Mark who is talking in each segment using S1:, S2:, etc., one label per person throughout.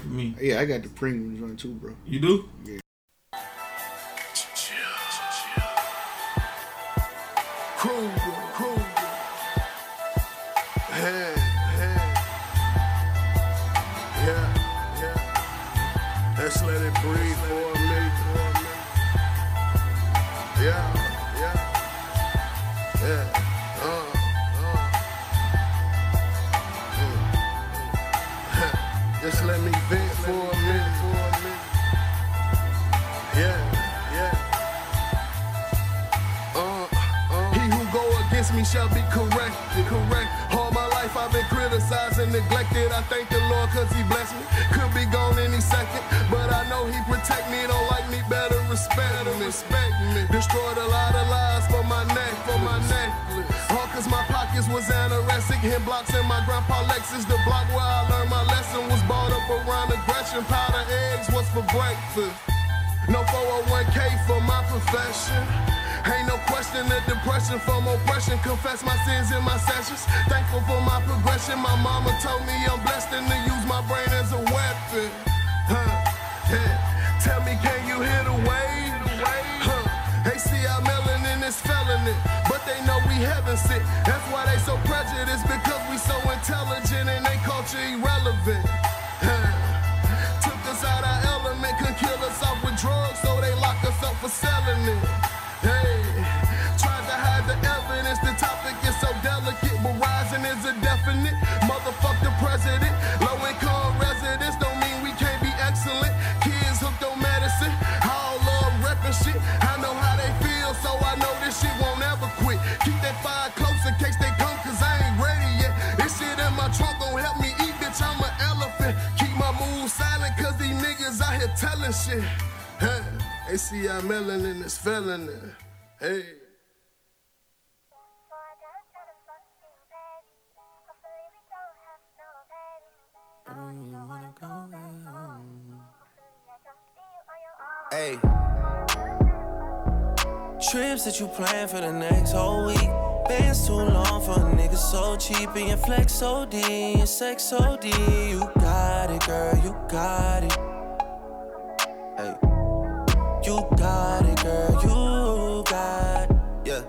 S1: for me.
S2: Yeah, I got the premium joint too, bro.
S1: You do?
S2: Yeah.
S3: Shall be corrected. Correct. All my life I've been criticized and neglected. I thank the Lord cause he blessed me. Could be gone any second, but I know he protect me. Don't like me, better respect me. Respect me. Destroyed a lot of lies for my neck, for my necklace. All cause my pockets was anorexic. Hit blocks in my grandpa Lexus. The block where I learned my lesson was bought up around aggression. Powder eggs was for breakfast. No 401k for my profession. Ain't no question the depression from oppression. Confess my sins in my sessions. Thankful for my progression. My mama told me I'm blessed and to use my brain as a weapon. Huh. Yeah. Tell me, can you hear the wave? Huh. They see our melanin is felony, but they know we heaven sick. That's why they so prejudiced because we so intelligent and they culture irrelevant. Huh. Took us out our element, could kill us off with drugs, so they lock us up for selling it. Delicate, but rising is a definite. Motherfuck the president, low income residents don't mean we can't be excellent. Kids hooked on medicine, all love reppin' shit. I know how they feel, so I know this shit won't ever quit. Keep that fire close in case they come, cause I ain't ready yet. This shit in my trunk gon' help me eat, bitch. I'm an elephant. Keep my moves silent, cause these niggas out here telling shit. Hey, they see our melanin is felony. Hey.
S4: Hey. Trips that you plan for the next whole week. Bands too long for a nigga so cheap. And your flex OD, and sex OD. You got it, girl, you got it. Hey. You got it, girl, you got it. Yeah.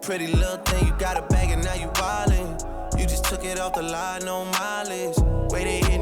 S4: Pretty little thing, you got a bag and now you wildin'. You just took it off the line, no mileage. Way they hitting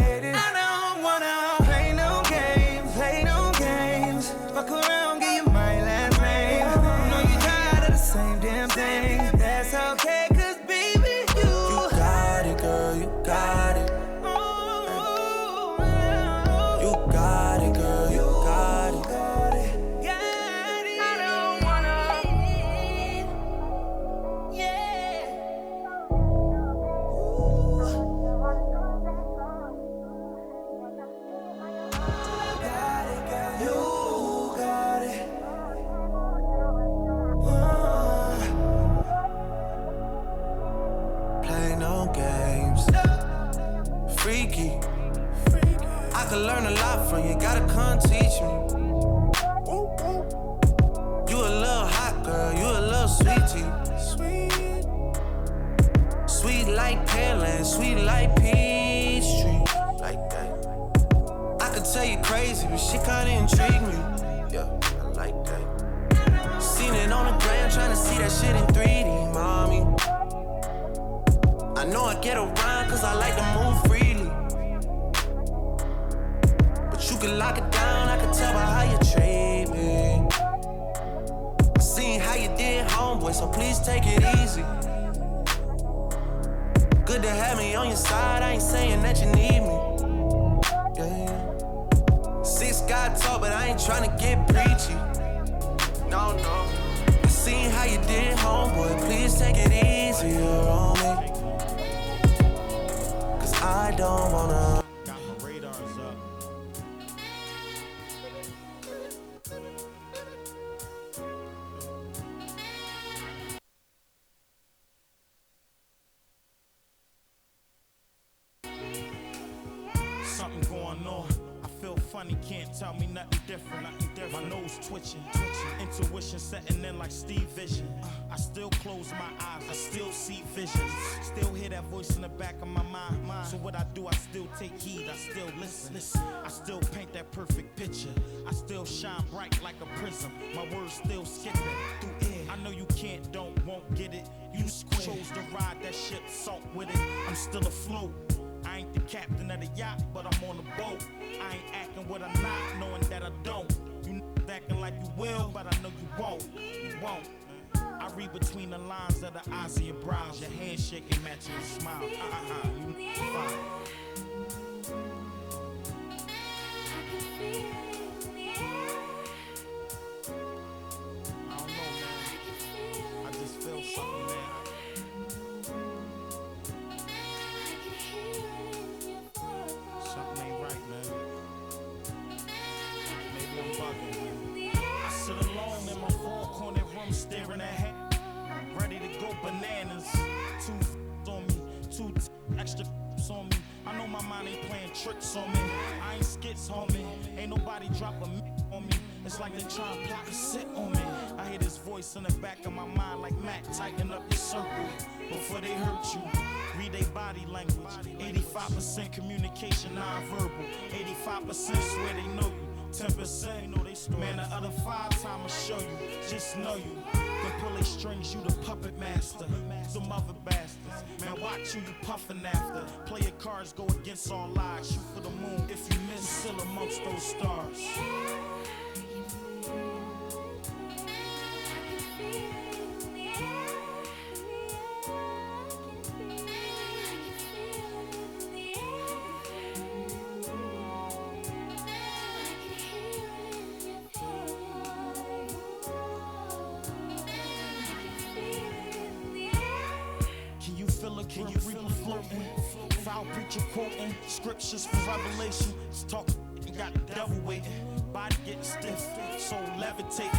S1: Intuition setting in like Steve Vision. I still close my eyes, I still see visions. Still hear that voice in the back of my mind. So what I do, I still take heed, I still listen. I still paint that perfect picture. I still shine bright like a prism. My words still skipping through air. I know you can't, don't, won't get it. You chose to ride that ship, salt with it. I'm still afloat. I ain't the captain of the yacht, but I'm on the boat. I ain't acting what I'm not, knowing that I don't. Acting like you will, but I know you won't. You won't. I read between the lines of the eyes of your brows, your handshaking matching your smile. Uh-uh, you fine. I don't know, man. I just feel something, Ain't playing tricks on me. I ain't skits, homie. Ain't nobody drop a on me. It's like they try to plot to sit on me. I hear this voice in the back of my mind like Mac, tighten up your circle before they hurt you. Read their body language. 85% communication non-verbal. 85% swear they know you. 10% know they story. Man, the other five time I show you. Just know you. Can pull they strings, you the puppet master. Some other bastards. Man, watch who you puffin' after. Play your cards, go against all odds. Shoot for the moon. If you miss, still amongst those stars. Can preacher quoting scriptures for revelation. It's talk and got the devil waiting. Body getting stiff, soul levitating.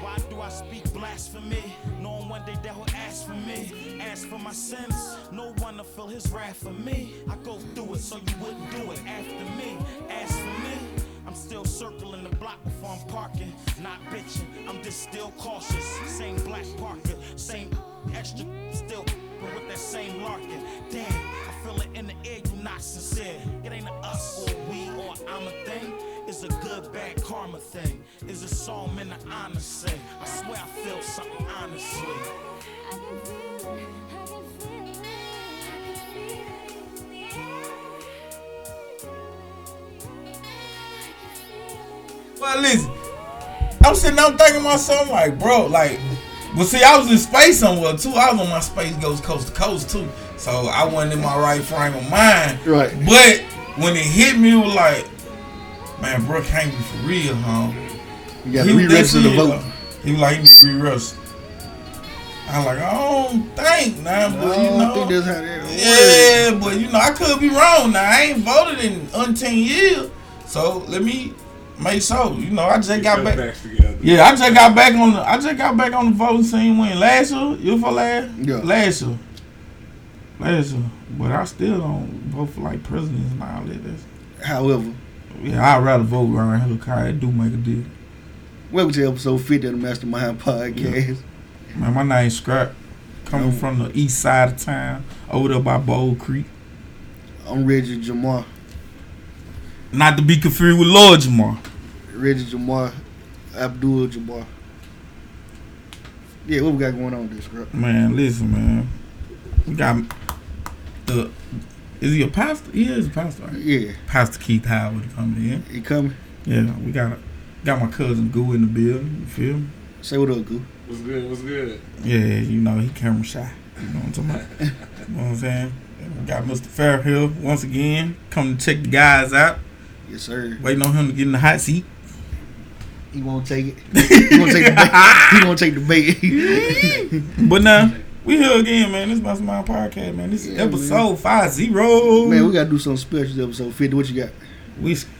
S1: Why do I speak blasphemy? Knowing one day that will ask for me. Ask for my sins. No one to feel his wrath for me. I go through it so you wouldn't do it after me. Ask for me. I'm still circling the block before I'm parking. Not bitching, I'm just still cautious. Same black Parker, same extra, still but with that same larkin. Damn, I feel it in the air, you not sincere. It ain't a us or we or I'm a thing. It's a good, bad karma thing. It's a song meant to honor sing. I swear I feel something honestly.
S5: Well, listen, I'm sitting there thinking to myself, like, bro, like, well, see, I was in space somewhere too. I was on my space goes coast to coast too, so I wasn't in my right frame of mind.
S2: Right.
S5: But when it hit me, it was like, man, bro, can't be for real, huh?
S2: You got to
S5: He
S2: re-register the
S5: definitely,
S2: vote.
S5: He was like, he need to re-register. I was like, I don't think, now, but you know.
S2: think that's how that
S5: Yeah, but you know, I could be wrong now. I ain't voted in umpteen years. So let me make sure. You know, I just got back. Yeah, I just got back on the I just got back on the voting scene when last year, you for last?
S2: Yeah.
S5: Last year. But I still don't vote for like presidents and all that. That's,
S2: However,
S5: yeah, I'd rather vote around car. It do make a difference.
S2: welcome to episode 50 of the Mastermind Podcast.
S5: Man, my name's Scrap. Coming
S2: Oh.
S5: from the east side of town, over there by Bold Creek.
S2: I'm Reggie Jamar.
S5: Not to be confused with Lord Jamar.
S2: Reggie Jamar. Abdul Jamar. Yeah, what we got going on with this, bro?
S5: Man, listen, man. We got the. Is he a pastor? He is a pastor.
S2: Yeah,
S5: Pastor Keith Howard coming in.
S2: he coming.
S5: Yeah, we got got my cousin Goo in the building. You feel me?
S2: Say what up, Goo.
S6: What's good? What's good?
S5: Yeah, you know he camera shy. You know what I'm talking about? you know what I'm saying? We got Mr. Fairhill once again coming to check the guys out.
S2: Yes, sir.
S5: Waiting on him to get in the hot seat.
S2: He won't take it. He won't take the bait. He won't take the bait.
S5: But now we here again, man. This is my podcast, man. This is
S2: Yeah,
S5: episode five zero.
S2: Man, we gotta do something special episode 50. What you got?
S5: Whiskey.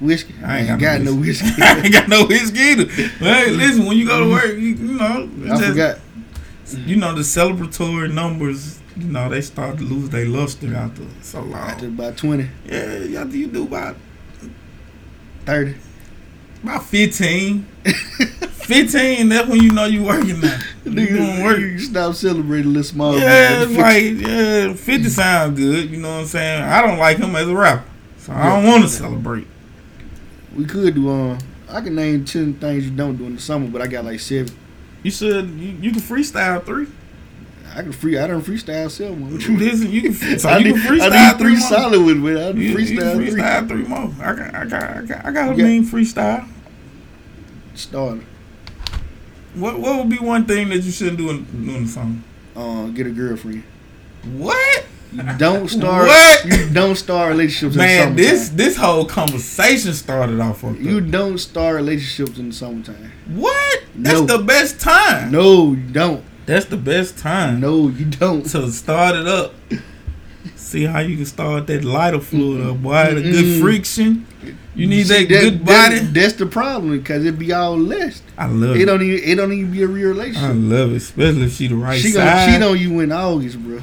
S2: Whiskey?
S5: I ain't
S2: Man,
S5: got, no whiskey. I ain't got no whiskey either. Hey, listen, when you go to work, you, you know,
S2: I
S5: just-
S2: forgot.
S5: you know the celebratory numbers. You know they start to lose their luster after so
S2: After
S5: long.
S2: about 20,
S5: Yeah, after you do about
S2: 30.
S5: About fifteen. Fifteen, that's when you know you working now. You doing work.
S2: You stop celebrating this small.
S5: Yeah, like yeah, Fifty sound good. You know what I'm saying? I don't like him as a rapper, so I don't want to celebrate.
S2: we could do um. I can name ten things you don't do in the summer, but I got like seven.
S5: You should you, you can freestyle three.
S2: I can free. I don't freestyle seven. What
S5: You listen, you can so
S2: I
S5: you
S2: need,
S5: can freestyle
S2: I need
S5: three
S2: three solid with me. I
S5: You,
S2: need
S5: you
S2: freestyle, three.
S5: freestyle three more. I got I got I got, I got a
S2: Yeah.
S5: mean freestyle.
S2: Starter.
S5: What what would be one thing that you shouldn't do in, doing the song?
S2: Uh, get a girlfriend.
S5: What?
S2: You don't start.
S5: What?
S2: You don't start relationships in the
S5: Man, this this whole conversation started off fucked
S2: You
S5: up.
S2: don't start relationships in the summertime.
S5: What? That's
S2: No.
S5: the best time.
S2: No, you don't.
S5: That's the best time.
S2: No, you don't.
S5: to start it up. See how you can start that lighter fluid up, Why The good friction. You need
S2: See,
S5: that, good body.
S2: that- that's the problem because it be all less.
S5: I love
S2: It
S5: it.
S2: don't even. It don't even be a real relationship.
S5: I love it, especially if she the right
S2: she gonna
S5: side.
S2: cheat on you in August, bro.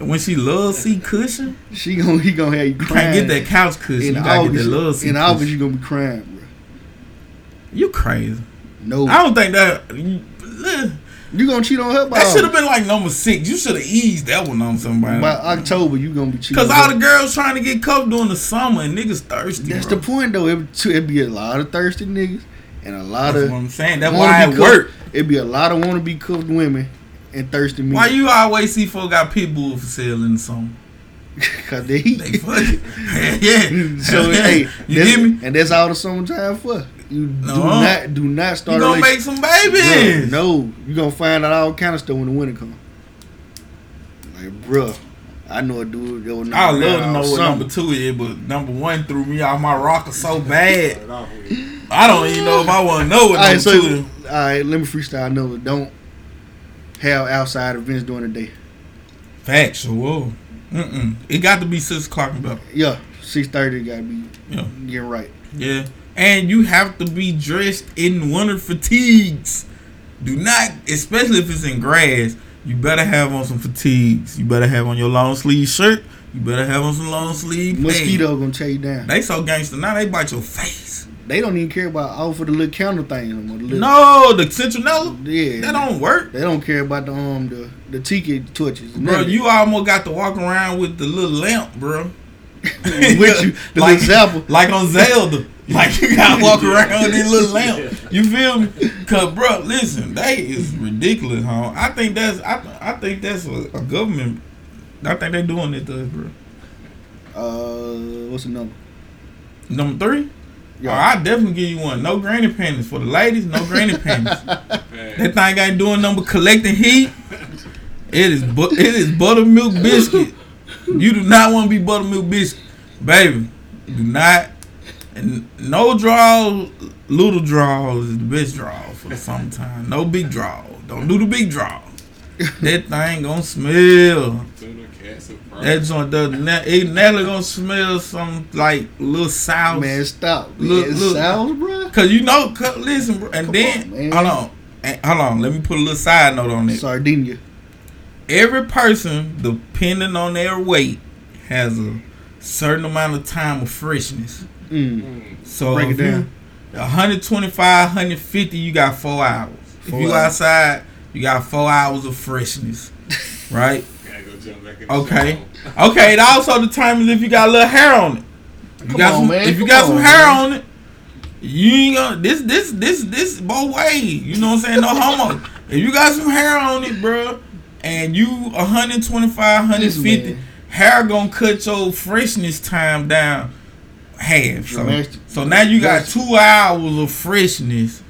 S5: when she loves seat cushion,
S2: She gonna he gonna have you
S5: you
S2: crying.
S5: can't get that couch cushion.
S2: in
S5: you gotta
S2: August.
S5: get that love seat
S2: in August,
S5: cushion.
S2: you gonna be crying, bro.
S5: You crazy?
S2: No,
S5: I don't think that. You, eh,
S2: you gonna cheat on her by
S5: that should have been like number six. You should have eased that one on somebody.
S2: by October. You gonna be cheating.
S5: Cause all the girls trying to get cuffed during the summer and niggas thirsty.
S2: That's
S5: bro.
S2: the point though. It it be a lot of thirsty niggas and a lot
S5: That's
S2: of
S5: what I'm saying. That's why
S2: be
S5: it
S2: cuffed-
S5: worked.
S2: It be a lot of wanna be cooked women and thirsty men.
S5: Why you always see folk got pit bull for sale in the summer?
S2: Cause they eat.
S5: They fucking yeah.
S2: so hey,
S5: you get me?
S2: And that's all the summertime for. You
S5: No.
S2: do not do not start. a
S5: gonna make some babies?
S2: Bruh, no, you gonna find out all kind of stuff when the winter come. Like, bruh, I know a dude that was
S5: I love to know what
S2: summer.
S5: number two is, but number one threw me off my rocker so bad. I don't even know if I want to know what
S2: All right,
S5: number
S2: so
S5: two is.
S2: all right, let me freestyle. No, don't have outside events during the day.
S5: Factual. Mm-mm. It got to be six o'clock and better.
S2: Yeah, six thirty gotta be
S5: Yeah.
S2: getting right.
S5: Yeah. And you have to be dressed in winter fatigues. Do not, especially if it's in grass, you better have on some fatigues. You better have on your long sleeve shirt. You better have on some long sleeve pants.
S2: Mosquito gonna take you down.
S5: They so gangster now they bite your face.
S2: They don't even care about all for the little counter thing no more. The little,
S5: No, the citronella
S2: yeah,
S5: that don't work,
S2: They don't care about the um the the tiki torches.
S5: bro. You almost got to walk around with the little lamp, bro.
S2: with you the
S5: like,
S2: zapper.
S5: like on Zelda. Like you gotta walk around with this little lamp. You feel me? Cause bro, listen, they is ridiculous, huh? I think that's I, I think that's a, a government. I think they're doing it to us, bro.
S2: Uh, what's the number?
S5: Number three.
S2: Yeah.
S5: Oh, I definitely give you one. No granny panties for the ladies. No granny panties. That thing ain't doing number collecting heat. It is bu- it is buttermilk biscuit. You do not want to be buttermilk biscuit, baby. Do not. And no draw, little draw is the best draw for the summertime. No big draw. Don't do the big draw. That thing gonna smell.
S6: Tuna cats and
S5: That joint does not. It never gonna smell some like little sauce.
S2: Man, stop.
S5: Look, look.
S2: sounds, bro.
S5: Cause you know, cause, listen, bro, and
S2: Come
S5: then
S2: on,
S5: hold on, hold on. Let me put a little side note on it.
S2: Sardinia.
S5: Every person, depending on their weight, has a certain amount of time of freshness.
S2: Mm.
S5: So
S2: Break it
S5: if you
S2: down.
S5: 125, 150, you got four hours.
S2: Four
S5: if you
S2: hours.
S5: outside, you got four hours of freshness, right?
S6: Gotta go jump back in the
S5: Okay.
S6: shower.
S5: Okay, it also determines if you got a little hair on it. You
S2: Come
S5: got
S2: on,
S5: some,
S2: man.
S5: If you
S2: Come
S5: got some hair
S2: man.
S5: on it, you ain't gonna this this this this both ways. You know what I'm saying? No homo. If you got some hair on it, bro, and you 125, 150, hair gonna cut your freshness time down half. So, so now you got two hours of freshness.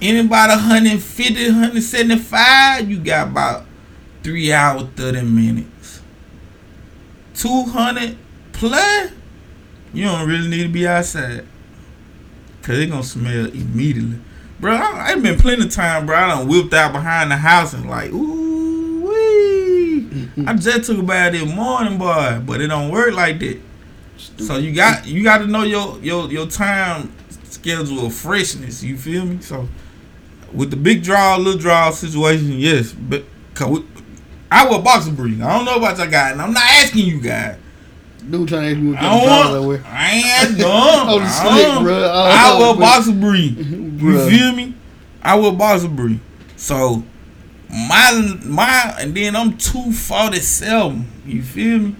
S5: Anybody 150, 175, you got about three hours, 30 minutes. 200 plus, you don't really need to be outside. Cause it gonna smell immediately. Bro, I, I been plenty of time, bro. I done whipped out behind the house and like, ooh wee. I just took a bath this morning, boy, but it don't work like that. So you got you got to know your your your time schedule of freshness. You feel me? So with the big draw, little draw situation, yes, but we, I wear boxer briefs. I don't know about y'all guys, and I'm not asking you guys.
S2: Dude trying to ask me what
S5: I
S2: kind of
S5: don't
S2: I
S5: want.
S2: wear.
S5: I ain't dumb.
S2: Oh, the slick, bruh. Oh,
S5: I
S2: bruh.
S5: Oh, boxer brief. You feel me? I wear boxer brief. So my my and then I'm two forty seven. You feel me?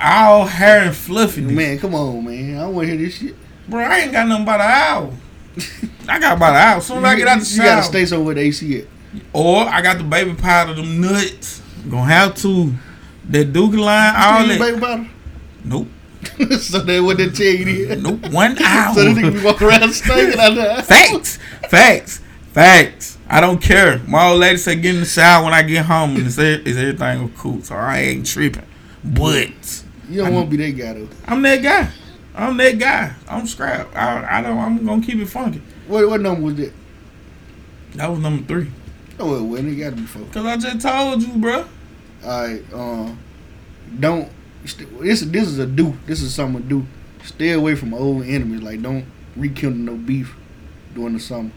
S5: All hair and fluffiness.
S2: Man, come on, man. I don't want to hear this shit.
S5: Bro, I ain't got nothing about an hour. I got about an hour. Soon as I get out the shower.
S2: you gotta stay somewhere the AC at.
S5: Or I got the baby powder, them nuts. Gonna have to. That Duke line, all that.
S2: baby powder?
S5: Nope.
S2: so that what they tell you.
S5: Nope. One hour.
S2: So they be walking around stinking out there.
S5: Facts. Facts. Facts. I don't care. My old lady said get in the shower when I get home and is everything cool. So I ain't tripping. But
S2: You don't want to be that guy though.
S5: I'm that guy. I'm that guy. I'm scrap. I, I don't I'm gonna keep it funky.
S2: What what number was that?
S5: That was number three.
S2: Oh, well, well, it got to be four.
S5: Cause I just told you, bro.
S2: All right, um, don't. This this is a do. This is something to do. Stay away from old enemies. Like don't rekindle no beef during the summer.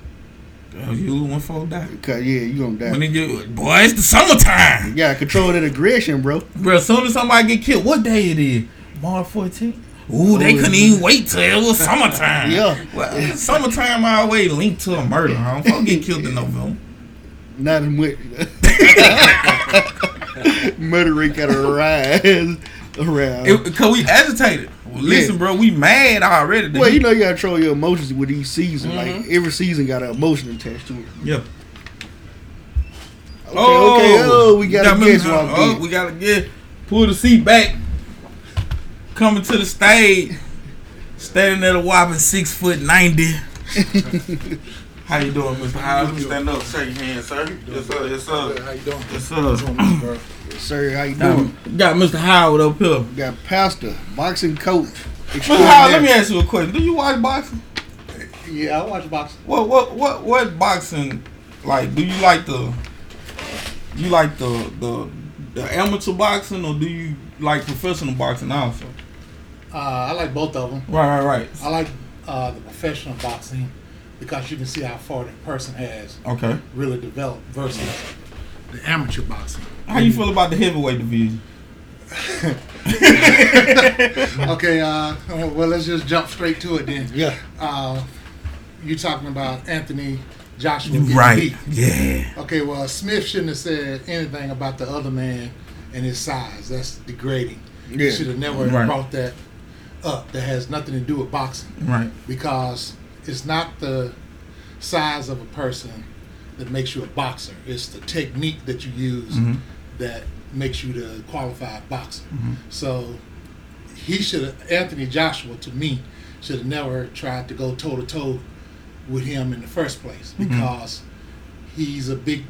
S5: Oh, you one for die.
S2: Cause yeah, you gonna die.
S5: When it get, boy, it's the summertime.
S2: You gotta control that aggression, bro.
S5: Bro, as soon as somebody get killed, what day it is? March 14th? Ooh, they
S2: Oh,
S5: couldn't
S2: yeah.
S5: even wait till it was summertime.
S2: Yeah.
S5: Well, summertime always linked to a murder, huh? Folk get killed in November.
S2: Not in much. Murder rate gotta rise around.
S5: It, Cause we agitated. Listen,
S2: Yeah.
S5: bro, we mad already.
S2: well, you know you gotta control your emotions with each season. Like
S5: Mm-hmm.
S2: every season got an emotion attached to it.
S5: Yeah.
S2: Okay, okay. Oh, we gotta
S5: got
S2: guess what
S5: Oh, we gotta get pull the seat back. Coming to the stage, standing at a whopping six foot ninety. How you doing, Mr. Howard? Let me stand up, shake your hand, sir. Yes, sir. Yes, sir.
S7: How you doing?
S5: Yes, sir.
S2: Sir, how you
S5: Got,
S2: doing?
S5: got Mr. Howard up here.
S2: We got pastor, boxing coach.
S5: Mr. Howard, let me ask you a question. Do you watch boxing?
S7: Yeah, I watch boxing.
S5: What what what what boxing like? Do you like the you like the the the amateur boxing or do you like professional boxing also?
S7: Uh, I like both of them.
S5: Right, right, right.
S7: I like uh, the professional boxing because you can see how far that person has
S5: Okay.
S7: really developed versus the amateur boxing.
S5: How you feel about the heavyweight division?
S7: Okay, uh, well, let's just jump straight to it then.
S2: Yeah.
S7: Uh, you talking about Anthony Joshua? getting
S5: Right.
S7: beat.
S5: Yeah.
S7: Okay, well, Smith shouldn't have said anything about the other man and his size. That's degrading. He should have never
S5: Right.
S7: brought that up. That has nothing to do with boxing.
S5: Right.
S7: because it's not the size of a person that makes you a boxer. It's the technique that you use
S5: Mhm.
S7: that makes you the qualified boxer.
S5: Mhm.
S7: So he should have Anthony Joshua to me should have never tried to go toe to toe with him in the first place
S5: Mhm.
S7: because he's a big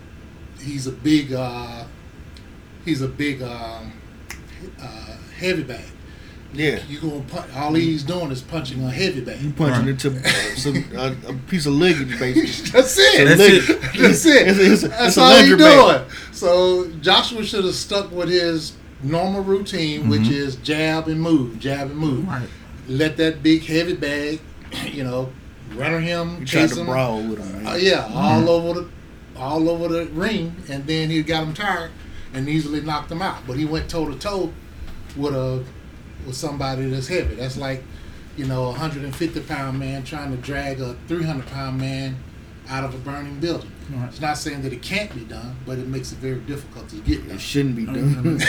S7: he's a big uh, he's a big um, uh, heavy bag.
S2: Yeah.
S7: You gonna punch, all he's doing is punching a heavy bag.
S2: You punching
S5: Right.
S2: into uh, some, a, a piece of luggage, basically.
S7: That's it.
S5: That's
S2: Luggage.
S5: it.
S7: That's it.
S2: It's, it's,
S7: That's
S2: it's
S7: all he's doing. So Joshua should have stuck with his normal routine, which is jab and move, jab and move.
S5: Right.
S7: Let that big heavy bag, you know, run him,
S2: You tried
S7: chase
S2: to
S7: him.
S2: brawl with him, man.
S7: Uh, yeah, all over the, all over the ring, and then he got him tired and easily knocked him out. But he went toe to toe with a with somebody that's heavy. That's like, you know, a hundred and fifty pound man trying to drag a three hundred pound man out of a burning building.
S5: Right.
S7: It's not saying that it can't be done, but it makes it very difficult to get done.
S2: It shouldn't be done.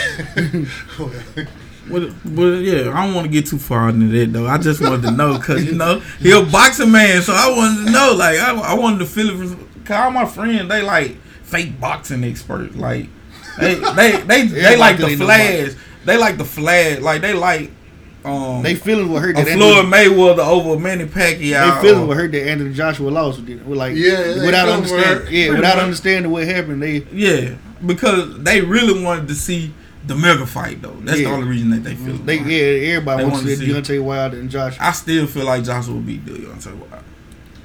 S5: But, but yeah, I don't want to get too far into that though. I just wanted to know because you know he a boxing man, so I wanted to know. Like I, I wanted to feel it. Cause all my friends they like fake boxing experts. Like they they they, they like the
S2: Everybody know
S5: flash. They like the flag, Like they like um
S2: they feeling what hurt
S5: a
S2: that
S5: Floyd
S2: Anthony,
S5: Mayweather over Manny Pacquiao.
S2: they feeling what hurt that Anthony Joshua lost. With it. Like
S7: Yeah,
S2: without
S7: feeling
S2: understanding, yeah,
S5: Pretty
S2: without
S5: much.
S2: understanding what happened, they
S5: Yeah, because they really wanted to see the mega fight though. That's
S2: Yeah.
S5: the only reason that they feel.
S2: they
S5: it.
S2: yeah everybody
S5: They
S2: wants to
S5: wanted
S2: see
S5: to
S2: Deontay Wilder and Joshua.
S5: I still feel like Joshua will beat Deontay Wilder.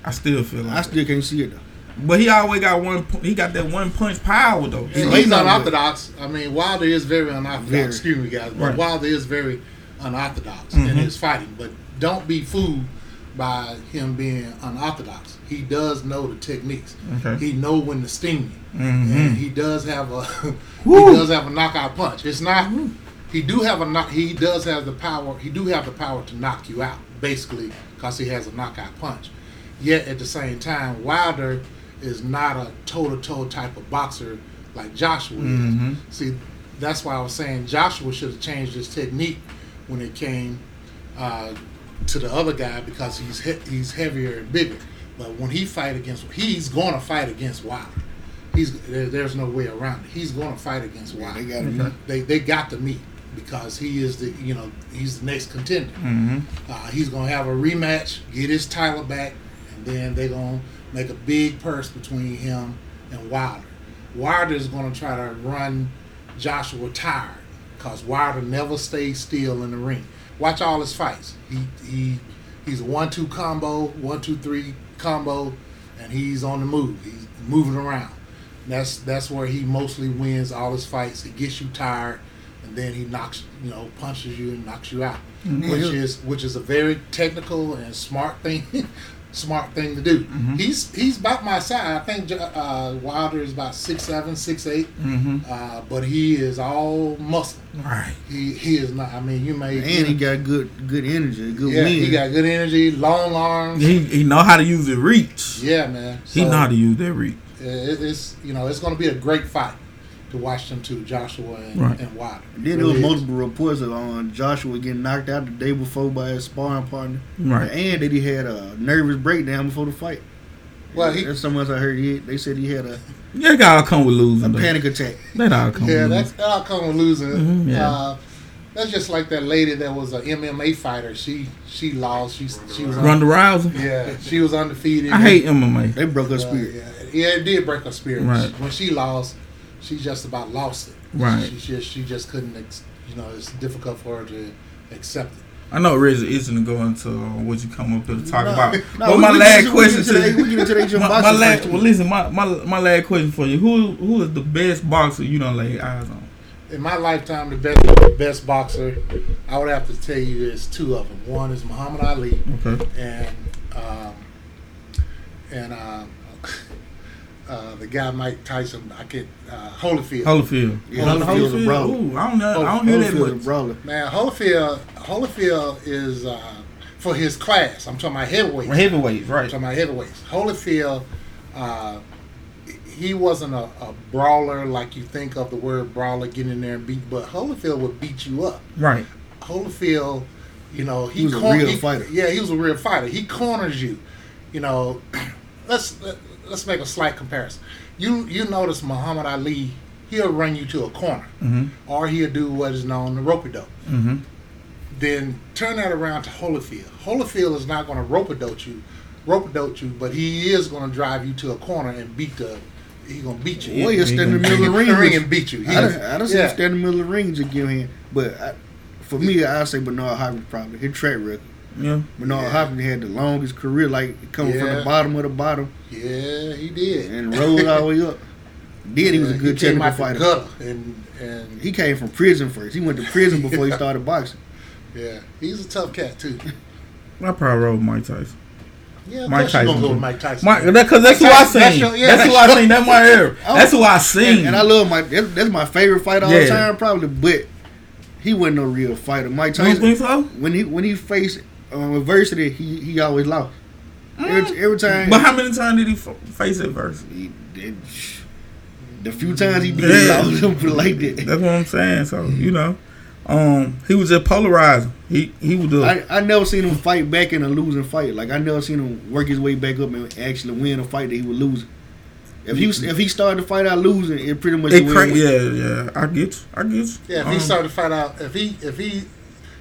S5: I still feel like
S2: I still can't see it though.
S5: But he always got one. He got that one punch power though.
S7: And
S2: He's
S7: unorthodox. I mean, Wilder is very unorthodox.
S2: Very.
S7: Excuse me, guys, but
S5: Right.
S7: Wilder is very unorthodox
S5: Mhm.
S7: in his fighting. But don't be fooled by him being unorthodox. He does know the techniques.
S5: Okay.
S7: He know when to sting you,
S5: Mhm.
S7: and he does have a he does have a knockout punch. It's not. He do have a knock. He does have the power. He do have the power to knock you out, basically, because he has a knockout punch. Yet at the same time, Wilder is not a toe-to-toe type of boxer like Joshua
S5: Mhm.
S7: is. See, that's why I was saying Joshua should have changed his technique when it came uh, to the other guy because he's he- he's heavier and bigger. But when he fight against, he's going to fight against Wilder. He's there, there's no way around it. He's going to fight against Wilder.
S2: They got to
S7: They they got to meet because he is the you know he's the next contender.
S5: Mhm.
S7: Uh, he's gonna have a rematch, get his title back, and then they're gonna make a big purse between him and Wilder. Wilder is gonna try to run Joshua tired because Wilder never stays still in the ring. Watch all his fights. He he he's a one-two combo, one-two-three combo, and he's on the move. He's moving around. That's that's where he mostly wins all his fights. He gets you tired, and then he knocks you know punches you and knocks you out, mm-hmm. which is which is a very technical and smart thing. Smart thing to do. He's he's about my size. I think uh, Wilder is about six seven, six eight,
S5: Mhm.
S7: uh, but he is all muscle.
S5: Right.
S7: He he is not. I mean, you may
S2: and he got good good energy, good
S7: yeah,
S2: wind.
S7: he got good energy, long arms.
S5: He he know how to use the reach.
S7: Yeah, man.
S5: He
S7: So,
S5: know how to use that reach.
S7: it- it's you know it's going to be a great fight to watch them two, Joshua and,
S5: Right.
S7: and Wilder.
S2: Then there
S7: Really
S2: was
S7: is.
S2: multiple reports of um, Joshua getting knocked out the day before by his sparring partner,
S5: Right.
S2: and that he had a nervous breakdown before the fight.
S7: Well, he-
S2: that's something else I heard. He, they said he had a,
S5: Yeah, that all come with
S2: a
S5: losing. though.
S2: panic attack.
S5: That all come
S7: Yeah,
S5: with
S7: that's
S5: losing.
S7: that all come with losing.
S5: Mhm, yeah.
S7: uh, that's just like that lady that was a MMA fighter. She she lost. She she was
S5: Ronda Rousey.
S7: yeah she was undefeated.
S5: I hate MMA.
S2: They broke her
S7: Uh,
S2: spirit.
S7: yeah, yeah, it did break her spirit.
S5: Right.
S7: When she lost, she just about lost it.
S5: Right.
S7: She just she just couldn't. Ex- you know, it's difficult for her to accept it.
S5: I know Reggie isn't going to uh, what you come up here to talk
S2: No,
S5: about.
S2: no,
S5: but
S2: we-
S5: my
S2: we
S5: last
S2: get-
S5: question to
S2: the- we get into the
S5: my, my last,
S2: first.
S5: well, listen, my, my my last question for you: Who who is the best boxer you don't lay eyes on?
S7: In my lifetime, the best the best boxer, I would have to tell you there's two of them. One is Muhammad Ali,
S5: Okay.
S7: and um, and uh, uh, the guy Mike Tyson. I get uh, Holyfield.
S5: Holyfield.
S2: Yeah, Holyfield's a brawler.
S5: Ooh, I don't know. I don't hear that
S2: a
S5: much.
S2: brawler.
S7: Man, Holyfield. Holyfield is uh, for his class. I'm talking about heavyweights.
S5: Heavyweights, right?
S7: I'm talking about heavyweights. Holyfield, uh, he wasn't a, a brawler like you think of the word brawler, getting in there and beat. But Holyfield would beat you up.
S5: Right.
S7: Holyfield, you know, he,
S2: He was a real
S7: he-
S2: fighter.
S7: Yeah, he was a real fighter. He corners you. You know, let's let, let's make a slight comparison. You you notice Muhammad Ali, he'll run you to a corner,
S5: Mhm.
S7: or he'll do what is known the rope dope.
S5: Mm-hmm.
S7: Then turn that around to Holyfield. Holyfield is not going to rope a dope you, rope a dope you, but he is going to drive you to a corner and beat the. He's going to beat you.
S2: Boy, he'll stand in the middle of the ring.
S7: ring and beat you. He
S2: I don't, I don't see
S7: yeah.
S2: him stand in the middle of the ring to give him. But I, for me, I say Bernard Hopkins probably his track record.
S5: Yeah.
S2: Bernard
S7: Yeah.
S2: Hopkins had the longest career, like coming from the bottom of the bottom
S7: Yeah, he did.
S2: and rose all the way up. Then he was a good
S7: came
S2: technical
S7: out
S2: fighter.
S7: and and
S2: He came from prison first. He went to prison before he started boxing.
S7: yeah, he's a tough cat too.
S5: I probably roll Mike Tyson.
S7: Yeah, of
S5: Mike
S7: course you gonna
S5: Tyson.
S7: go with Mike Tyson.
S5: Mike, that, cause that's who I
S7: That's-
S5: seen.
S7: that's
S5: That's,
S7: your- yeah,
S5: who
S7: that's
S5: I seen. That's my era. That's who I seen.
S2: And, and I love my that's, that's my favorite fighter all
S5: Yeah.
S2: the time, probably. But he wasn't no real fighter. Mike
S5: You
S2: Tyson
S5: think so?
S2: when he when he faced um, adversity, he he always lost. Every, every time.
S5: But how many times did he f- face adversity?
S2: he, it, the few times he did,
S5: Yeah.
S2: I was like that.
S5: That's what I'm saying. So you know, um, he was just polarizing. He he was the
S2: I, I never seen him fight back in a losing fight. Like I never seen him work his way back up and actually win a fight that he was losing. If he if he started the fight out losing, it pretty much
S5: it cra- yeah yeah. I get you. I get you.
S7: Yeah, if he
S5: Um,
S7: started to fight out, if he if he,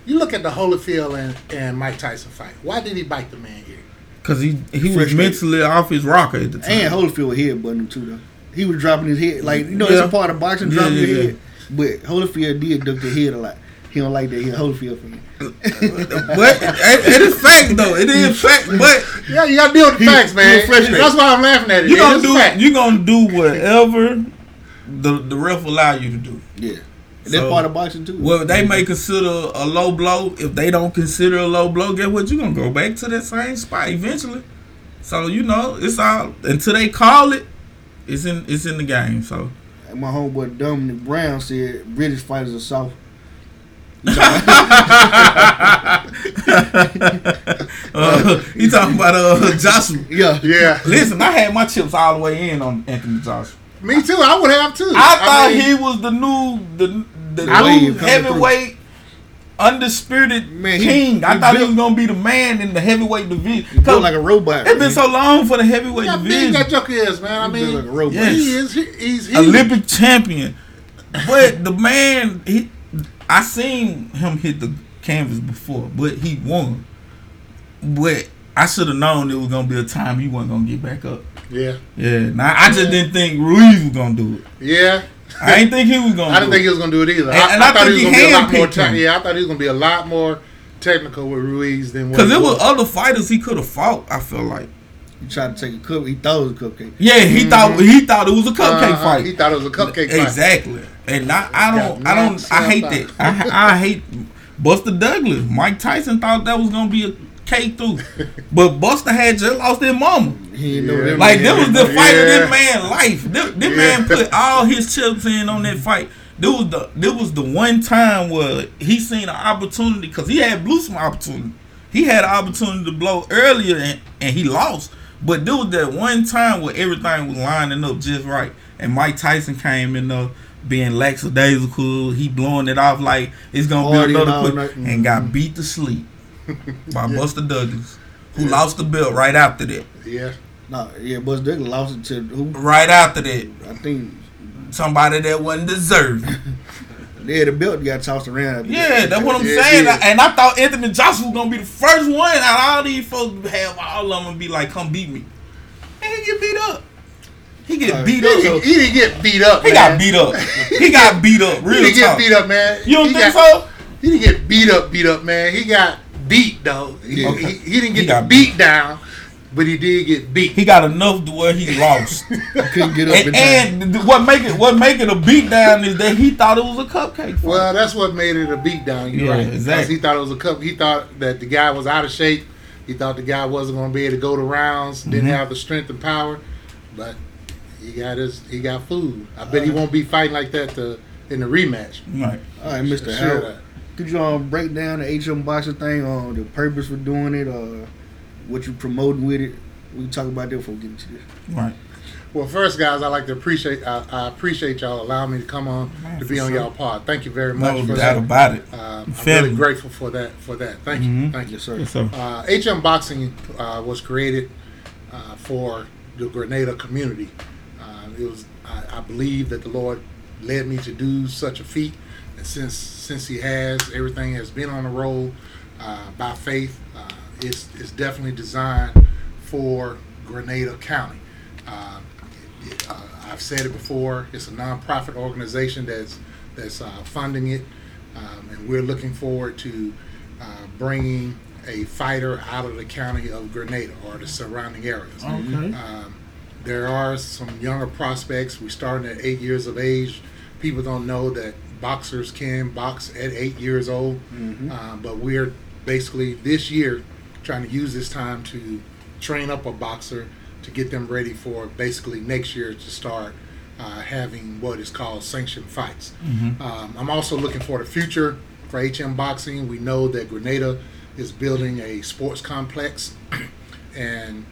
S7: you look at the Holyfield and, and Mike Tyson fight. Why did he bite the man here?
S5: Cause he he was
S2: Frustrated.
S5: mentally off his rocker at the time.
S2: And Holyfield was headbutting him too though. He was dropping his head like you know
S5: Yeah.
S2: it's a part of boxing
S5: Yeah,
S2: dropping
S5: yeah,
S2: your
S5: yeah.
S2: head. But Holyfield did duck the head a lot. He don't like that. He a Holyfield fan.
S5: but it, it is fact though. It is fact. But
S7: Yeah, you got to deal with the facts,
S2: he
S7: man.
S2: was frustrated.
S7: That's why I'm laughing at it.
S5: you
S7: It
S5: gonna
S7: is
S5: do you gonna do whatever the the ref allow you to do.
S2: Yeah, that's
S5: So-
S2: part of boxing too.
S5: Well, they may consider a low blow. If they don't consider a low blow, guess what? You're gonna go back to that same spot eventually. So you know it's all until they call it. It's in it's in the game. So
S2: And my homeboy Dominic Brown said British fighters are soft.
S5: uh, you talking about uh Joshua?
S2: Yeah,
S7: yeah,
S5: Listen, I had my chips all the way in on Anthony Joshua.
S7: me too. I would have too.
S5: I thought
S7: mean,
S5: he was the new the the
S2: I
S5: new
S2: believe coming
S5: heavyweight undisputed
S2: Man, he-
S5: king. I
S2: he
S5: thought he was gonna be the man in the heavyweight division.
S2: he built
S5: 'Cause
S2: like a robot.
S5: It's been so long for the heavyweight
S7: how big
S5: division.
S7: that joker is, man. I mean,
S2: like a robot.
S5: Yes.
S7: he is. He, he's huge.
S5: Olympic champion. But the man, he, I seen him hit the canvas before, but he won. But I should have known it was gonna be a time he wasn't gonna get back up.
S7: Yeah,
S5: Yeah, now I just didn't think Ruiz was gonna do it.
S7: yeah.
S5: I didn't think he was gonna.
S7: I didn't
S5: do
S7: think
S5: it.
S7: he was gonna do it either.
S5: And-
S7: I,
S5: and
S7: I
S5: I
S7: thought he was gonna be a lot more.
S5: handpicked
S7: Te- yeah, I thought he was gonna be a lot more technical with Ruiz than what.
S5: Cause
S7: he
S5: it was
S7: was.
S5: other fighters he could have fought. I feel like.
S2: He tried to take a cup. He thought it was a cupcake.
S5: Yeah, he thought he thought it was a cupcake
S7: Uh-huh.
S5: fight.
S7: He thought it was a cupcake fight.
S5: Exactly. And I, I don't,
S7: Got
S5: I don't, I hate that. I, I hate Buster Douglas. Mike Tyson thought that was gonna be a cake through, but Buster had just lost his mama.
S2: He didn't know
S7: Yeah.
S2: that.
S5: Like
S2: man.
S5: that was the fight of
S7: Yeah.
S5: this man's life. This, this
S7: Yeah.
S5: man put all his chips in on that fight. There was the there was the one time where he seen an opportunity because he had blew some opportunity. He had an opportunity to blow earlier and, and he lost. But there was that one time where everything was lining up just right, and Mike Tyson came in there being lackadaisical. He blowing it off like it's gonna be
S2: Partying
S5: another quick,
S2: night.
S5: and got mm-hmm. beat to sleep by Buster Douglas, who lost the belt right after that.
S7: Yeah.
S2: Nah, yeah, Buster Douglas lost it to who?
S5: Right after that,
S2: I think
S5: somebody that wasn't deserving.
S2: yeah, the belt got tossed around.
S5: Yeah,
S2: that.
S5: that's what I'm
S7: Yeah,
S5: saying.
S7: yeah.
S5: And I thought Anthony Joshua was gonna be the first one out of all these folks have all of them be like, "Come beat me." And he get beat up. He get
S2: Uh,
S5: beat
S7: He,
S5: up.
S7: didn't- he didn't get beat up.
S5: He
S7: man.
S5: got beat up. He got beat up.
S7: He didn't get beat up, man.
S5: You don't
S7: he
S5: think
S7: got,
S5: so?
S7: He didn't get beat up, beat up, man. He got beat though. He,
S2: Yeah.
S7: he, he didn't get
S5: He
S7: the
S5: got
S7: beat down, but he did get beat.
S5: He got enough to where he lost.
S2: He couldn't get up in
S5: and,
S2: time.
S5: and what make it what make it a beat down is that he thought it was a cupcake. fight.
S7: Well, that's what made it a beat down. You're
S5: Yeah,
S7: right. 'Cause
S5: exactly.
S7: He thought it was a cup. He thought that the guy was out of shape. He thought the guy wasn't going to be able to go to rounds.
S5: Mm-hmm.
S7: Didn't have the strength and power, but he got his. He got food. I bet he won't be fighting like that to, in the rematch.
S5: right.
S2: All right, Mr.
S7: Sure
S2: Howard.
S7: That.
S2: Could you um, break down the HM boxing thing on the purpose for doing it, or what you promoting with it? We can talk about that before we get into this.
S5: Right.
S7: Well, first, guys, I like to appreciate. I, I appreciate y'all allowing me to come on
S5: Man,
S7: to be on
S5: sure.
S7: y'all pod. Thank you very much
S5: No
S7: for
S5: doubt
S7: that.
S5: about it.
S7: Uh, I'm
S5: Feel
S7: really grateful for that. For that, thank you,
S5: Mhm.
S7: thank you.
S2: Sir.
S5: Yes, sir.
S7: Uh, HM Boxing uh, was created uh, for the Grenada community. Uh, it was, I, I believe, that the Lord led me to do such a feat, and since since He has, everything has been on the roll uh, by faith. Uh, it's it's definitely designed for Grenada County. Uh, it- uh, I've said it before. It's a nonprofit organization that's that's uh, funding it, um, and we're looking forward to uh, bringing a fighter out of the county of Grenada or the surrounding areas.
S5: Okay.
S7: Um, there are some younger prospects. We're starting at eight years of age. People don't know that boxers can box at eight years old, uh, but we're basically this year trying to use this time to train up a boxer to get them ready for basically next year to start uh, having what is called sanctioned fights. Um, I'm also looking for the future for HM Boxing. We know that Grenada is building a sports complex, and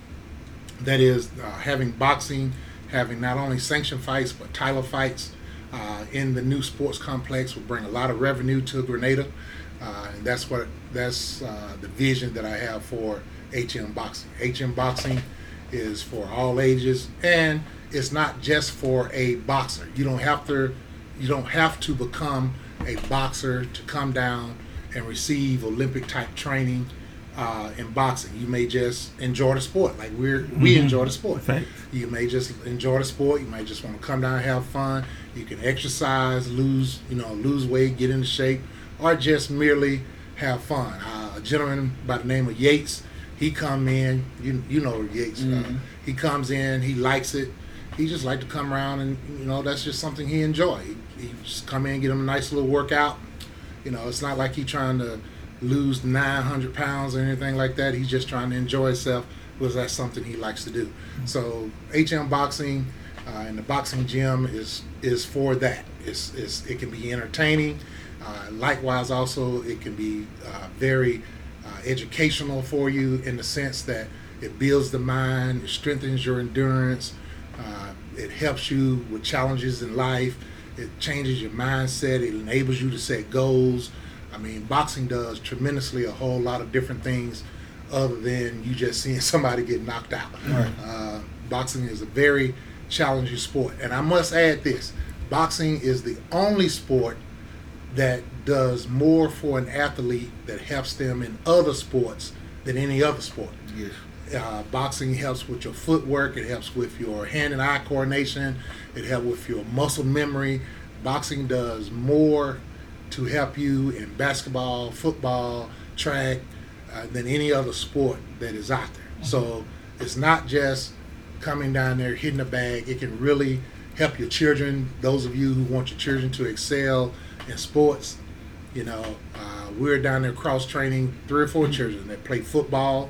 S7: that is uh, having boxing, having not only sanctioned fights but title fights uh, in the new sports complex will bring a lot of revenue to Grenada, uh, and that's what that's uh, the vision that I have for HM Boxing. HM Boxing is for all ages, and it's not just for a boxer. You don't have to you don't have to become a boxer to come down and receive Olympic type training uh, in boxing. You may just enjoy the sport, like we're we enjoy the sport.
S5: Facts.
S7: You may just enjoy the sport. You may just want to come down and have fun. You can exercise, lose you know lose weight, get into shape, or just merely have fun. Uh, a gentleman by the name of Yates, he come in. You you know Yates. Uh, he comes in. He likes it. He just like to come around and you know that's just something he enjoy. He, he just come in, get him a nice little workout. You know, it's not like he trying to lose 900 pounds or anything like that. He's just trying to enjoy himself because that's something he likes to do. So HM Boxing uh, and the boxing gym is is for that. It's, it's it can be entertaining. Uh, likewise, also it can be uh, very uh, educational for you in the sense that it builds the mind, it strengthens your endurance, uh, it helps you with challenges in life. It changes your mindset. It enables you to set goals. I mean, boxing does tremendously a whole lot of different things other than you just seeing somebody get knocked out. Uh, boxing is a very challenging sport. And I must add this boxing is the only sport that does more for an athlete that helps them in other sports than any other sport.
S2: Yes.
S7: Uh, boxing helps with your footwork. It helps with your hand and eye coordination. It helps with your muscle memory. Boxing does more to help you in basketball, football, track uh, than any other sport that is out there. So it's not just coming down there hitting a bag. It can really help your children. Those of you who want your children to excel in sports, you know, uh, we're down there cross training three or four children that play football,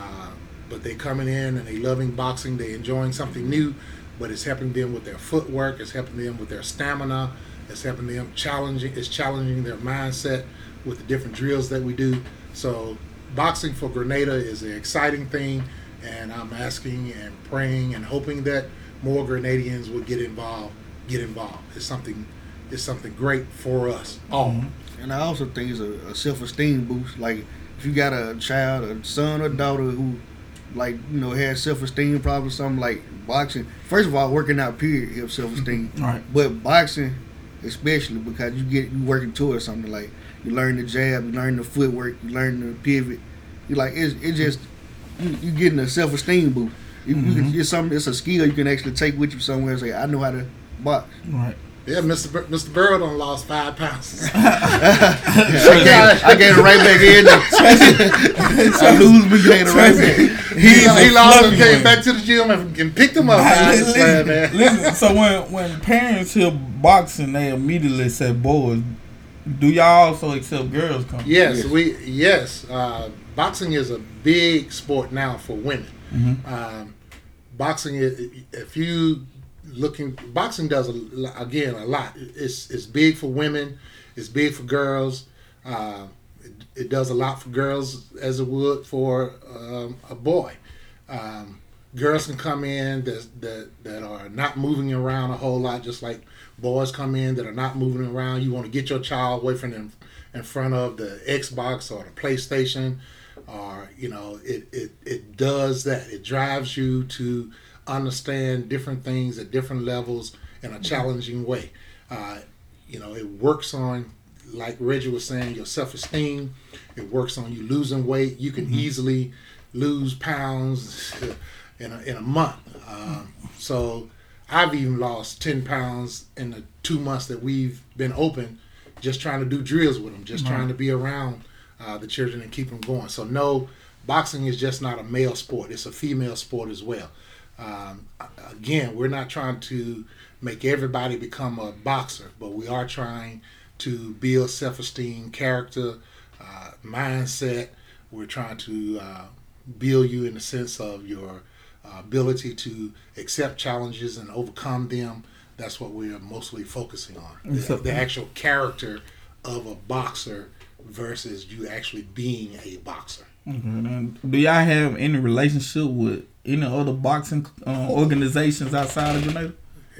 S7: uh, but they're coming in and they loving boxing. They're enjoying something new, but it's helping them with their footwork. It's helping them with their stamina. It's helping them challenging. It's challenging their mindset with the different drills that we do. So boxing for Grenada is an exciting thing, and I'm asking and praying and hoping that more Grenadians will get involved. Get involved. It's something. It's something great for us all. Mhm.
S2: And I also think it's a, a self esteem boost. Like if you got a child, a son or daughter who like, you know, has self esteem problems, something like boxing. First of all, working out period helps mhm. self esteem.
S5: Right.
S2: But boxing especially because you get you working towards something like you learn the jab, you learn the footwork, you learn the pivot. You like it's it just you, you getting a self esteem boost. You, you can, it's something it's a skill you can actually take with you somewhere and say, I know how to box.
S5: Right.
S7: Yeah, Mr. Bur- Mr. Burrow done lost five pounds.
S2: I gave, I gave it right back in. I lose, but gave it right back.
S7: he, he lost and came
S5: one.
S7: back to the gym and, and picked him up. I understand,
S5: listen,
S7: man.
S5: listen, so when when parents hear boxing, they immediately say boys. Do y'all also accept girls coming?
S7: Yes,
S2: Yes.
S7: we yes. Uh, boxing is a big sport now for women. Um, boxing, if you looking, boxing does a, again a lot. It's it's big for women. It's big for girls. Uh, it, it does a lot for girls as it would for um, a boy. Um, girls can come in that, that that are not moving around a whole lot, just like boys come in that are not moving around. You want to get your child away from them in front of the Xbox or the PlayStation, or you know, it it it does that. It drives you to understand different things at different levels in a challenging way. Uh, you know, it works on, like Reggie was saying, your self esteem. It works on you losing weight. You can easily lose pounds in a, in a month. Um, so I've even lost 10 pounds in the two months that we've been open, just trying to do drills with them, just trying to be around uh, the children and keep them going. So, no, boxing is just not a male sport, it's a female sport as well. Um, again, we're not trying to make everybody become a boxer, but we are trying to build self esteem, character, uh, mindset. We're trying to uh, build you in the sense of your uh, ability to accept challenges and overcome them. That's what we're mostly focusing on. The, the actual character of a boxer versus you actually being a boxer.
S5: Then do y'all have any relationship with any other boxing uh, organizations outside of Grenada?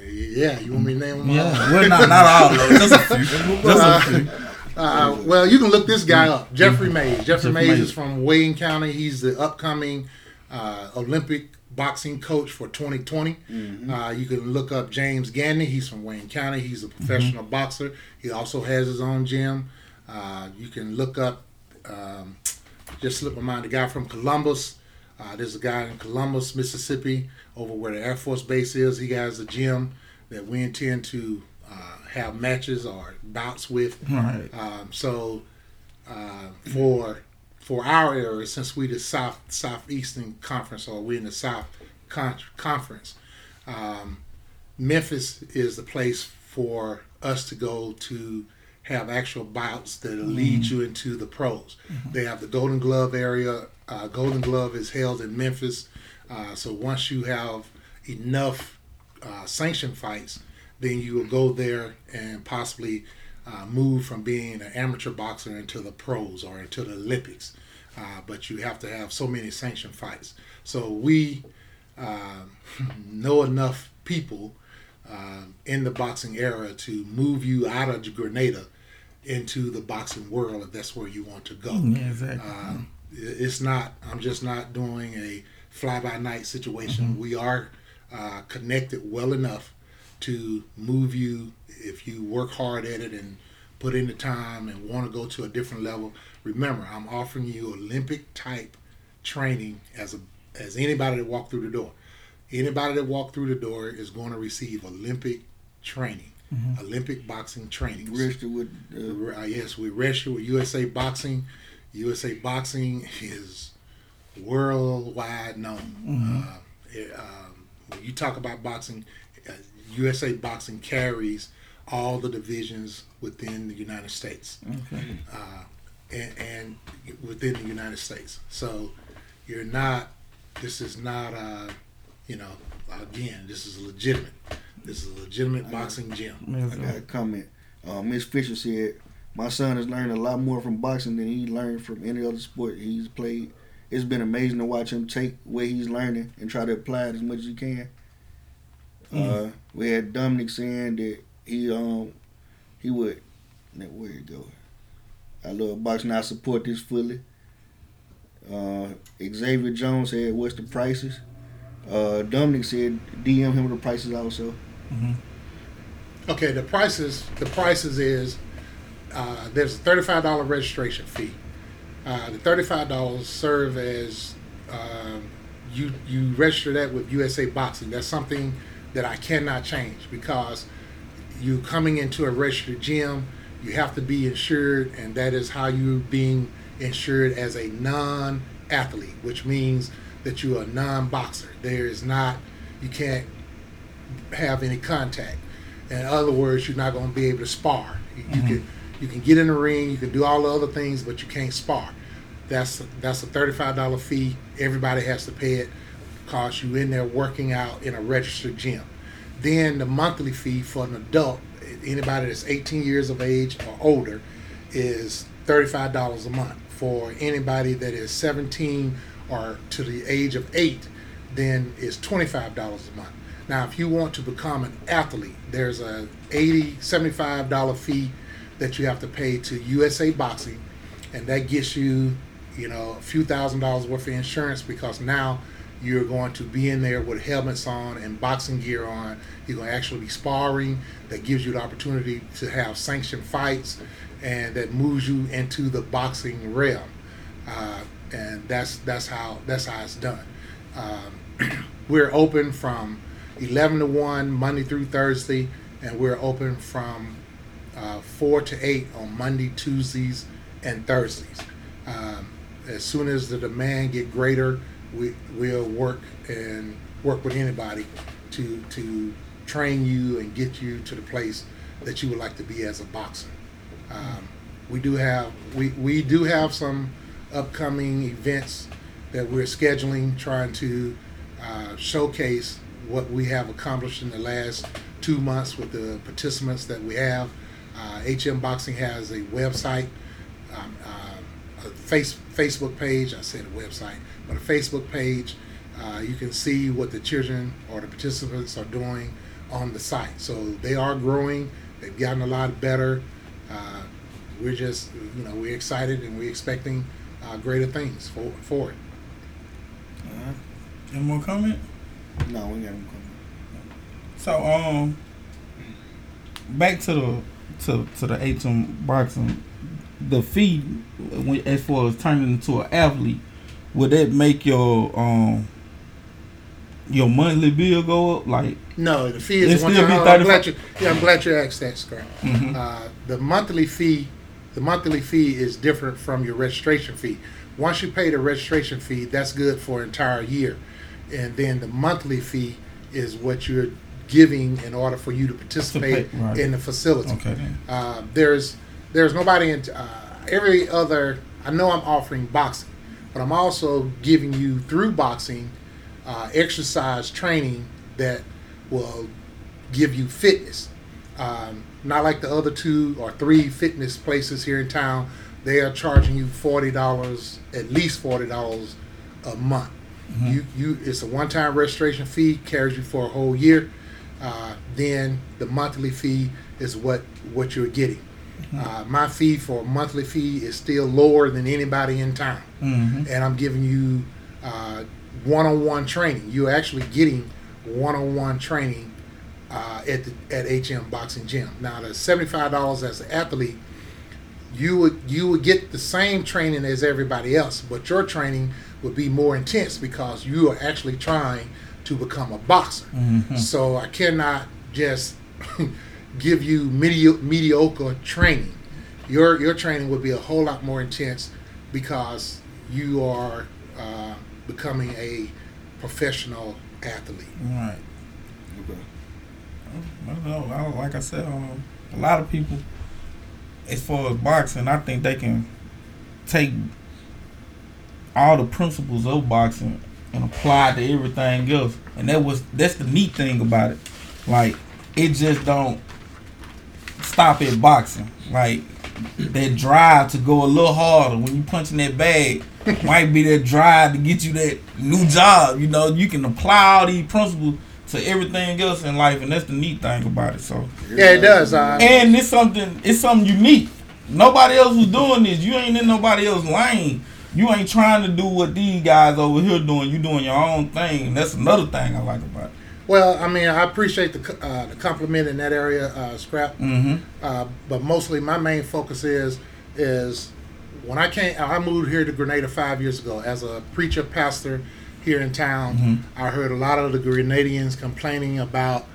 S7: Yeah, you want me to name them? all?
S5: Yeah, well, not not all just a few. Just a few.
S7: Uh, well, you can look this guy up, Jeffrey Mays. Jeffrey
S5: Jeffrey
S7: Mays
S5: Mays.
S7: is from Wayne County. He's the upcoming uh, Olympic boxing coach for 2020. Uh, you can look up James Gandy. He's from Wayne County. He's a professional boxer. He also has his own gym. Uh, you can look up, um, just slip my mind, the guy from Columbus. Uh, there's a guy in Columbus, Mississippi, over where the Air Force Base is. He has a gym that we intend to uh, have matches or bouts with.
S5: Right.
S7: Um, so uh, for for our area, since we the South Southeastern Conference or we in the South con- Conference, um, Memphis is the place for us to go to have actual bouts that'll lead you into the pros. They have the Golden Glove area. Uh, Golden Glove is held in Memphis. Uh, so once you have enough uh, sanction fights, then you will go there and possibly uh, move from being an amateur boxer into the pros or into the Olympics. Uh, but you have to have so many sanction fights. So we uh, know enough people in the boxing era to move you out of Grenada into the boxing world if that's where you want to go.
S5: Yeah, exactly.
S7: Um, it's not. I'm just not doing a fly by night situation. We are uh, connected well enough to move you if you work hard at it and put in the time and want to go to a different level. Remember, I'm offering you Olympic type training as a as anybody that walked through the door. Anybody that walked through the door is going to receive Olympic training, Olympic boxing training.
S2: Registered with uh,
S7: Uh, yes, we register with USA Boxing. USA Boxing is worldwide known. Uh, it, um, when you talk about boxing, uh, USA Boxing carries all the divisions within the United States
S5: Okay.
S7: uh, and, and within the United States. So you're not. This is not. Uh, you know. Again, this is legitimate. This is a legitimate boxing gym.
S2: I got a comment. Uh, Miss Fisher said, "My son has learned a lot more from boxing than he learned from any other sport he's played. It's been amazing to watch him take what he's learning and try to apply it as much as he can." Uh, we had Dominic saying that he um he would now where you go. I love boxing. I support this fully. Uh, Xavier Jones said, "What's the prices?" Uh, Dominic said, "DM him with the prices also."
S7: Okay, the prices. The prices is uh, there's a thirty-five dollar registration fee. Uh, the thirty-five dollars serve as um, you you register that with USA Boxing. That's something that I cannot change because you coming into a registered gym, you have to be insured, and that is how you're being insured as a non-athlete, which means that you're a non-boxer. There is not, you can't have any contact. In other words, you're not going to be able to spar. You, you can mm-hmm. you can get in the ring, you can do all the other things, but you can't spar. That's that's a thirty-five dollar fee. Everybody has to pay it because you in there working out in a registered gym. Then the monthly fee for an adult, anybody that's 18 years of age or older, is thirty-five dollars a month. For anybody that is 17 or to the age of eight, then it's twenty-five dollars a month. Now, if you want to become an athlete, there's a 80 75 dollar fee that you have to pay to USA Boxing, and that gets you, you know, a few thousand dollars worth of insurance because now you're going to be in there with helmets on and boxing gear on. You're going to actually be sparring. That gives you the opportunity to have sanctioned fights, and that moves you into the boxing realm. Uh, and that's that's how that's how it's done. Um, we're open from 11 to 1 Monday through Thursday, and we're open from uh, 4 to 8 on Monday, Tuesdays, and Thursdays. Um, as soon as the demand get greater, we we'll work and work with anybody to to train you and get you to the place that you would like to be as a boxer. Um, we do have we, we do have some upcoming events that we're scheduling, trying to uh, showcase what we have accomplished in the last two months with the participants that we have. Uh, HM Boxing has a website. Um, uh, a face Facebook page. I said a website, but a Facebook page. Uh, you can see what the children or the participants are doing on the site. So they are growing. They've gotten a lot better. Uh, we're just, you know, we're excited and we're expecting uh, greater things for for it.
S5: Any more comment?
S2: No, we got him coming.
S5: So um, back to the to to the HM boxing, the fee as far as turning into an athlete, would that make your um your monthly bill go up? Like
S7: No, the fee is one
S5: still
S7: time.
S5: be
S7: I'm glad you, yeah, I'm glad you asked that, Scrap.
S5: Mhm.
S7: Uh, the monthly fee, the monthly fee is different from your registration fee. Once you pay the registration fee, that's good for an entire year, and then the monthly fee is what you're giving in order for you to participate
S5: right.
S7: in the facility.
S5: okay.
S7: Uh, there's there's nobody in uh, every other. I know I'm offering boxing, but I'm also giving you through boxing uh, exercise training that will give you fitness. Um, not like the other two or three fitness places here in town. They are charging you forty dollars, at least forty dollars a month. You you it's a one time registration fee carries you for a whole year. Uh, then the monthly fee is what what you're getting. Uh, my fee for a monthly fee is still lower than anybody in town,
S5: Mhm.
S7: and I'm giving you uh, one-on-one training. You're actually getting one-on-one training uh, at the at HM Boxing Gym. Now, the seventy-five dollars as an athlete, you would you would get the same training as everybody else, but your training would be more intense because you are actually trying to become a boxer. So I cannot just give you medio- mediocre training. Your your training would be a whole lot more intense because you are uh, becoming a professional athlete.
S5: Right.
S2: Okay.
S5: I don't know. Like I said, um, a lot of people, as far as boxing, I think they can take all the principles of boxing and apply to everything else. And that was that's the neat thing about it. Like it just don't stop at boxing. Like that drive to go a little harder when you punching that bag might be that drive to get you that new job. You know, you can apply all these principles to everything else in life, and that's the neat thing about it. So,
S7: Yeah, it does. Uh,
S5: and it's something, it's something unique. Nobody else was doing this. You ain't in nobody else's lane. You ain't trying to do what these guys over here doing. You doing your own thing. And that's another thing I like about it.
S7: well, I mean, I appreciate the uh, the compliment in that area, uh, Scrap.
S5: Mm-hmm.
S7: Uh, but mostly, my main focus is is when I came, I moved here to Grenada five years ago as a preacher pastor here in town. I heard a lot of the Grenadians complaining about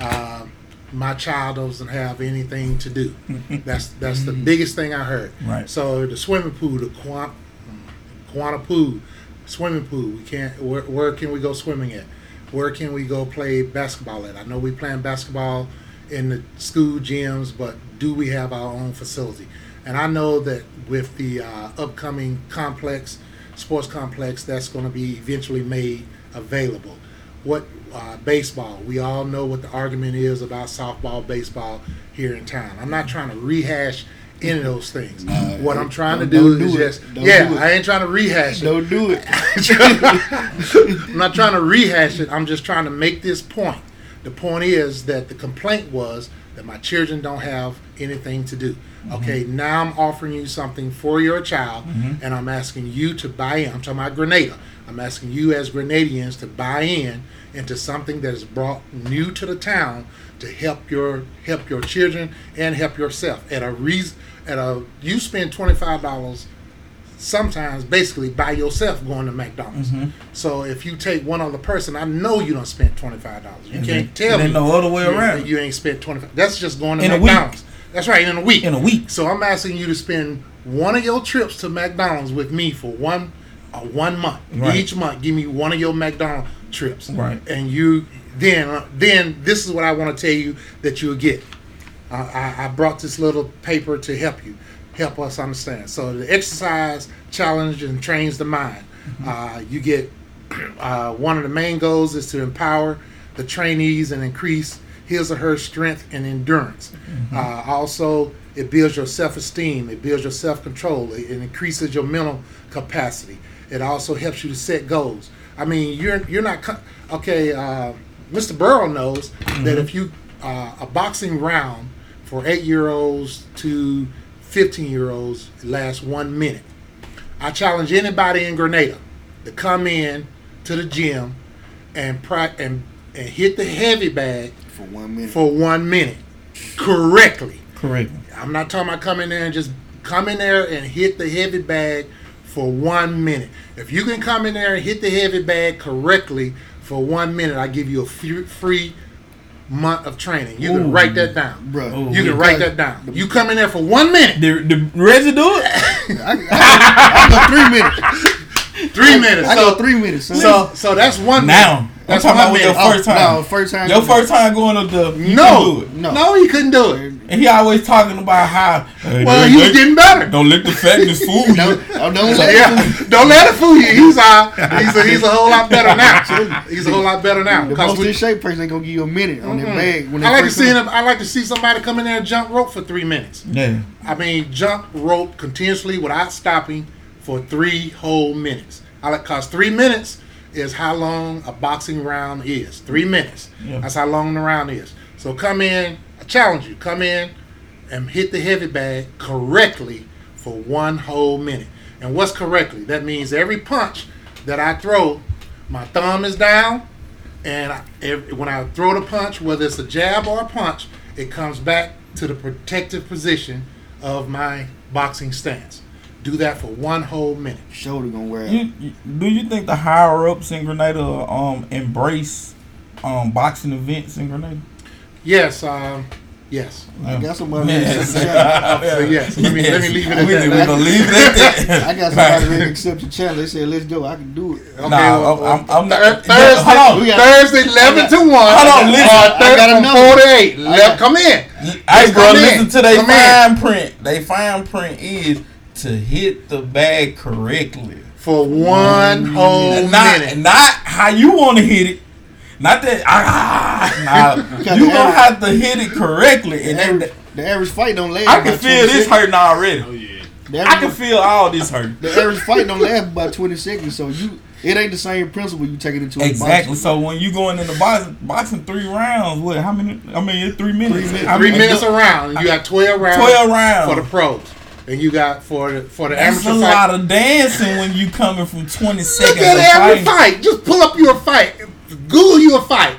S7: uh, my child doesn't have anything to do. that's that's the biggest thing I heard.
S5: Right.
S7: So the swimming pool, the Quanah pool, swimming pool. We can't. Where, where can we go swimming at? Where can we go play basketball at? I know we playing basketball in the school gyms, but do we have our own facility? And I know that with the uh, upcoming complex, sports complex, that's going to be eventually made available. What uh, baseball? We all know what the argument is about softball, baseball here in town. I'm not trying to rehash any of those things. what I'm trying to do is
S2: do
S7: just yeah.
S2: do.
S7: I ain't trying to rehash it.
S2: Don't do it.
S7: I'm not trying to rehash it. I'm just trying to make this point. The point is that the complaint was that my children don't have anything to do. Mm-hmm. Okay, now I'm offering you something for your child, mm-hmm. and I'm asking you to buy in. I'm talking about Grenada. I'm asking you as Grenadians to buy in into something that is brought new to the town to help your help your children and help yourself at a reason. At a you spend twenty five dollars sometimes basically by yourself going to McDonald's. So if you take one other person, I know you don't spend twenty five dollars. You
S5: And
S7: can't tell me
S5: no other way
S7: you,
S5: around.
S7: You ain't spent twenty five. That's just going to
S5: In.
S7: McDonald's. That's right, in a week.
S5: In a week.
S7: So I'm asking you to spend one of your trips to McDonald's with me for one uh, one month.
S5: Right.
S7: Each month, give me one of your McDonald's trips.
S5: Right.
S7: And you then uh, then this is what I want to tell you that you'll get. I, I brought this little paper to help you, help us understand. So the exercise challenge and trains the mind. Uh, you get uh, one of the main goals is to empower the trainees and increase his or her strength and endurance. Uh, also, it builds your self-esteem. It builds your self-control. It, it increases your mental capacity. It also helps you to set goals. I mean, you're you're not co- okay. Uh, Mr. Burrow knows that if you uh, a boxing round for eight year olds to fifteen year olds lasts one minute. I challenge anybody in Grenada to come in to the gym and pra- and and hit the heavy bag
S2: For one minute.
S7: for one minute correctly.
S5: Correct.
S7: I'm not talking about coming there and just come in there and hit the heavy bag for one minute. If you can come in there and hit the heavy bag correctly for one minute, I give you a free, free month of training. You can write that down.
S2: Bro,
S5: Ooh.
S7: You can write that down. You come in there for one minute,
S5: The, did Reggie do?
S2: I, I, I go three minutes.
S7: three minutes.
S2: I
S7: So,
S2: go three minutes. Son.
S7: so, so that's one
S5: Now.
S7: minute.
S5: I'm
S7: That's
S5: talking about with your
S7: minute.
S5: first
S2: Oh,
S5: time.
S2: No, first time.
S5: Your first time going to the
S7: No,
S5: couldn't do it.
S2: No.
S7: no, he couldn't do it.
S5: And he always talking about how hey,
S7: Well,
S5: don't let-
S7: getting better.
S5: Don't let the fatness fool you.
S2: Don't, oh, don't let
S7: yeah,
S2: him-
S7: don't let it fool you. He's uh, he's a, he's a whole lot better now. He's a whole lot better now.
S2: The
S7: Because
S2: most
S7: we,
S2: in shape person ain't gonna give you a minute on their bag when they
S7: I like to see him. I like to see somebody come in there and jump rope for three minutes.
S5: Yeah.
S7: I mean, jump rope continuously without stopping for three whole minutes. I like cause three minutes is how long a boxing round is. Three minutes.
S5: Yeah.
S7: That's how long the round is. So come in. I challenge you. Come in and hit the heavy bag correctly for one whole minute. And what's correctly? That means every punch that I throw, my thumb is down, and I, ev when I throw the punch, whether it's a jab or a punch, it comes back to the protective position of my boxing stance. Do that for one whole minute.
S2: Shoulder gonna wear out.
S5: You, you, do you think the higher ups in Grenada um embrace um boxing events in Grenada?
S7: Yes, um, yes.
S2: I got somebody.
S5: Yes.
S2: ready to accept the
S7: So yes, let me let me leave it at
S5: we,
S7: that.
S5: We gonna leave it at that.
S2: I got somebody ready to accept the challenge. They said, "Let's go. I can do it."
S7: Okay,
S5: Nah,
S7: well,
S5: I'm, I'm
S7: Thur-
S5: not.
S7: Thursday,
S5: Hold on.
S7: Thursday, eleven to one.
S5: Hold on, listen.
S7: Or
S2: I got
S7: Thursday from
S2: another-
S7: four to eight.
S2: I
S7: Let,
S2: got-
S7: come in.
S5: Hey,
S7: Just
S5: bro,
S7: come
S5: listen to their
S7: Come in.
S5: fine print. They fine print is to hit the bag correctly.
S7: for one whole
S5: not,
S7: minute.
S5: not how you want to hit it. Not that. Ah, nah. you
S2: the
S5: gonna
S2: average-
S5: have to hit it correctly. And
S2: The
S5: then,
S2: average, the average fight don't last.
S5: I can feel this
S2: seconds.
S5: hurting already.
S6: Oh yeah.
S2: The
S5: I can feel all this hurting.
S2: the average fight don't last about twenty seconds. So you, it ain't the same principle you take it into. a
S5: Exactly.
S2: boxing.
S5: So when you going in the boxing, boxing three rounds, what? How many? I mean, it's three minutes.
S2: Three minutes.
S5: I
S7: Three
S5: mean,
S7: minutes
S5: the-
S7: around. and You got twelve rounds.
S5: Twelve rounds.
S7: for the pros, and you got for the for the
S5: That's a
S7: amateur
S5: lot of dancing when you coming from twenty seconds.
S7: Look
S5: seconds.
S7: at
S5: of
S7: every
S5: fighting.
S7: fight. Just pull up your fight. Google you a fight.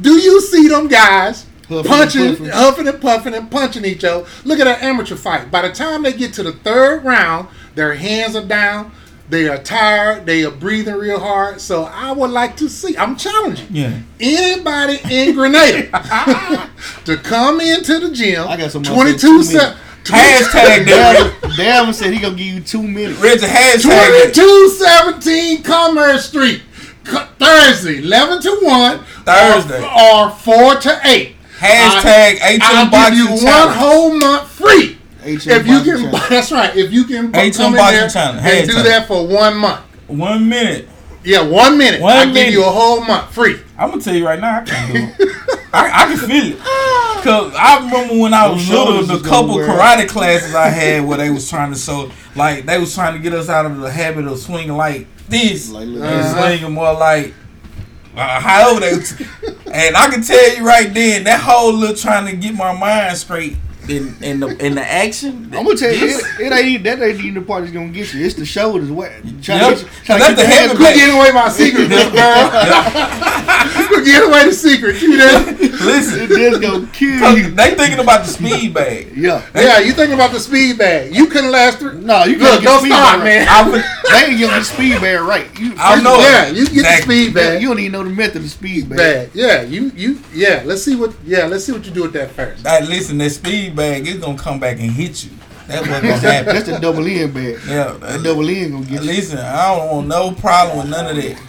S7: Do you see them guys
S2: Huffing and
S7: punching,
S2: puffing.
S7: huffing and puffing and punching each other? Look at an amateur fight. By the time they get to the third round, their hands are down. They are tired. They are breathing real hard. So I would like to see. I'm challenging
S5: Yeah.
S7: anybody in Grenada to come into the gym.
S2: I got some.
S7: 22
S2: say two
S5: Hashtag that.
S2: Dalvin, Dalvin said he gonna give you two minutes.
S5: Reggie hashtag that.
S7: 2217 Commerce Street. Co- Thursday, 11 to 1.
S5: Thursday.
S7: Or, or 4 to 8.
S5: Hashtag
S7: I-
S5: HM
S7: I'll give you one
S5: Challenge.
S7: whole month free.
S2: HM
S7: if you can,
S2: Challenge.
S7: that's right. If you can
S5: HM
S7: come in
S5: Boxing
S7: there
S5: Challenge.
S7: and do that for one month.
S5: One minute.
S7: Yeah, one minute.
S5: One
S7: I give you a whole month free.
S5: I'm gonna tell you right now, I can't do it. I, I can feel it. Cause I remember when I was
S2: Those
S5: little, the couple karate classes I had where they was trying to show, like they was trying to get us out of the habit of swinging like this
S2: Like, look,
S5: and
S7: Uh-huh.
S5: swinging more like. Uh, however they, was- and I can tell you right then that whole little trying to get my mind straight in in the in the action.
S2: I'm gonna tell you, it, it ain't that ain't even the part that's gonna get you. It's the shoulders. What? Trying
S5: Yep.
S2: to get, trying
S5: That's
S2: to
S5: the
S2: get
S5: heavy
S2: the
S7: Quit giving away my secret, girl. Quit giving away the secret. You know?
S5: Listen,
S2: It just gonna kill you.
S5: they thinking about the speed bag.
S2: Yeah.
S7: Yeah, you thinking about the speed bag. You couldn't last through.
S2: No, you
S7: Look,
S2: gotta
S7: don't
S2: get speed
S7: stop,
S2: bag
S7: man.
S5: I would,
S2: They ain't giving the speed bag right. You,
S5: I
S2: first
S5: know
S2: of all,
S7: Yeah, you get
S5: Exactly.
S7: the speed bag.
S2: You don't even know the method of the speed bag.
S7: bag. Yeah, you you yeah. Let's see what yeah. Let's see what you do with that first.
S5: Hey, listen, that speed bag is gonna come back and hit you. That's what's gonna happen.
S2: That's the double end bag.
S5: Yeah,
S2: That double end gonna get you.
S5: Listen, I don't want no problem with none of that.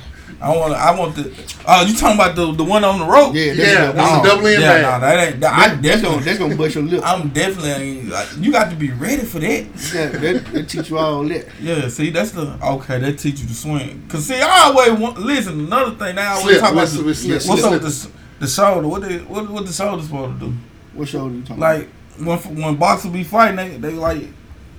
S5: I want, I want the. Oh, you talking about the the one on the rope?
S2: Yeah,
S7: Yeah,
S2: a
S7: that's a double end
S5: yeah,
S7: bag.
S5: no, that ain't. That, I
S2: That, that's gonna that's gonna bust your lip.
S5: I'm definitely. Like, you got to be ready for that.
S2: Yeah, that, that teach you all that.
S5: Yeah, see, that's the okay. That teach you to swing. Cause see, I always want. Listen, another thing. They always
S7: Slip,
S5: talk about
S7: what's
S5: the,
S7: the- slip,
S5: what's
S7: slip,
S5: up with the. The shoulder. What they what what the shoulder supposed to do?
S2: What show you talking
S5: Like when when boxers be fighting, they, they like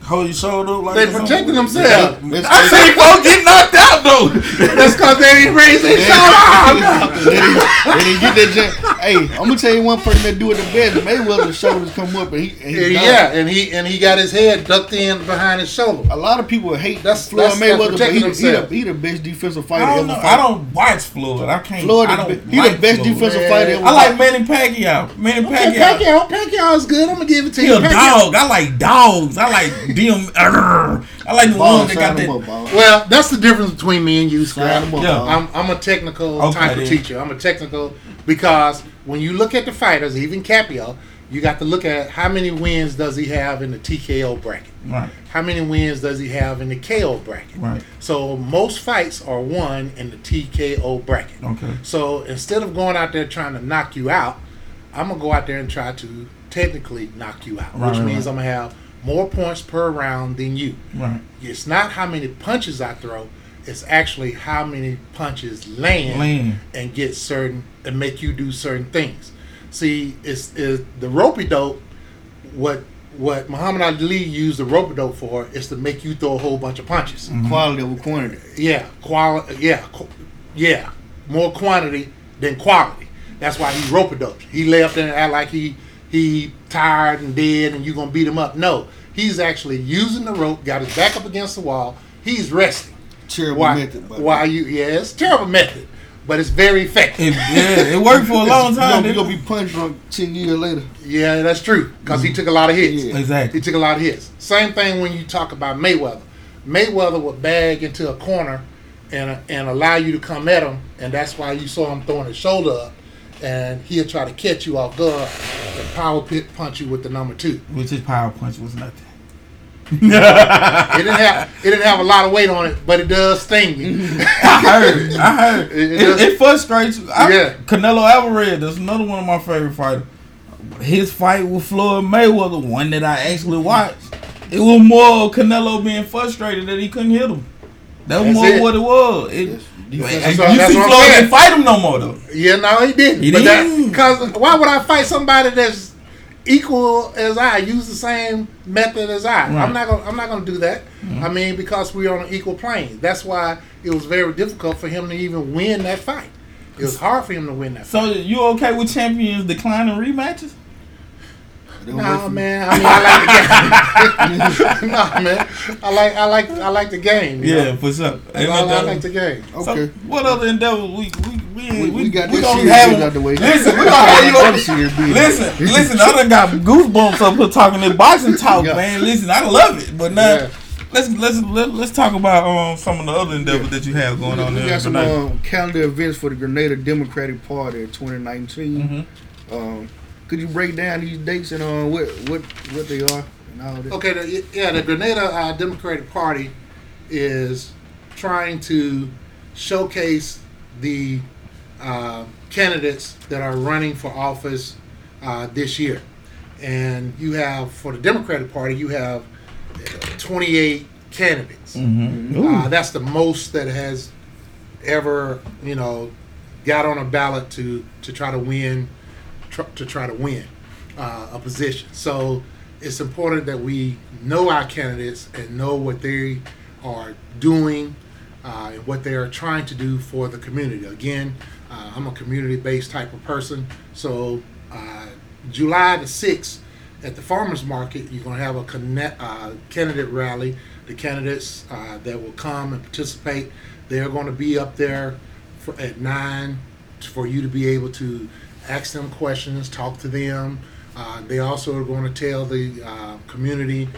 S5: hold your shoulder up like
S7: They protecting
S5: something.
S7: themselves.
S2: about? That's-
S5: I seen folks get knocked out though.
S7: That's because ah, they didn't raise their shoulder.
S2: they, didn't, get that jam. Hey, I'm gonna tell you one person that do it the best. Mayweather's shoulders come up and he, and he
S7: Yeah,
S2: done.
S7: and he and he got his head ducked in behind his shoulder.
S2: A lot of people hate
S7: That's-
S2: Floyd
S7: that's- that's
S2: Mayweather, but he, he, the, he the best defensive fighter
S5: I don't know.
S2: fought.
S5: I don't watch Floyd. I can't.
S2: Floyd,
S5: I don't
S2: he
S5: like
S2: the best
S5: Floyd.
S2: defensive
S7: Man.
S2: fighter ever.
S5: I like. Manny Pacquiao. Manny
S7: Okay,
S5: Pacquiao.
S7: Pacquiao, Pacquiao is good. I'm gonna give it to
S5: He
S7: you.
S5: a dog. I like dogs. I like them. I like the
S2: Ball,
S5: ones that got that.
S7: Well, that's the difference between me and you,
S2: Sign
S7: Scrap.
S2: him up,
S5: Yeah.
S7: I'm, I'm a technical
S5: Okay,
S7: type of teacher. I'm a technical because when you look at the fighters, even Capio, you got to look at how many wins does he have in the TKO bracket.
S5: Right.
S7: How many wins does he have in the KO bracket?
S5: Right.
S7: So most fights are won in the TKO bracket.
S5: Okay.
S7: So instead of going out there trying to knock you out, I'm gonna go out there and try to technically knock you out,
S5: Right,
S7: which
S5: right,
S7: means
S5: right.
S7: I'm gonna have more points per round than you.
S5: Right.
S7: It's not how many punches I throw; it's actually how many punches land,
S5: Land.
S7: and get certain and make you do certain things. See, it's, it's the ropey dope. What what Muhammad Ali used the ropey dope for is to make you throw a whole bunch of punches. Mm-hmm.
S2: Quality over quantity.
S7: Yeah, quality. Yeah, qu- yeah, more quantity than quality. That's why he rope doped. He lay up there and act like he he tired and dead, and you're gonna beat him up. No, he's actually using the rope, got his back up against the wall. He's resting.
S2: Terrible
S7: Why?
S2: method. But
S7: Why you? Yeah, it's a terrible method, but it's very effective.
S5: It, yeah, it worked for a long
S2: You
S5: time.
S2: gonna, you
S5: didn't
S2: gonna be punch drunk ten years later.
S7: Yeah, that's true because he took a lot of hits.
S2: Yeah.
S5: Exactly.
S7: He took a lot of hits. Same thing when you talk about Mayweather. Mayweather would bag into a corner and and allow you to come at him, and that's why you saw him throwing his shoulder up, and he'll try to catch you off guard and power pit punch you with the number two.
S5: Which his power punch was nothing.
S7: It didn't have it didn't have a lot of weight on it, but it does sting you. Mm-hmm.
S5: I heard. I heard.
S7: It- it
S5: It, it, frustrates you. I,
S7: Yeah.
S5: Canelo Alvarez. That's another one of my favorite fighters. His fight with Floyd Mayweather, one that I actually watched, it was more Canelo being frustrated that he couldn't hit him. That was
S7: That's
S5: more
S7: it.
S5: what it was. It,
S2: Yes.
S5: and
S7: So
S5: you
S7: that's
S5: see Floyd didn't fight him no more though.
S7: Yeah, no, he didn't.
S5: He didn't.
S7: Because why would I fight somebody that's equal as I, use the same method as I?
S5: Right.
S7: I'm not gonna. I'm not gonna do that. Mm-hmm. I mean, because we're on an equal plane. That's why it was very difficult for him to even win that fight. It was hard for him to win that. fight.
S5: So you okay with champions declining rematches?
S2: They
S7: Nah, man. I mean, I like the game. nah, man. I like. I like. I like the game.
S5: Yeah,
S7: know?
S5: for sure.
S7: I, I like the game.
S5: So
S2: Okay.
S5: what other endeavors we we we
S2: We, we got
S5: we
S2: this
S5: gonna
S2: series
S5: have
S2: out the way.
S5: Listen, we gonna have you
S2: Other
S5: on.
S2: series being-
S5: Listen, listen. I done got goosebumps up here talking this boxing talk,
S2: Yeah.
S5: man. Listen, I love it. But now
S7: Yeah.
S5: let's let's let, let's talk about um some of the other endeavors that you have going on
S2: we
S5: there.
S2: got some um, calendar events for the Grenada Democratic Party in 2019.
S5: Mhm.
S2: Um, could you break down these dates and uh, what what what they are and all that?
S7: Okay, the, yeah, the Grenada uh, Democratic Party is trying to showcase the uh, candidates that are running for office uh, this year. And you have, for the Democratic Party, you have 28 candidates.
S5: Mhm.
S7: Uh, that's the most that has ever, you know, got on a ballot to to try to win, tr- to try to win uh, a position. So it's important that we know our candidates and know what they are doing uh, and what they are trying to do for the community. Again, uh, I'm a community-based type of person, so uh, July the sixth at the farmers market, you're going to have a connect, uh, candidate rally. The candidates uh, that will come and participate, they're going to be up there for, at nine for you to be able to ask them questions, talk to them. Uh, they also are going to tell the uh, community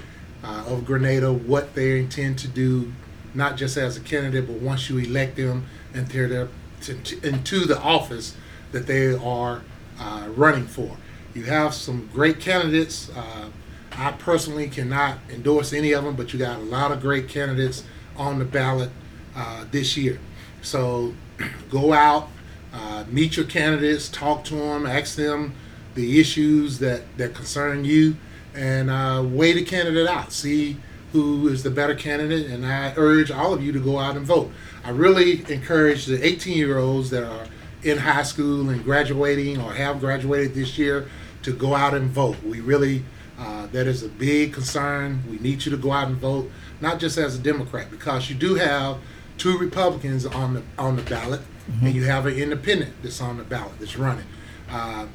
S7: of Grenada what they intend to do, not just as a candidate, but once you elect them and they're there to, to, into the office that they are uh, running for. You have some great candidates. Uh, I personally cannot endorse any of them, but you got a lot of great candidates on the ballot uh, this year. So go out, uh, meet your candidates, talk to them, ask them the issues that, that concern you, and uh, weigh the candidate out. See who is the better candidate, and I urge all of you to go out and vote. I really encourage the 18 year olds that are in high school and graduating or have graduated this year to go out and vote. We really, uh, that is a big concern. We need you to go out and vote, not just as a Democrat, because you do have two Republicans on the on the ballot, and you have an independent that's on the ballot that's running. Uh,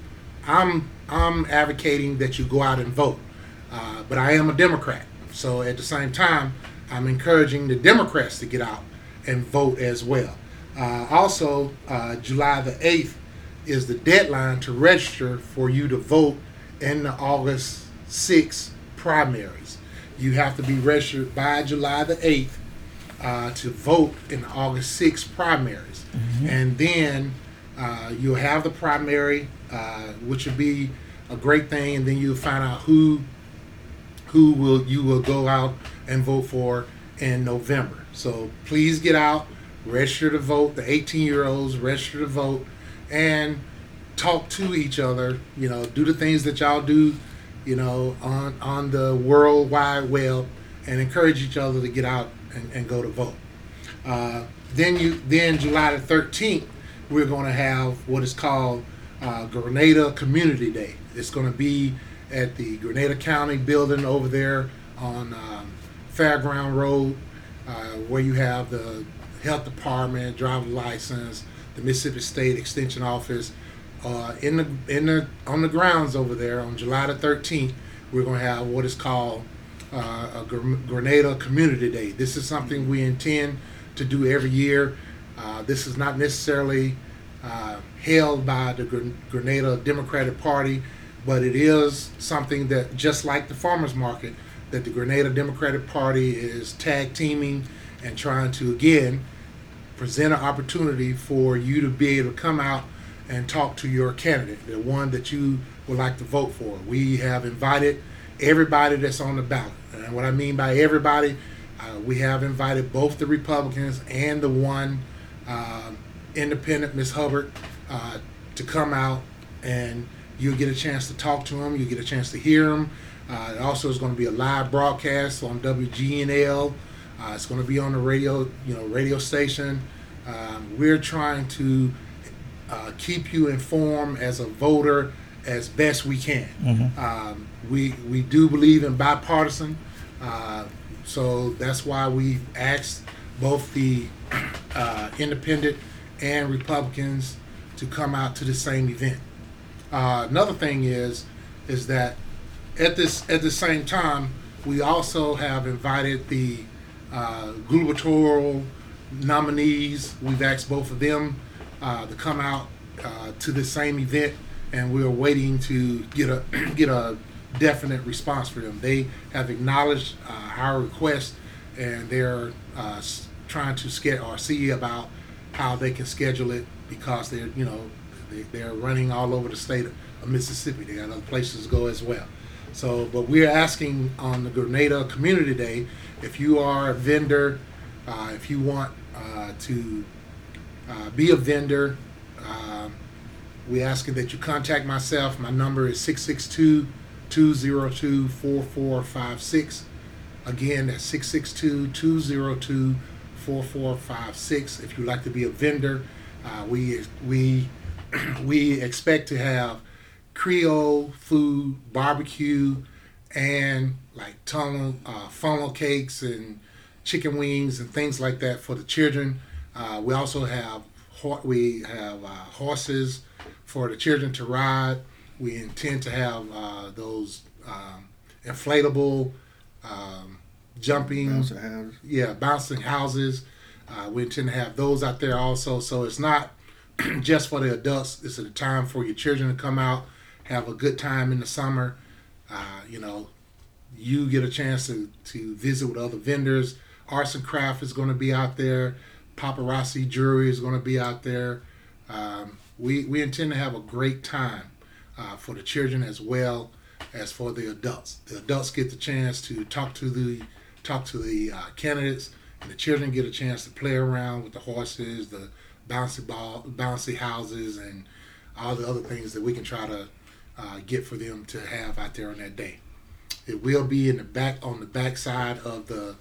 S7: I'm I'm advocating that you go out and vote, uh, but I am a Democrat. So at the same time, I'm encouraging the Democrats to get out and vote as well. Uh, also, uh, July the 8th is the deadline to register for you to vote in the August 6th primaries. You have to be registered by July the 8th uh, to vote in the August 6th primaries. And then uh, you'll have the primary, uh, which will be a great thing, and then you'll find out who who will you will go out and vote for in November. So please get out, register to vote. The 18 year olds register to vote, and talk to each other. You know, do the things that y'all do. You know, on on the World Wide Web, and encourage each other to get out and, and go to vote. Uh, then you then July the 13th, we're going to have what is called uh, Grenada Community Day. It's going to be at the Grenada County building over there on um, Fairground Road, uh, where you have the health department, driver license, the Mississippi State Extension Office. Uh, in the in the on the grounds over there on July the 13th, we're going to have what is called uh, a Gr- Grenada Community Day. This is something we intend to do every year. Uh, this is not necessarily uh, held by the Gren- Grenada Democratic Party, but it is something that, just like the farmers market, that the Grenada Democratic Party is tag teaming and trying to again present an opportunity for you to be able to come out and talk to your candidate, the one that you would like to vote for. We have invited everybody that's on the ballot. And what I mean by everybody, uh, we have invited both the Republicans and the one uh, independent, Miss Hubbard, uh, to come out and you'll get a chance to talk to them. you'll get a chance to hear them. Uh, it also is going to be a live broadcast on WGNL. Uh, it's going to be on the radio, you know, radio station. Um, we're trying to uh, keep you informed as a voter as best we can. Um, we we do believe in bipartisan, uh, so that's why we asked both the uh, independent and Republicans to come out to the same event. Uh, another thing is is that at this at the same time we also have invited the uh, gubernatorial nominees. We've asked both of them uh, to come out uh, to the same event, and we're waiting to get a get a definite response from them. They have acknowledged uh, our request, and they're uh, trying to get or see about how they can schedule it because they're you know they, they're running all over the state of Mississippi. They got other places to go as well. So, but we're asking on the Grenada Community Day if you are a vendor, uh, if you want uh, to uh, be a vendor, um, we're asking that you contact myself. My number is 662 202 4456. Again, that's 662 202 4456. If you'd like to be a vendor, uh, we, we, we expect to have Creole food, barbecue, and like tunnel, uh, funnel cakes and chicken wings and things like that for the children. Uh, we also have we have uh, horses for the children to ride. We intend to have uh, those um, inflatable um, jumping
S2: houses.
S7: yeah, bouncing houses. Uh, we intend to have those out there also. So it's not just for the adults. It's a time for your children to come out, have a good time in the summer. Uh, you know, you get a chance to, to visit with other vendors. Arts and craft is going to be out there. Paparazzi jewelry is going to be out there. Um, we, we intend to have a great time uh, for the children as well as for the adults. The adults get the chance to talk to the talk to the uh, candidates, and the children get a chance to play around with the horses, the bouncy ball, bouncy houses, and all the other things that we can try to uh, get for them to have out there on that day. It will be in the back on the back side of the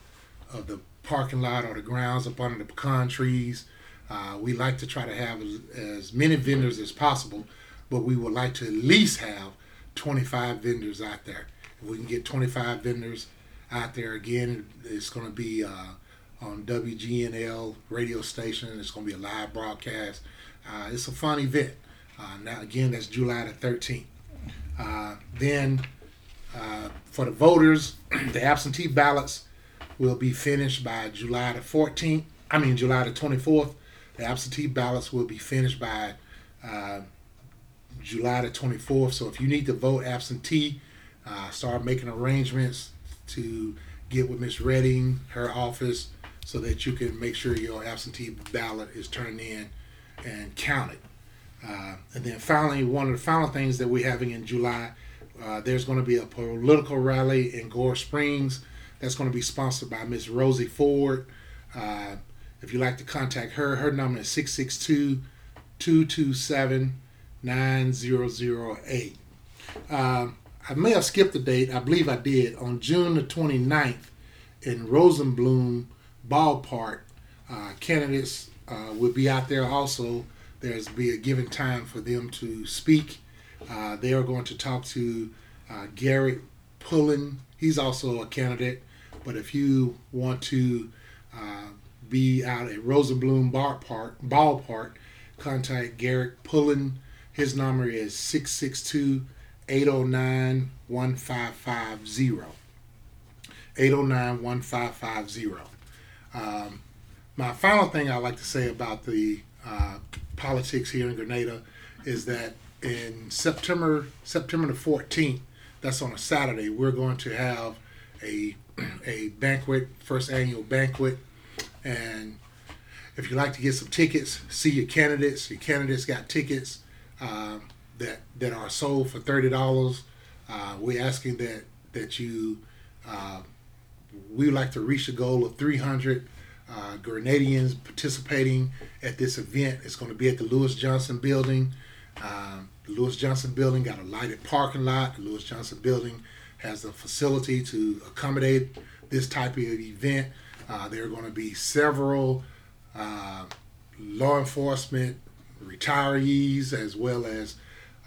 S7: of the parking lot or the grounds up under the pecan trees. Uh, we like to try to have as, as many vendors as possible, but we would like to at least have 25 vendors out there. If we can get 25 vendors out there again, it's going to be uh, on WGNL radio station. It's going to be a live broadcast. Uh, it's a fun event. Uh, now, again, that's July the 13th. Uh, then uh, for the voters, the absentee ballots will be finished by July the 14th. I mean, July the 24th. The absentee ballots will be finished by uh, July the 24th. So if you need to vote absentee, uh, start making arrangements to get with Miss Redding, her office, so that you can make sure your absentee ballot is turned in and counted. Uh, and then finally, one of the final things that we're having in July, uh, there's going to be a political rally in Gore Springs that's going to be sponsored by Miss Rosie Ford. Uh, if you'd like to contact her, her number is 662 227 9008. Um, I may have skipped the date. I believe I did. On June the 29th in Rosenblum Ballpark, uh, candidates uh, will be out there also. There's be a given time for them to speak. Uh, they are going to talk to uh, Garrett Pullen. He's also a candidate. But if you want to uh, be out at Rosenblum Bar Park, Ballpark, contact Garrett Pullen. His number is 662 809 1550. 809 1550. Um, my final thing I'd like to say about the uh, politics here in Grenada is that in September September the 14th, that's on a Saturday, we're going to have a a banquet, first annual banquet, and if you'd like to get some tickets, see your candidates. Your candidates got tickets um, that that are sold for thirty dollars. Uh, we're asking that that you uh, we would like to reach a goal of 300 uh, Grenadians participating at this event. It's going to be at the Lewis Johnson Building. Um, the Lewis Johnson Building got a lighted parking lot. The Lewis Johnson Building has the facility to accommodate this type of event. Uh, there are going to be several uh, law enforcement retirees as well as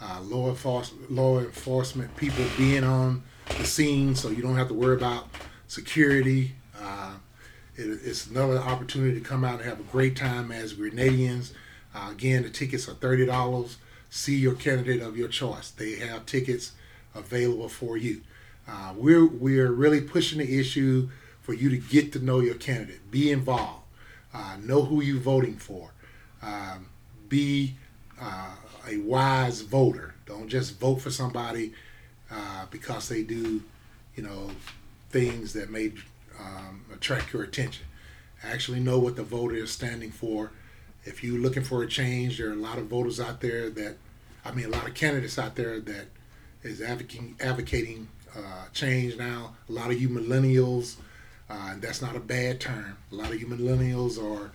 S7: uh, law, enforce- law enforcement people being on the scene so you don't have to worry about security. Uh, it, it's another opportunity to come out and have a great time as Grenadians. Uh, again, the tickets are $30. See your candidate of your choice. They have tickets available for you. Uh, we're, we're really pushing the issue for you to get to know your candidate, be involved, uh, know who you're voting for, um, be uh, a wise voter. Don't just vote for somebody uh, because they do, you know, things that may um, attract your attention. Actually, know what the voter is standing for. If you're looking for a change, there are a lot of voters out there that, I mean, a lot of candidates out there that is advocating advocating uh, change now. A lot of you millennials, uh, and that's not a bad term. A lot of you millennials are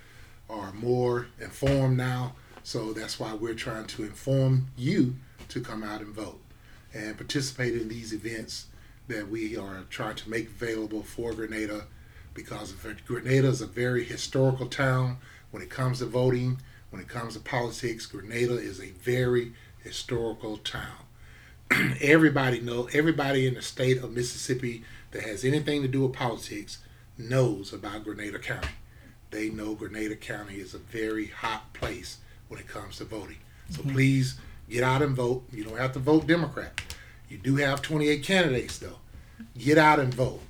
S7: are more informed now, so that's why we're trying to inform you to come out and vote and participate in these events that we are trying to make available for Grenada because Grenada is a very historical town when it comes to voting, when it comes to politics. Grenada is a very historical town. everybody know everybody in the state of Mississippi that has anything to do with politics knows about Grenada County. They know Grenada County is a very hot place when it comes to voting. So mm-hmm. please get out and vote. You don't have to vote Democrat. You do have 28 candidates though. Get out and vote.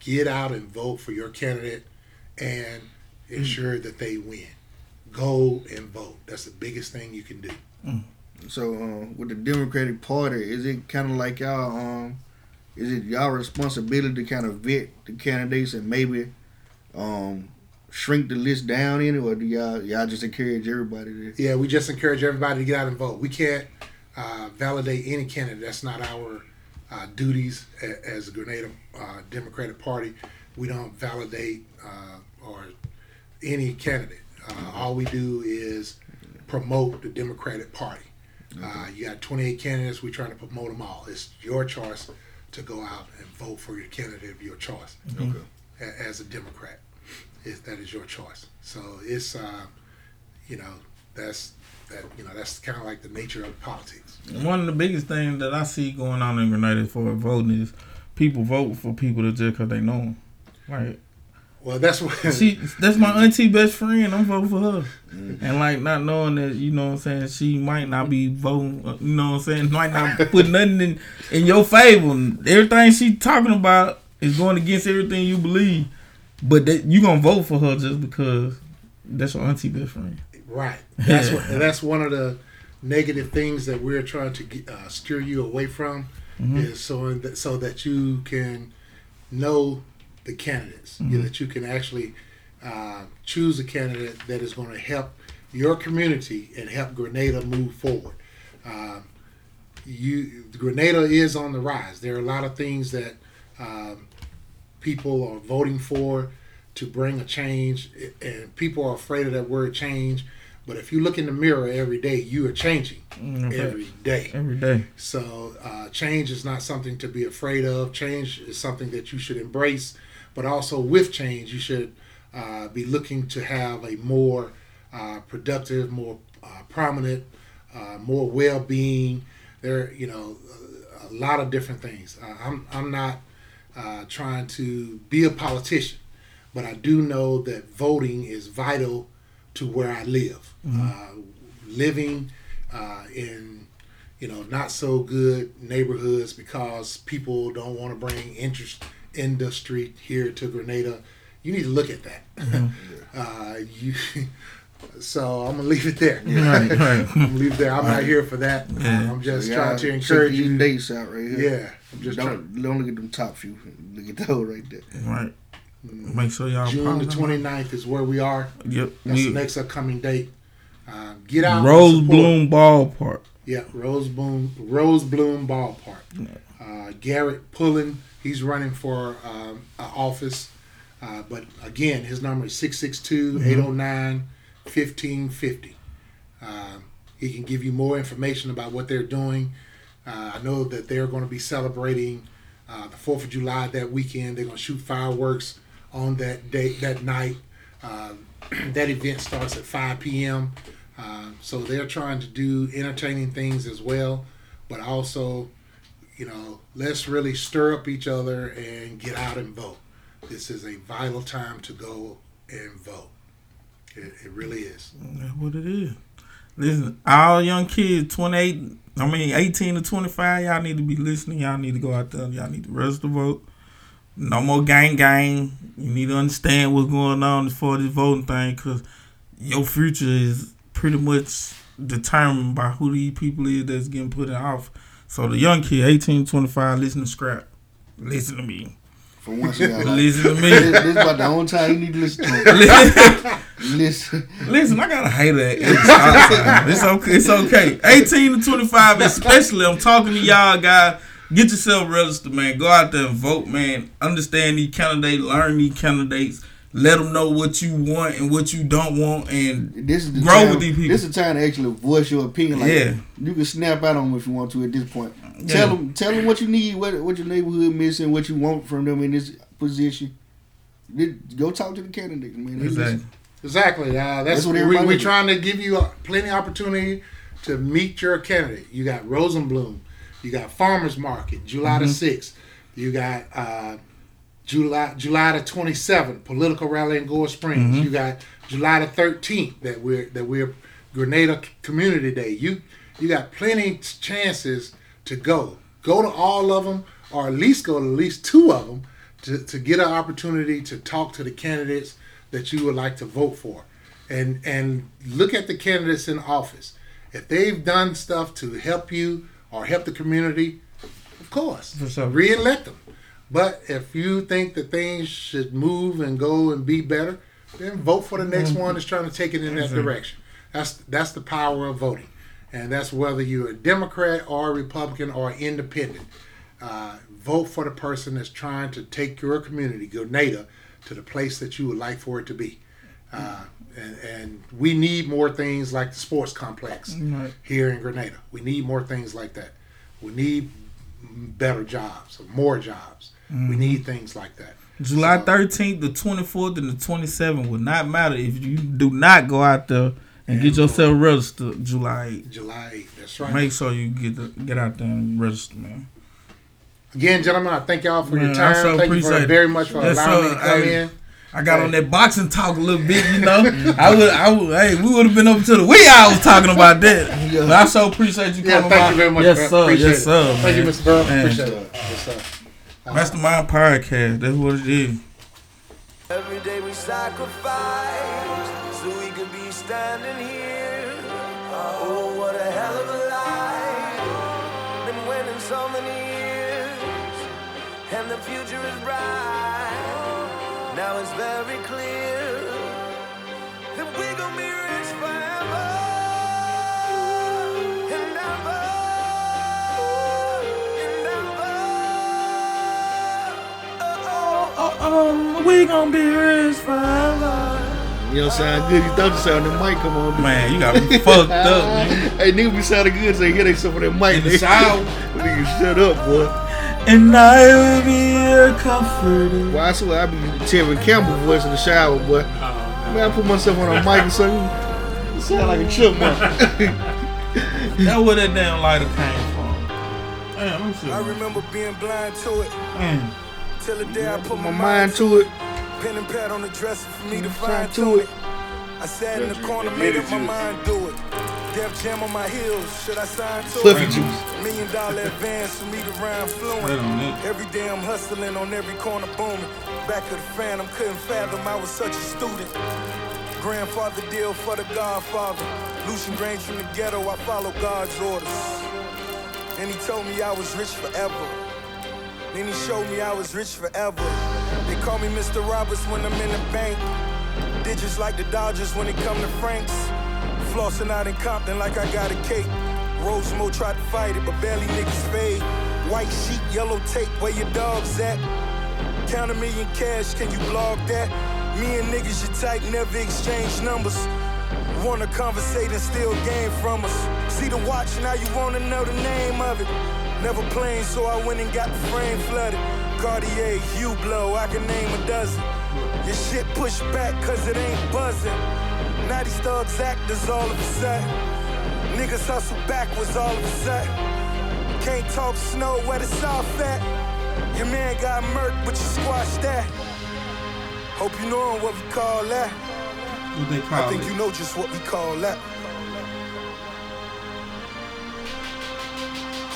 S7: Get out and vote for your candidate and ensure that they win. Go and vote. That's the biggest thing you can do.
S2: So uh, with the Democratic Party, is it kind of like y'all? Um, is it y'all responsibility to kind of vet the candidates and maybe um, shrink the list down in it, or do y'all y'all just encourage everybody to?
S7: Yeah, we just encourage everybody to get out and vote. We can't uh, validate any candidate. That's not our uh, duties as a Grenada uh, Democratic Party. We don't validate uh, or any candidate. Uh, all we do is promote the Democratic Party. Uh, you got 28 candidates. We're trying to promote them all. It's your choice to go out and vote for your candidate of your choice
S2: Okay.
S7: as a Democrat. Is that is your choice. So it's uh, you know, that's that you know that's kind of like the nature of politics.
S5: One of the biggest things that I see going on in Grenada for voting is people vote for people that just because they know them. Like
S7: Well, that's what
S5: she, that's my auntie best friend. I'm voting for her, and like not knowing that you know what I'm saying she might not be voting. uh, You know what I'm saying might not put nothing in in your favor. Everything she talking about is going against everything you believe, but that you gonna vote for her just because that's your auntie best friend.
S7: Right. That's what. That's one of the negative things that we're trying to get, uh, steer you away from, is so that so that you can know the candidates, you know, that you can actually uh, choose a candidate that is going to help your community and help Grenada move forward. Uh, you Grenada is on the rise. There are a lot of things that um, people are voting for to bring a change, and people are afraid of that word change. But if you look in the mirror every day, you are changing every day.
S5: Every day.
S7: So uh, change is not something to be afraid of. Change is something that you should embrace. But also with change, you should uh, be looking to have a more uh, productive, more uh, prominent, uh, more well-being. There, you know, a, a lot of different things. Uh, I'm I'm not uh, trying to be a politician, but I do know that voting is vital to where I live. Uh, living uh, in you know not so good neighborhoods because people don't want to bring interest industry here to Grenada. You need to look at that. uh, you. So I'm gonna leave it there.
S5: Right, right.
S7: I'm gonna leave it there. I'm not here for that.
S5: Yeah.
S7: I'm just
S2: Yeah,
S7: trying to
S2: check
S7: encourage
S2: these
S7: you.
S2: dates out right here.
S7: Yeah, I'm just.
S2: Don't, don't look at them top few. Look at those right there.
S5: Right. Make sure y'all
S7: June the
S5: pause.
S7: 29th is where we are.
S5: Yep.
S7: That's
S5: We-
S7: the next upcoming date. Uh, get out.
S5: Rose. Bloom Ballpark.
S7: Yeah, Rose Bloom, Rose Bloom Ballpark. Uh, Garrett Pullen, he's running for um, uh, office. Uh, but again, his number is 662 809 1550. Um, he can give you more information about what they're doing. Uh, I know that they're going to be celebrating uh, the 4th of July that weekend. They're going to shoot fireworks on that date, that night. Uh, that event starts at 5 p.m. Uh, so they're trying to do entertaining things as well, but also, you know, let's really stir up each other and get out and vote. This is a vital time to go and vote. It, it really is.
S5: That's what it is. Listen, all young kids, 28, I mean, 18 to 25, y'all need to be listening. Y'all need to go out there. Y'all need to register to vote. No more gang gang. You need to understand what's going on as far as this voting thing because your future is pretty much determined by who these people is that's getting put in office. So the young kid, 18 25, listen to Scrap. Listen to me.
S2: For once,
S5: Listen to me.
S2: this is about the only time you need to listen to. Listen.
S5: Listen, I got a hater at every. It's okay. It's okay. 18 to 25, especially. I'm talking to y'all, guys. Get yourself registered, man. Go out there and vote, man. Understand these candidates. Learn these candidates. Let them know what you want and what you don't want, and
S2: This is the
S5: Grow
S2: time,
S5: with these people.
S2: This is the time to actually voice your opinion. Like,
S5: Yeah.
S2: you can snap out on them if you want to at this point.
S5: Yeah.
S2: Tell them, tell them what you need, what what your neighborhood missing, what you want from them in this position. Go talk to the candidates, man. They
S5: exactly.
S2: listen.
S7: Exactly. Uh, that's,
S2: That's what
S7: we, we're
S2: do.
S7: trying to give you plenty of opportunity to meet your candidate. You got Rosenblum. You got Farmers Market, July the 6th. You got uh, July July the 27th, political rally in Gore Springs. You got July the 13th that we're that we're Grenada Community Day. You you got plenty chances to go. Go to all of them, or at least go to at least two of them to, to get an opportunity to talk to the candidates that you would like to vote for, and and look at the candidates in office. If they've done stuff to help you or help the community, of course,
S5: For sure.
S7: re-elect them. But if you think that things should move and go and be better, then vote for the next one that's trying to take it in that
S5: Exactly.
S7: direction. That's that's the power of voting, and that's whether you're a Democrat or a Republican or independent. Uh, vote for the person that's trying to take your community, Grenada, to the place that you would like for it to be. Uh, and, and we need more things like the sports complex
S5: Right.
S7: here in Grenada. We need more things like that. We need better jobs, more jobs. We mm. need things like that.
S5: July 13th, the 24th, and the 27th will not matter if you do not go out there And get yourself registered July 8th.
S7: July 8th. That's right.
S5: Make sure you get the, get out there and register, man.
S7: Again, gentlemen, I thank y'all for your
S5: Man, I
S7: time.
S5: so
S7: thank you for very much for
S5: Yes,
S7: allowing me to come
S5: Hey,
S7: in.
S5: I got on that boxing talk a little bit, you know. I would, I would, hey, we would have been up to the wee hours talking about that. But I so appreciate you coming Yeah,
S7: thank
S5: by.
S7: you very much.
S5: Yes, sir.
S7: Appreciate
S5: yes,
S7: it.
S5: sir.
S7: Thank you. Mr. Burrow. Appreciate it. Yes, sir.
S5: Mastermind Podcast. That's what it is.
S4: Every day we sacrifice so we could be standing here. Oh, what a hell of a life. Been winning so many years, and the future is bright. Now it's very clear that we gon' be rich forever and ever and ever. Oh,
S5: Oh, we gonna be rich forever.
S2: You don't sound good. You thought you sounded the mic come on. dude.
S5: Man, you got me fucked up, man.
S2: Hey, nigga be sounding good, so you hear they some of that mic.
S5: In the
S2: nigga.
S5: shower.
S2: nigga, shut up, boy.
S5: And I will be a comforter.
S2: Boy, I swear I be Tevin Campbell voice in the shower, boy. Man, I put myself on a mic and something. You sound like a chipmunk.
S5: That's where that damn lighter came from. Damn, let me see.
S8: I remember being blind to it
S5: Man,
S8: till the day I put
S2: my mind to it.
S8: Pen and pad on the dresser for me to find
S2: to
S8: to
S2: it.
S8: it. I sat in the corner, made up my mind, do it. Def Jam on my heels, should I sign to
S2: Fluffy
S8: it?
S2: juice.
S8: Million dollar advance for me to rhyme fluent. Every day I'm hustling on every corner booming. Back of the phantom, couldn't fathom I was such a student. Grandfather deal for the Godfather. Lucian Grainge from the ghetto, I follow God's orders. And he told me I was rich forever. Then he showed me I was rich forever. They call me Mr. Roberts when I'm in the bank. Digits like the Dodgers when it come to Franks. Flossing out in Compton like I got a cake. Rosemo tried to fight it, but barely niggas fade. White sheet, yellow tape, where your dogs at? Count a million cash, can you blog that? Me and niggas you type, never exchange numbers. Wanna conversate and steal game from us. See the watch, now you wanna know the name of it. Never playing, so I went and got the frame flooded. Cartier, Hublot, I can name a dozen. Your shit pushed back cause it ain't buzzing. Now these thugs actors all of a sudden. Niggas hustle backwards all of a sudden. Can't talk snow where the south at. Your man got murked, but you squashed that. Hope you know what we call that.
S5: What they
S8: I think
S5: it?
S8: you know just what we call that.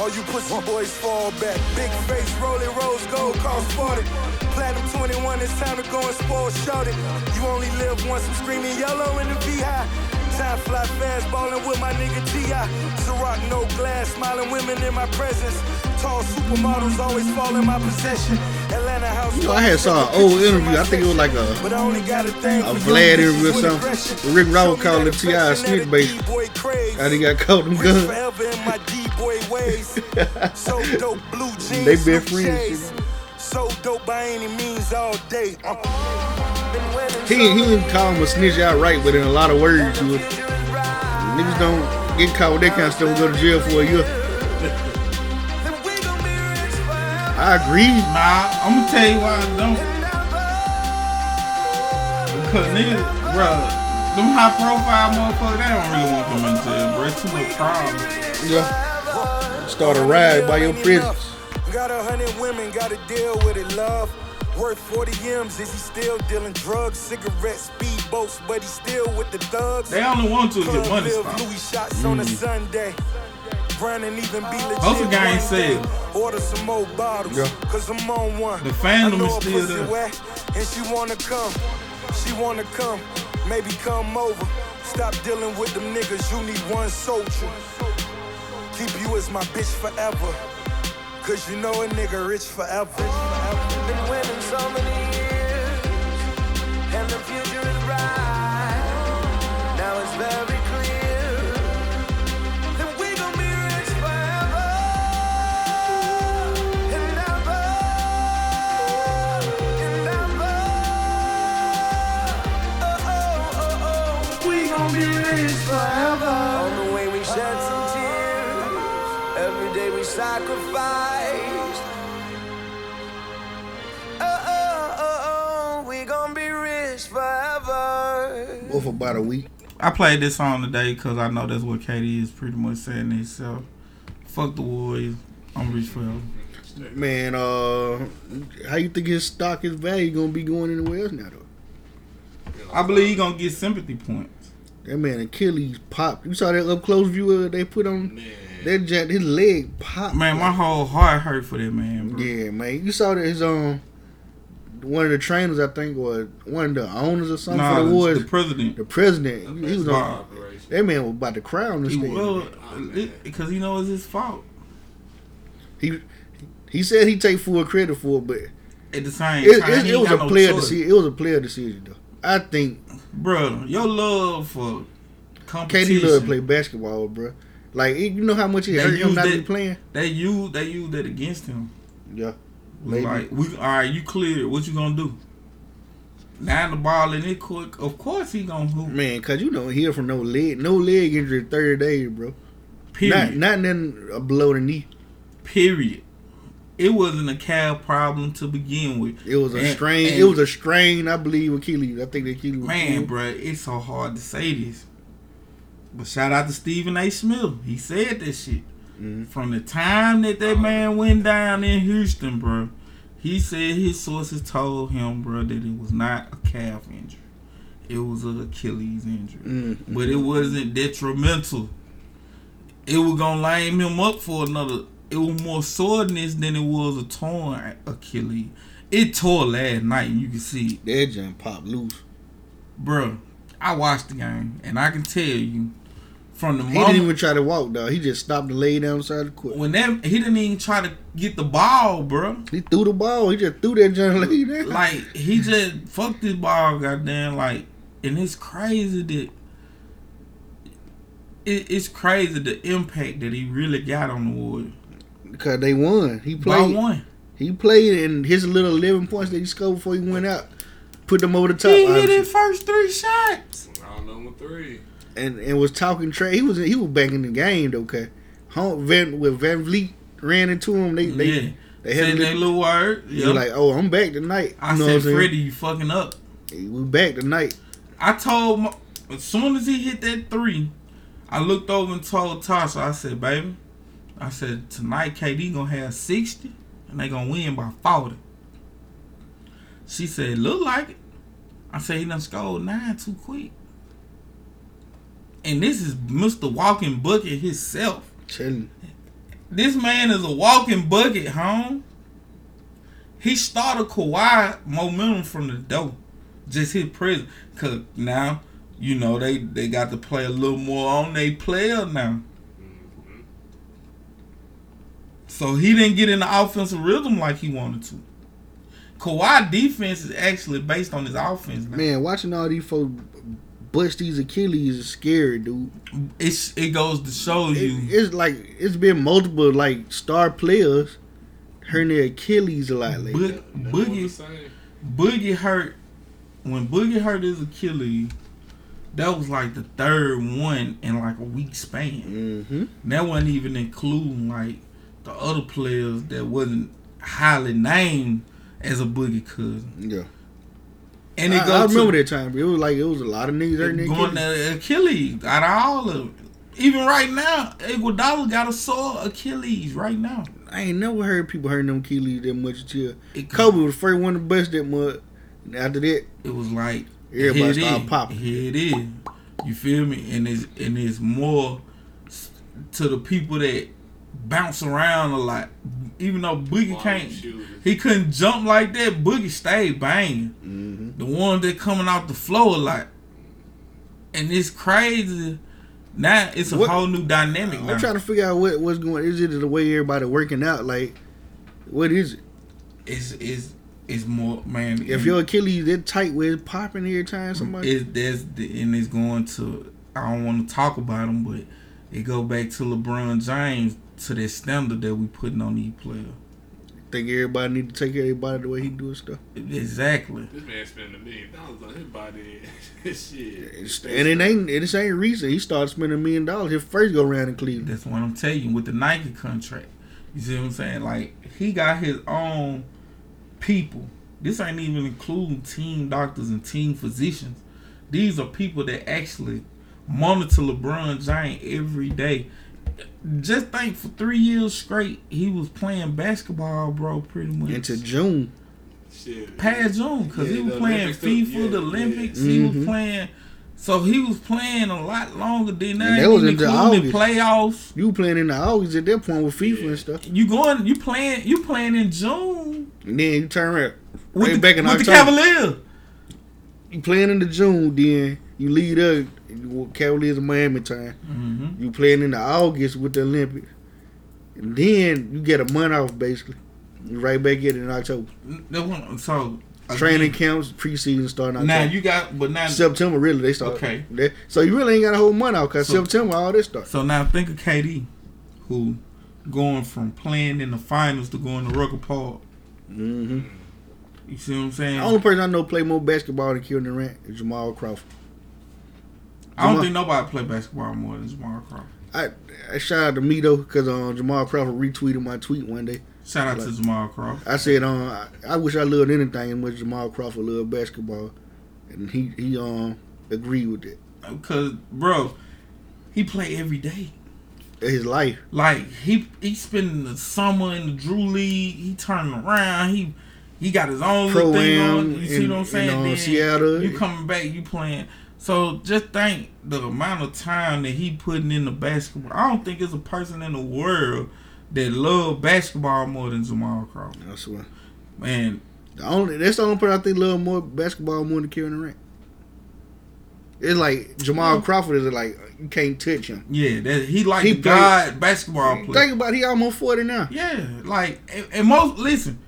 S8: All you pussy boys fall back. Big face, rolling rose gold, cost 40. Platinum 21, it's time to go and spoil shorty. You only live once, I'm screaming yellow in the VI. Time fly fast, ballin' with my nigga T.I. Ciroc, no glass, smiling women in my presence. Tall supermodels always fall in my possession. Atlanta house.
S2: You know, I had saw an old interview. I think it was like a
S8: But I only got a thing
S2: a Vlad interview or something. Rick Ross called it T.I. a
S8: affection
S2: bait. I think got caught
S8: in my D-boy so dope, blue jeans,
S2: They been friends.
S8: So dope by any means all day. Been winning
S2: He
S8: so
S2: he didn't call him a snitch outright, but in a lot of words, you would,
S8: future is bright.
S2: niggas don't get caught with that kind of stuff and go to jail for a year.
S8: Then we gon' be rich forever
S2: I agree.
S5: Nah, I'm gonna tell you why I don't. Cause niggas, bro, them high profile motherfuckers, they don't really want them in jail, bro. It's too much problem.
S2: Yeah. Start a ride by your presence.
S8: Got a hundred women, gotta deal with it, love. Worth 40 M's, is he still dealing drugs, cigarettes, speedboats, but he still with the thugs?
S5: They only want to get money.
S8: Louis shots on a mm. Sunday. Brandon even be legit.
S5: Most of the gang
S8: one
S5: said-
S8: Order some more bottles,
S2: Yeah.
S8: cause I'm on one.
S5: The fandom is still there.
S8: wet, and she wanna come. She wanna come, maybe come over. Stop dealing with them niggas, you need one soldier. Keep you as my bitch forever. Cause you know a nigga rich forever.
S4: Been winning so many years, and the future is bright. Now it's very forever. Oh, oh, oh. oh.
S2: About a week.
S5: I played this song today because I know that's what KD is pretty much saying himself. Fuck the Warriors. I'm rich forever.
S2: Man, uh, how you think his stock, his value gonna be going anywhere else now though?
S5: I believe he gonna get sympathy points.
S2: That man Achilles popped. You saw that up close view uh, they put on
S6: Man.
S2: that jack. His leg popped.
S5: Man, my whole heart hurt for that man, bro.
S2: Yeah, man. You saw that his um one of the trainers, I think, or one of the owners or something
S5: Nah,
S2: for the
S5: the,
S2: Warriors.
S5: the president.
S2: The president, he was on. That man was about to crown the
S5: He
S2: stage.
S5: because he knows it's his fault.
S2: He he said he take full credit for it, but
S5: At the same
S2: it,
S5: time,
S2: it,
S5: he
S2: it was a
S5: got no
S2: player
S5: choice.
S2: decision. It was a player decision though. I think
S5: Bro, your love for competition.
S2: KD love to play basketball, bro. Like you know how much it
S5: They
S2: hurt him not to be
S5: that-
S2: playing.
S5: They use they use that against him.
S2: Yeah,
S5: We
S2: Maybe.
S5: Like we all right, you clear. What you gonna do? Now the ball in it quick. Of course he gonna hoop.
S2: man, cause you don't hear from no leg, no leg injury thirty days, bro. Not
S5: Period.
S2: not nothing uh, below the knee.
S5: Period. It wasn't a calf problem to begin with.
S2: It was a
S5: And-
S2: strain.
S5: and-
S2: it was a strain, I believe, Achilles. I think the Achilles.
S5: Man, bruh, it's so hard to say this. But shout out to Stephen A. Smith. He said that shit.
S2: Mhm.
S5: From the time that that man went down in Houston, bruh, he said his sources told him, bruh, that it was not a calf injury. It was an Achilles injury.
S2: Mm.
S5: But it wasn't detrimental. It was gonna lame him up for another. It was more soreness than it was a torn Achilles. It tore last night, and you can see.
S2: That jump popped loose.
S5: Bruh, I watched the game, and I can tell you from the
S2: He
S5: moment
S2: didn't even try to walk, dog. He just stopped and laid down beside the court.
S5: when that he didn't even try to get the ball, bruh.
S2: He threw the ball. He just threw that jump and laid down.
S5: Like he just fucked this ball, goddamn. Like, and it's crazy that it, it's crazy the impact that he really got on the Warriors.
S2: because they won. He
S5: By
S2: played.
S5: one,
S2: He played, and his little eleven points that he scored before he went out put them over the top.
S5: he hit his first three shots.
S6: Round number three.
S2: And and was talking trash. He was he was back in the game though. Okay, Home, Van with VanVleet ran into him. They they
S5: yeah,
S2: they had
S5: that
S2: little,
S5: word.
S2: he
S5: Yeah,
S2: was like, oh, I'm back tonight.
S5: I
S2: You know
S5: said,
S2: what I'm saying?
S5: Freddie, you fucking up.
S2: we back tonight.
S5: I told my, as soon as he hit that three, I looked over and told Tasha, I said, baby, I said tonight KD gonna have sixty and they gonna win by forty. She said, look like it. I said he done scored nine too quick. And this is Mr. Walking Bucket himself.
S2: Telling
S5: This man is a walking bucket, home. He started Kawhi momentum from the door. Just his presence. Cause now, you know, they, they got to play a little more on they player now. So he didn't get in the offensive rhythm like he wanted to. Kawhi defense is actually based on his offense now.
S2: man, watching all these folks bust these Achilles is scary, dude.
S5: It's it goes to show
S2: It,
S5: you
S2: it's like it's been multiple like star players hurting their Achilles a lot lately.
S5: Bo-
S6: They doing the
S5: Boogie. Boogie hurt when Boogie hurt his Achilles. That was like the third one in like a week span.
S2: Mm-hmm.
S5: That wasn't even including like the other players that wasn't highly named as a Boogie cousin.
S2: Yeah,
S5: And
S2: I,
S5: it
S2: I
S5: goes
S2: remember
S5: to
S2: that time. It was like it was a lot of niggas hurting their
S5: going to Achilles out of all of it. Even right now, Iguodala got a sore Achilles right now.
S2: I ain't never heard people hurting them Achilles that much until
S5: It,
S2: Kobe was the first one to bust that mud. And After that,
S5: it was like
S2: Everybody started popping.
S5: Here it is. You feel me? And it's and it's more to the people that bounce around a lot. Even though Boogie
S6: Wide
S5: can't,
S6: shooters.
S5: he couldn't jump like that. Boogie stayed banging.
S2: mm-hmm.
S5: The one that coming off the floor a lot. And it's crazy. Now it's a
S2: What-
S5: whole new dynamic.
S2: I'm trying to figure out what what's going. Is it the way everybody working out? Like, what is it?
S5: it's it's it's more man.
S2: If
S5: and-
S2: your Achilles that tight, where it's popping every time somebody.
S5: It's there's the, and it's going to. I don't want to talk about them, but it go back to LeBron James to that standard that we putting on these players.
S2: think everybody need to take care of their body the way he doing stuff.
S5: Exactly.
S6: This man spending a million dollars on his body. Shit.
S2: And it ain't it ain't recent. He started spending a million dollars his first go round in Cleveland.
S5: That's what I'm telling you with the Nike contract. You see what I'm saying? Like he got his own people. This ain't even including team doctors and team physicians. These are people that actually monitor LeBron James every day. Just think for three years straight, he was playing basketball, bro. Pretty much
S2: Into June.
S6: Shit.
S5: past June because
S6: Yeah,
S5: he was playing
S6: Olympics.
S5: FIFA,
S6: Yeah,
S5: the
S6: yeah.
S5: Olympics. He was
S2: Mhm.
S5: playing, so he was playing a lot longer than that.
S2: And that was
S5: even
S2: into
S5: including the
S2: August.
S5: playoffs.
S2: You playing in the August at that point with FIFA and stuff.
S5: You going? You playing? You playing in June
S2: And then you turn around.
S5: with,
S2: Right
S5: the,
S2: back in
S5: with the
S2: October.
S5: Cavaliers?
S2: You playing in the June, then you lead up Cavaliers of Miami time.
S5: Mm-hmm.
S2: You playing in the August with the Olympics. And then you get a month off basically. You right back at it in October.
S5: So
S2: Training camps, preseason starting October.
S5: Now you got, but now
S2: September really they start.
S5: Okay.
S2: That- So you really ain't got a whole month off because
S5: So-
S2: September all this starts.
S5: So now think of KD, who going from playing in the finals to going to Rucker Park.
S2: Mm-hmm.
S5: You see what I'm saying?
S2: The only person I know play more basketball than Kevin Durant is Jamal Crawford.
S5: I don't
S2: Jamal-
S5: think nobody play basketball more than Jamal Crawford.
S2: I, I shout out to me though because um, Jamal Crawford retweeted my tweet one day.
S5: Shout out to Jamal Crawford.
S2: I said, um, I, I wish I loved anything as much Jamal Crawford loved basketball, and he he um agreed with it.
S5: Cause bro, he play every day.
S2: His life,
S5: Like he he spending the summer in the Drew League. He turning around. He he got his own little thing on. You see
S2: in-
S5: what I'm saying?
S2: in, uh,
S5: Then
S2: Seattle.
S5: You coming back? You playing? So just think the amount of time that he putting in the basketball. I don't think there's a person in the world that love basketball more than Jamal Crawford.
S2: I swear.
S5: Man,
S2: The only that's the only person I think love more basketball more than Kevin Durant. It's like Jamal Crawford is like you can't touch him.
S5: yeah, that he like
S2: He
S5: god basketball player.
S2: Think about it, he almost forty now.
S5: Yeah, like and, and most listen,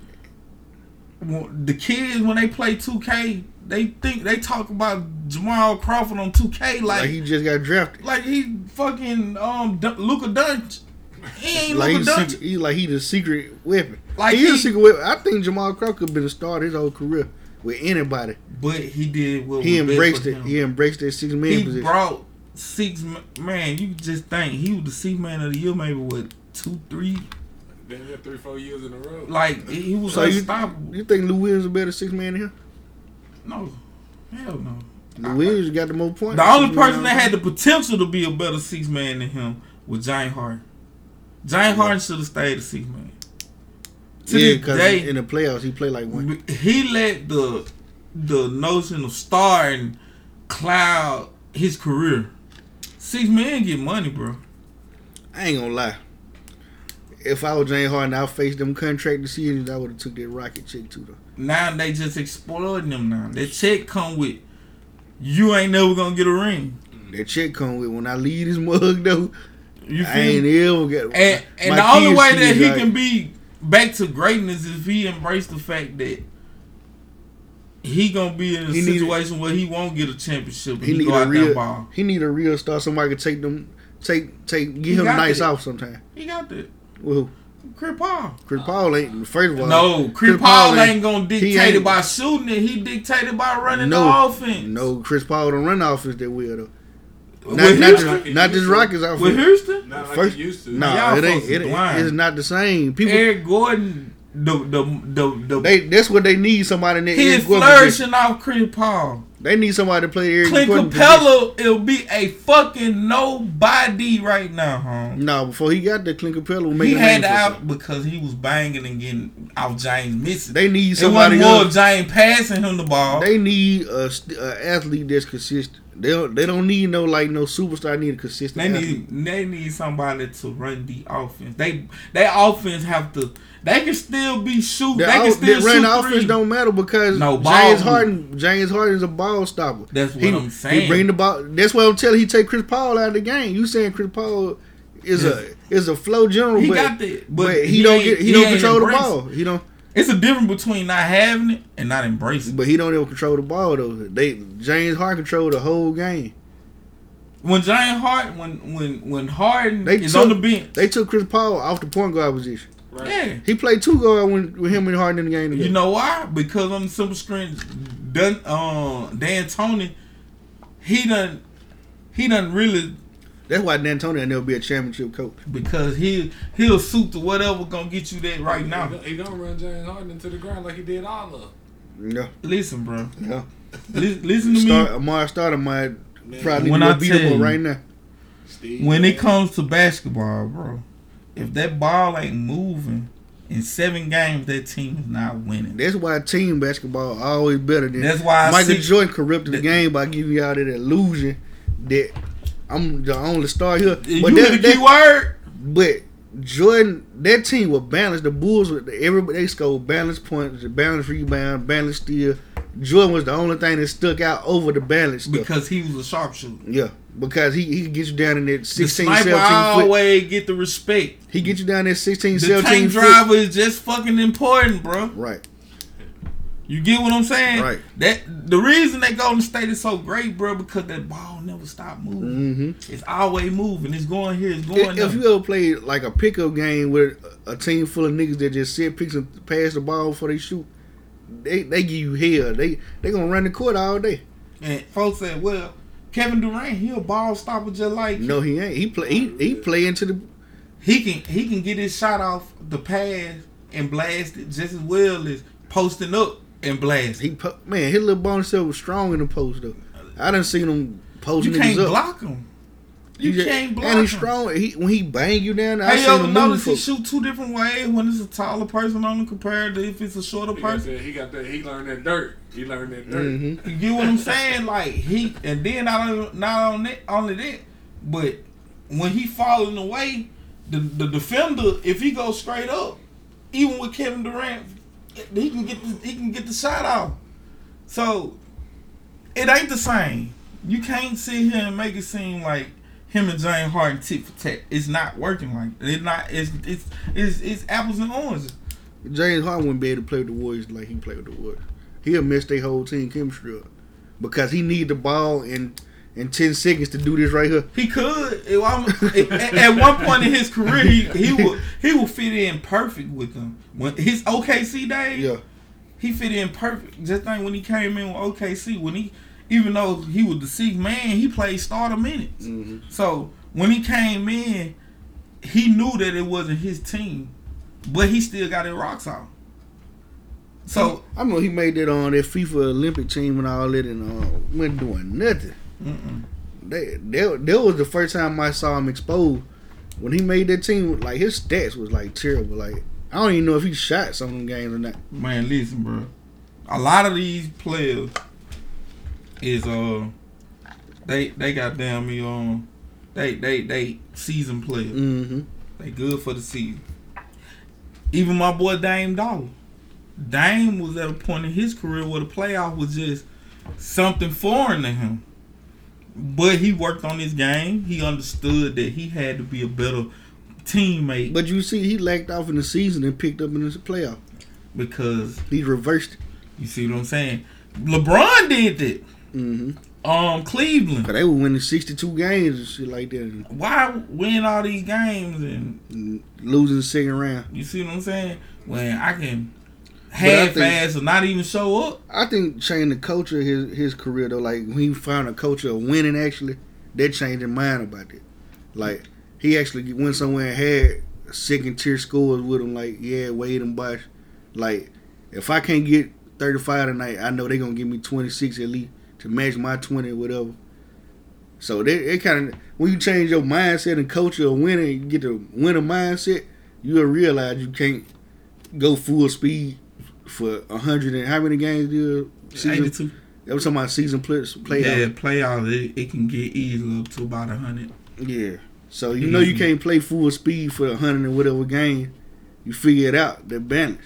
S5: the kids when they play 2K, they think they talk about Jamal Crawford on 2K like
S2: Like
S5: like,
S2: he just got drafted.
S5: Like he fucking um D- Luka Doncic. He ain't
S2: Like
S5: Luka
S2: he's,
S5: Doncic.
S2: secret, he like he the secret weapon.
S5: Like
S2: he,
S5: he-
S2: a secret weapon. I think Jamal Crawford could have been a star his whole career with anybody.
S5: But he did what
S2: He
S5: was best
S2: embraced
S5: for
S2: it.
S5: him.
S2: He embraced that six man
S5: He
S2: position.
S5: brought six man. You just think he was the six man of the year, maybe with two, three.
S6: Damn near three, four years in a row.
S5: Like he was
S2: So you,
S5: unstoppable.
S2: you think Lou Williams is a better six man than him?
S5: No, hell no.
S2: Lou Williams got the more points.
S5: The only
S2: You know what
S5: person that had the potential to be a better six man than him was James Harden. James Harden should have stayed a six man. To
S2: yeah, because in the playoffs he played like one.
S5: he let the the notion of starting cloud his career. Six men get money, bro.
S2: I ain't gonna lie. If I was James Harden, I'd face them contract decisions. I would have took that rocket check too though.
S5: Now they just exploiting them. Now that check come with you ain't never gonna get a ring.
S2: That check come with when I leave this mug though.
S5: You
S2: I ain't
S5: me?
S2: ever get.
S5: And, and the only way that he
S2: like-
S5: can be back to greatness is if he embrace the fact that he gonna be in a situation where he won't get a championship.
S2: He
S5: he,
S2: need
S5: go
S2: a
S5: out
S2: real.
S5: ball.
S2: He need a real star. Somebody could take them. Take take. Give
S5: He
S2: him
S5: got
S2: nights
S5: that.
S2: off sometime.
S5: He got that.
S2: Well,
S5: Chris Paul.
S2: Chris Paul ain't. First of all,
S5: No, Chris, Paul, ain't, gonna dictate it by shooting it. He dictated by running
S2: No,
S5: the offense.
S2: No, Chris Paul don't run the offense that well though.
S5: With
S2: Not, not,
S5: Houston?
S2: just, not just Rockets offense.
S5: With Houston,
S6: Not like
S2: First,
S6: he used to.
S2: no,
S5: Y'all
S2: it ain't.
S5: folks
S2: It,
S5: is
S2: it's not the same. People,
S5: Eric Gordon, the the the, the
S2: they that's what they need. Somebody in that
S5: he is flourishing off Chris Paul.
S2: They need somebody to play Eric
S5: Clint. Capella, it'll be a fucking nobody right now, huh?
S2: No, before he got the Clint Capela, was
S5: He
S2: making a
S5: had out because he was banging and getting out James missing.
S2: They need
S5: it
S2: somebody
S5: wasn't more James passing him the ball.
S2: They need a, a athlete that's consistent. They don't, they don't need no like no superstar. Need a consistent.
S5: They
S2: athlete.
S5: need they need somebody to run the offense. They they offense have to. They can still be shoot.
S2: The,
S5: they can still
S2: the run
S5: shoot
S2: offense
S5: three.
S2: don't matter because
S5: No,
S2: James. Harden. James Harden is a ball stopper.
S5: That's what
S2: he,
S5: I'm saying.
S2: He bring the ball. That's what I'm telling. He take Chris Paul out of the game. You saying Chris Paul is a is a flow general,
S5: He
S2: but,
S5: got that,
S2: but,
S5: but
S2: he,
S5: he
S2: don't get he,
S5: he
S2: don't control the ball. He don't.
S5: It's a difference between not having it and not embracing. it.
S2: But he don't ever control the ball though. They James Harden control the whole game.
S5: When James Harden, when when when Harden
S2: They
S5: is
S2: took-
S5: on the bench,
S2: They took Chris Paul off the point guard position.
S6: Right.
S5: yeah.
S2: He played two guard when with him and Harden in the game together.
S5: You know why? Because on the simple screen, done uh, D'Antoni, he done he done really
S2: That's why D'Antoni will never be a championship coach.
S5: because he he'll suit to whatever gonna get you that right now.
S6: He gonna run James Harden into the ground like he did all of. them.
S2: Yeah,
S5: Listen, bro.
S2: yeah.
S5: Li- listen to
S2: Start,
S5: me.
S2: Amar started might
S6: Man,
S2: Probably
S5: When
S2: when
S5: I
S2: beat
S5: tell
S2: him
S5: you-
S2: right now.
S6: Steve,
S5: when it comes to basketball, bro, if that ball ain't moving in seven games, that team is not winning.
S2: That's why team basketball always better than.
S5: That's why I
S2: Michael
S5: see-
S2: Jordan corrupted the
S5: that-
S2: game by giving y'all that illusion that I'm the only star here.
S5: You
S2: But
S5: hear
S2: that,
S5: the key
S2: that,
S5: word?
S2: but Jordan, that team was balanced. The Bulls, were- everybody they scored balanced points, balanced rebound, balanced steal. Jordan was the only thing that stuck out over the balance stuff.
S5: Because he was a sharpshooter.
S2: yeah, because he he could get you down in that
S5: The
S2: 16,
S5: sniper
S2: 17 foot.
S5: always get the respect.
S2: He get you down there 16,
S5: The
S2: 17
S5: tank
S2: foot.
S5: driver is just fucking important, bro.
S2: Right.
S5: You get what I'm saying?
S2: Right.
S5: That the reason that Golden State is so great, bro, because that ball never stop moving.
S2: hmm
S5: It's always moving. It's going here. It's going
S2: If,
S5: there.
S2: if you ever played like a pickup game with a team full of niggas that just sit picks and pass the ball before they shoot, they they give you hell. They they gonna run the court all day.
S5: and folks said, well, Kevin Durant, he a ball stopper just like
S2: No, he ain't. He play he, he play into the
S5: he can he can get his shot off the pass and blast it just as well as posting up and blast.
S2: he po- man his little bone self was strong in the post though. I done seen him post.
S5: You can't
S2: up.
S5: block him. You
S2: He just-
S5: can't block him.
S2: and he's
S5: him.
S2: strong. He when he bang you down, I
S5: Hey,
S2: seen
S5: yo,
S2: him move.
S5: notice he shoot two different ways when it's a taller person on him compared to if it's a shorter
S6: He got,
S5: person.
S6: that, he got that. He learned that dirt. He learned that dirt.
S2: Mhm.
S5: You get what I'm saying? Like he, and then not not on that, only that, but when he falling away, the the defender, if he goes straight up, even with Kevin Durant, he can get the, he can get the shot off. So it ain't the same. You can't sit here and make it seem like him and James Harden tit for tat. It's not working like that. It's not. It's it's it's, it's apples and oranges.
S2: James Harden wouldn't be able to play with the Warriors like he played with the Warriors. He'll mess their whole team chemistry up because he need the ball in in ten seconds to do this right here.
S5: He could. At, at one point in his career, he he will he will fit in perfect with them. When his OKC days,
S2: Yeah.
S5: he fit in perfect. Just think when he came in with OKC, when he even though he was the sixth man, he played starter minutes.
S2: hmm
S5: So when he came in, he knew that it wasn't his team, but he still got it rocks off. So
S2: I remember he made that on that FIFA Olympic team and all that, and uh, wasn't doing nothing.
S5: Mm-mm.
S2: They, that, that was the first time I saw him exposed. When he made that team, like his stats was like terrible. Like I don't even know if he shot some of them games or not.
S5: Man, listen, bro. A lot of these players is uh they they got damn me um they they they season players.
S2: Mm-hmm.
S5: They good for the season. Even my boy Dame Dollar. Dame was at a point in his career where the playoff was just something foreign to him. But he worked on his game. He understood that he had to be a better teammate
S2: But you see, he lacked off in the season and picked up in the playoff.
S5: because
S2: He reversed it.
S5: you see what I'm saying. LeBron did it.
S2: Mm-hmm.
S5: Um, Cleveland.
S2: But they were winning sixty-two games and shit like that,
S5: Why win all these games and
S2: losing the second round.
S5: you see what I'm saying? When I can half ass or not even show up.
S2: I think changing the culture of his his career though, like when he found a culture of winning, actually, that changed his mind about it. Like he actually went somewhere and had second tier scores with him, like yeah, Wade and Bosh. Like if I can't get thirty five tonight, I know they're gonna give me twenty six at least to match my twenty or whatever. So they it kind of when you change your mindset and culture of winning, you get the winner mindset, you'll realize you can't go full speed for a hundred and how many games do you season?
S5: 82.
S2: That was talking about season play, play
S5: Yeah, playoffs it, it can get easily up to about a hundred.
S2: Yeah. So you know you can't play full speed for a hundred and whatever game. You figure it out. They're balance.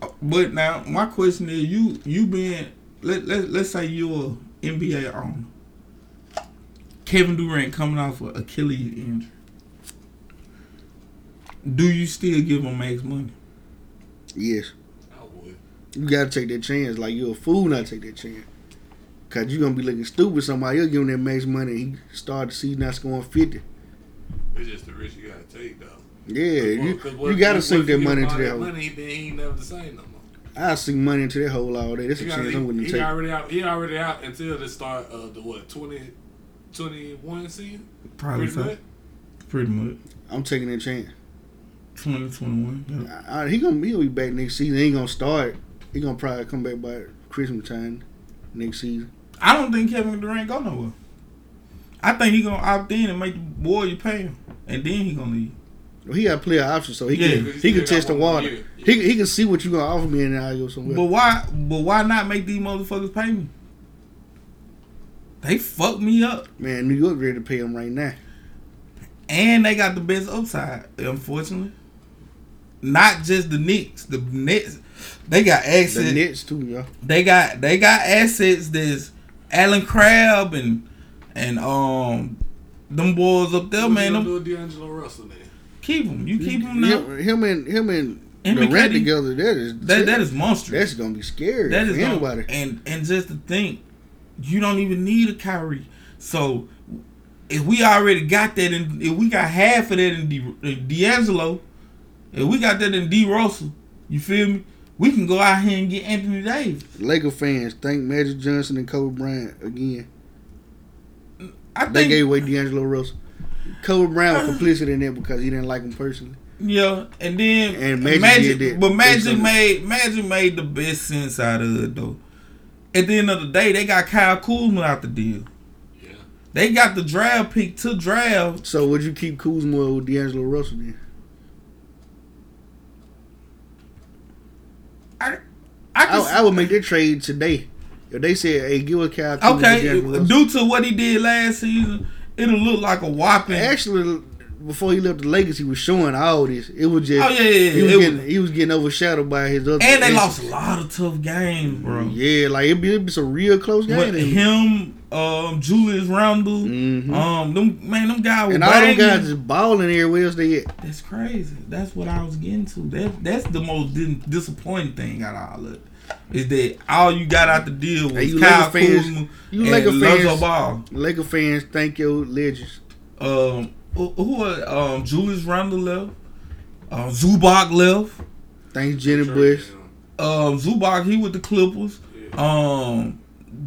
S5: Uh, but now my question is, you you being let let let's say you're NBA owner. Kevin Durant coming off of Achilles injury. Do you still give him max money?
S2: Yes.
S6: I would.
S2: You gotta take that chance. Like you're a fool not to take that chance. Cause you're gonna be looking stupid. Somebody else giving that max money. He start the season not scoring fifty.
S6: It's just the risk you gotta take though.
S2: Yeah, you,
S6: 'Cause
S2: you
S6: what-
S2: gotta sink that money into that hole.
S6: Money, then he ain't never the same no more.
S2: I sink money into that hole all day. That's a
S6: He,
S2: chance
S6: gotta,
S2: I'm willing
S6: he,
S2: to
S6: he
S2: take.
S6: already out. He already out until the start of the what 20, 21 season.
S5: Probably
S6: Pretty
S5: so.
S6: much.
S5: Pretty much.
S2: I'm taking that chance.
S5: Twenty twenty one. Yeah.
S2: I, I- he gonna he'll be back next season. He ain't gonna start. He gonna probably come back by Christmas time next season.
S5: I don't think Kevin Durant go nowhere. I think he gonna opt in and make the Warrior pay him, and then he gonna leave.
S2: Well, he got player options, so he
S5: Yeah.
S2: can
S6: He
S2: he can test the water.
S6: year.
S2: He he can see what you gonna offer me and I'll go somewhere.
S5: But why? But why not make these motherfuckers pay me? They fucked me up,
S2: Man, New York ready to pay him right now.
S5: and they got the best upside. Unfortunately, not just the Knicks. The Nets, they got assets.
S2: The
S5: assets.
S2: Nets too, y'all.
S5: They got they got assets. There's Allen Crabbe and and um them boys up there,
S6: What
S5: man. Them,
S6: do D'Angelo Russell then?
S5: keep them. You keep them now.
S2: Him, him and him and
S5: Him and
S2: Durant
S5: KD.
S2: together. That is
S5: That that is monstrous.
S2: that's gonna be scary
S5: That is for gonna-
S2: anybody.
S5: and and just to think, you don't even need a Kyrie. So if we already got that, and if we got half of that in, D, in D'Angelo, if we got that in D. Russell, you feel me? We can go out here and get Anthony Davis.
S2: Laker fans thank Magic Johnson and Kobe Bryant again.
S5: I think
S2: They
S5: think,
S2: gave away D'Angelo Russell. Kobe Bryant was complicit in that because he didn't like him personally.
S5: yeah, and then
S2: And Magic
S5: Magic,
S2: did that.
S5: but Magic made Magic made the best sense out of it though. At the end of the day, they got Kyle Kuzma out the deal.
S6: Yeah.
S5: They got the draft pick to draft.
S2: So would you keep Kuzma with D'Angelo Russell then?
S5: I, I, can
S2: I, I would make that trade today. If they said, "Hey, give Kuzma with
S5: Okay, due to what he did last season, it'll look like a whopping.
S2: Actually, before he left the Lakers, he was showing all this. It was just
S5: Oh, yeah, yeah, yeah.
S2: He was, getting,
S5: was-
S2: he was getting overshadowed by his other.
S5: and they lost a lot of tough games, bro.
S2: Yeah, like it'd be, it'd be some real close games.
S5: With him, um, Julius Randle,
S2: Mhm.
S5: um, them man, them guys were
S2: and all them guys just balling everywhere else they at.
S5: That's crazy. That's what I was getting to. That that's the most di- disappointing thing out of all of it. Is that all you got out the deal was
S2: Hey, you
S5: Kyle
S2: Laker fans-
S5: Kuzma
S2: you
S5: and
S2: Laker
S5: Lonzo
S2: fans-
S5: Ball.
S2: Laker fans, thank your legends.
S5: Um, who, who are, um, Julius Randle left. Um, Zubac left.
S2: Thanks, Jenny
S6: Trade,
S2: Bush.
S5: um Zubac he with the Clippers. Um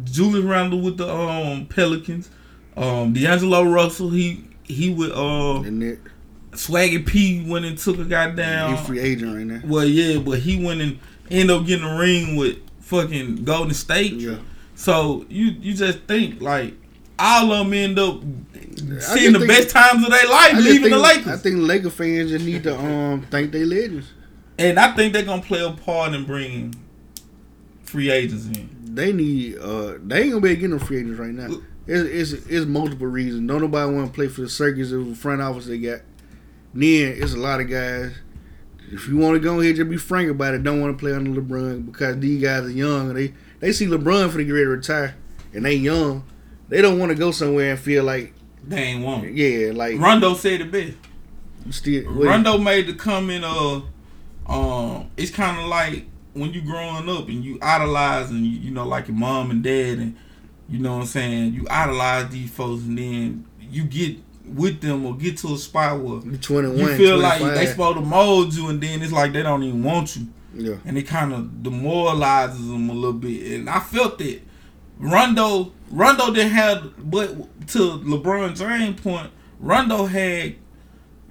S5: Julius Randle with the um Pelicans. Um D'Angelo Russell he he with uh Swaggy P went and took a
S2: he's
S5: goddamn
S2: free agent right now.
S5: Well yeah, but he went and ended up getting a ring with fucking Golden State.
S2: Yeah.
S5: So you you just think like all of them end up seeing the
S2: think-
S5: best times of their life leaving
S2: think,
S5: the Lakers.
S2: I think Laker fans just need to um thank their legends.
S5: and I think they're gonna play a part in bringing free agents in.
S2: They need uh they ain't gonna be getting no free agents right now. It's it's, it's multiple reasons. Don't nobody want to play for the circus of the front office they got. Then it's a lot of guys. If you want to go ahead, just be frank about it. Don't want to play under LeBron because these guys are young. And they they see LeBron for the ready to retire, and they young. They don't want to go somewhere and feel like
S5: They ain't want.
S2: yeah, like
S5: Rondo said it best.
S2: still.
S5: Rondo made the comment of, um, it's kind of like when you growing up and you idolize and you, you know like your mom and dad and you know what I'm saying you idolize these folks and then you get with them or get to a spot where
S2: you 21,
S5: you feel like
S2: 25.
S5: they supposed to mold you and then it's like they don't even want you
S2: yeah.
S5: and it kind of demoralizes them a little bit. And I felt it. Rondo, Rondo didn't have, but to LeBron James' point, Rondo had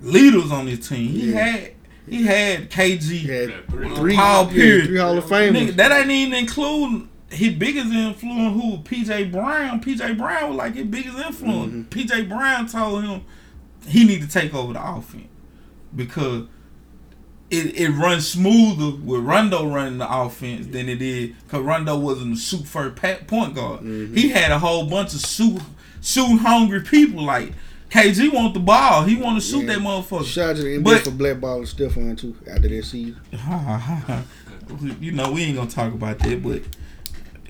S5: leaders on his team. He
S2: Yeah.
S5: had, he had KG,
S2: He had
S6: three.
S2: three,
S5: Paul
S2: yeah,
S5: Pierce.
S2: three Hall of Famers.
S5: Nigga, that ain't even including his biggest influence. Who PJ Brown? PJ Brown was like his biggest influence.
S2: Mm-hmm.
S5: PJ Brown told him he need to take over the offense because it, it runs smoother with Rondo running the offense than it is because Rondo wasn't a shoot first pa- point guard.
S2: Mm-hmm.
S5: He had a whole bunch of shoot shooting hungry people like. KG want the ball. He want to shoot
S2: Yeah.
S5: that motherfucker.
S2: Shout out to the NBA
S5: But-
S2: for black blackballing Stephon too after that season.
S5: you know, we ain't gonna talk about that, but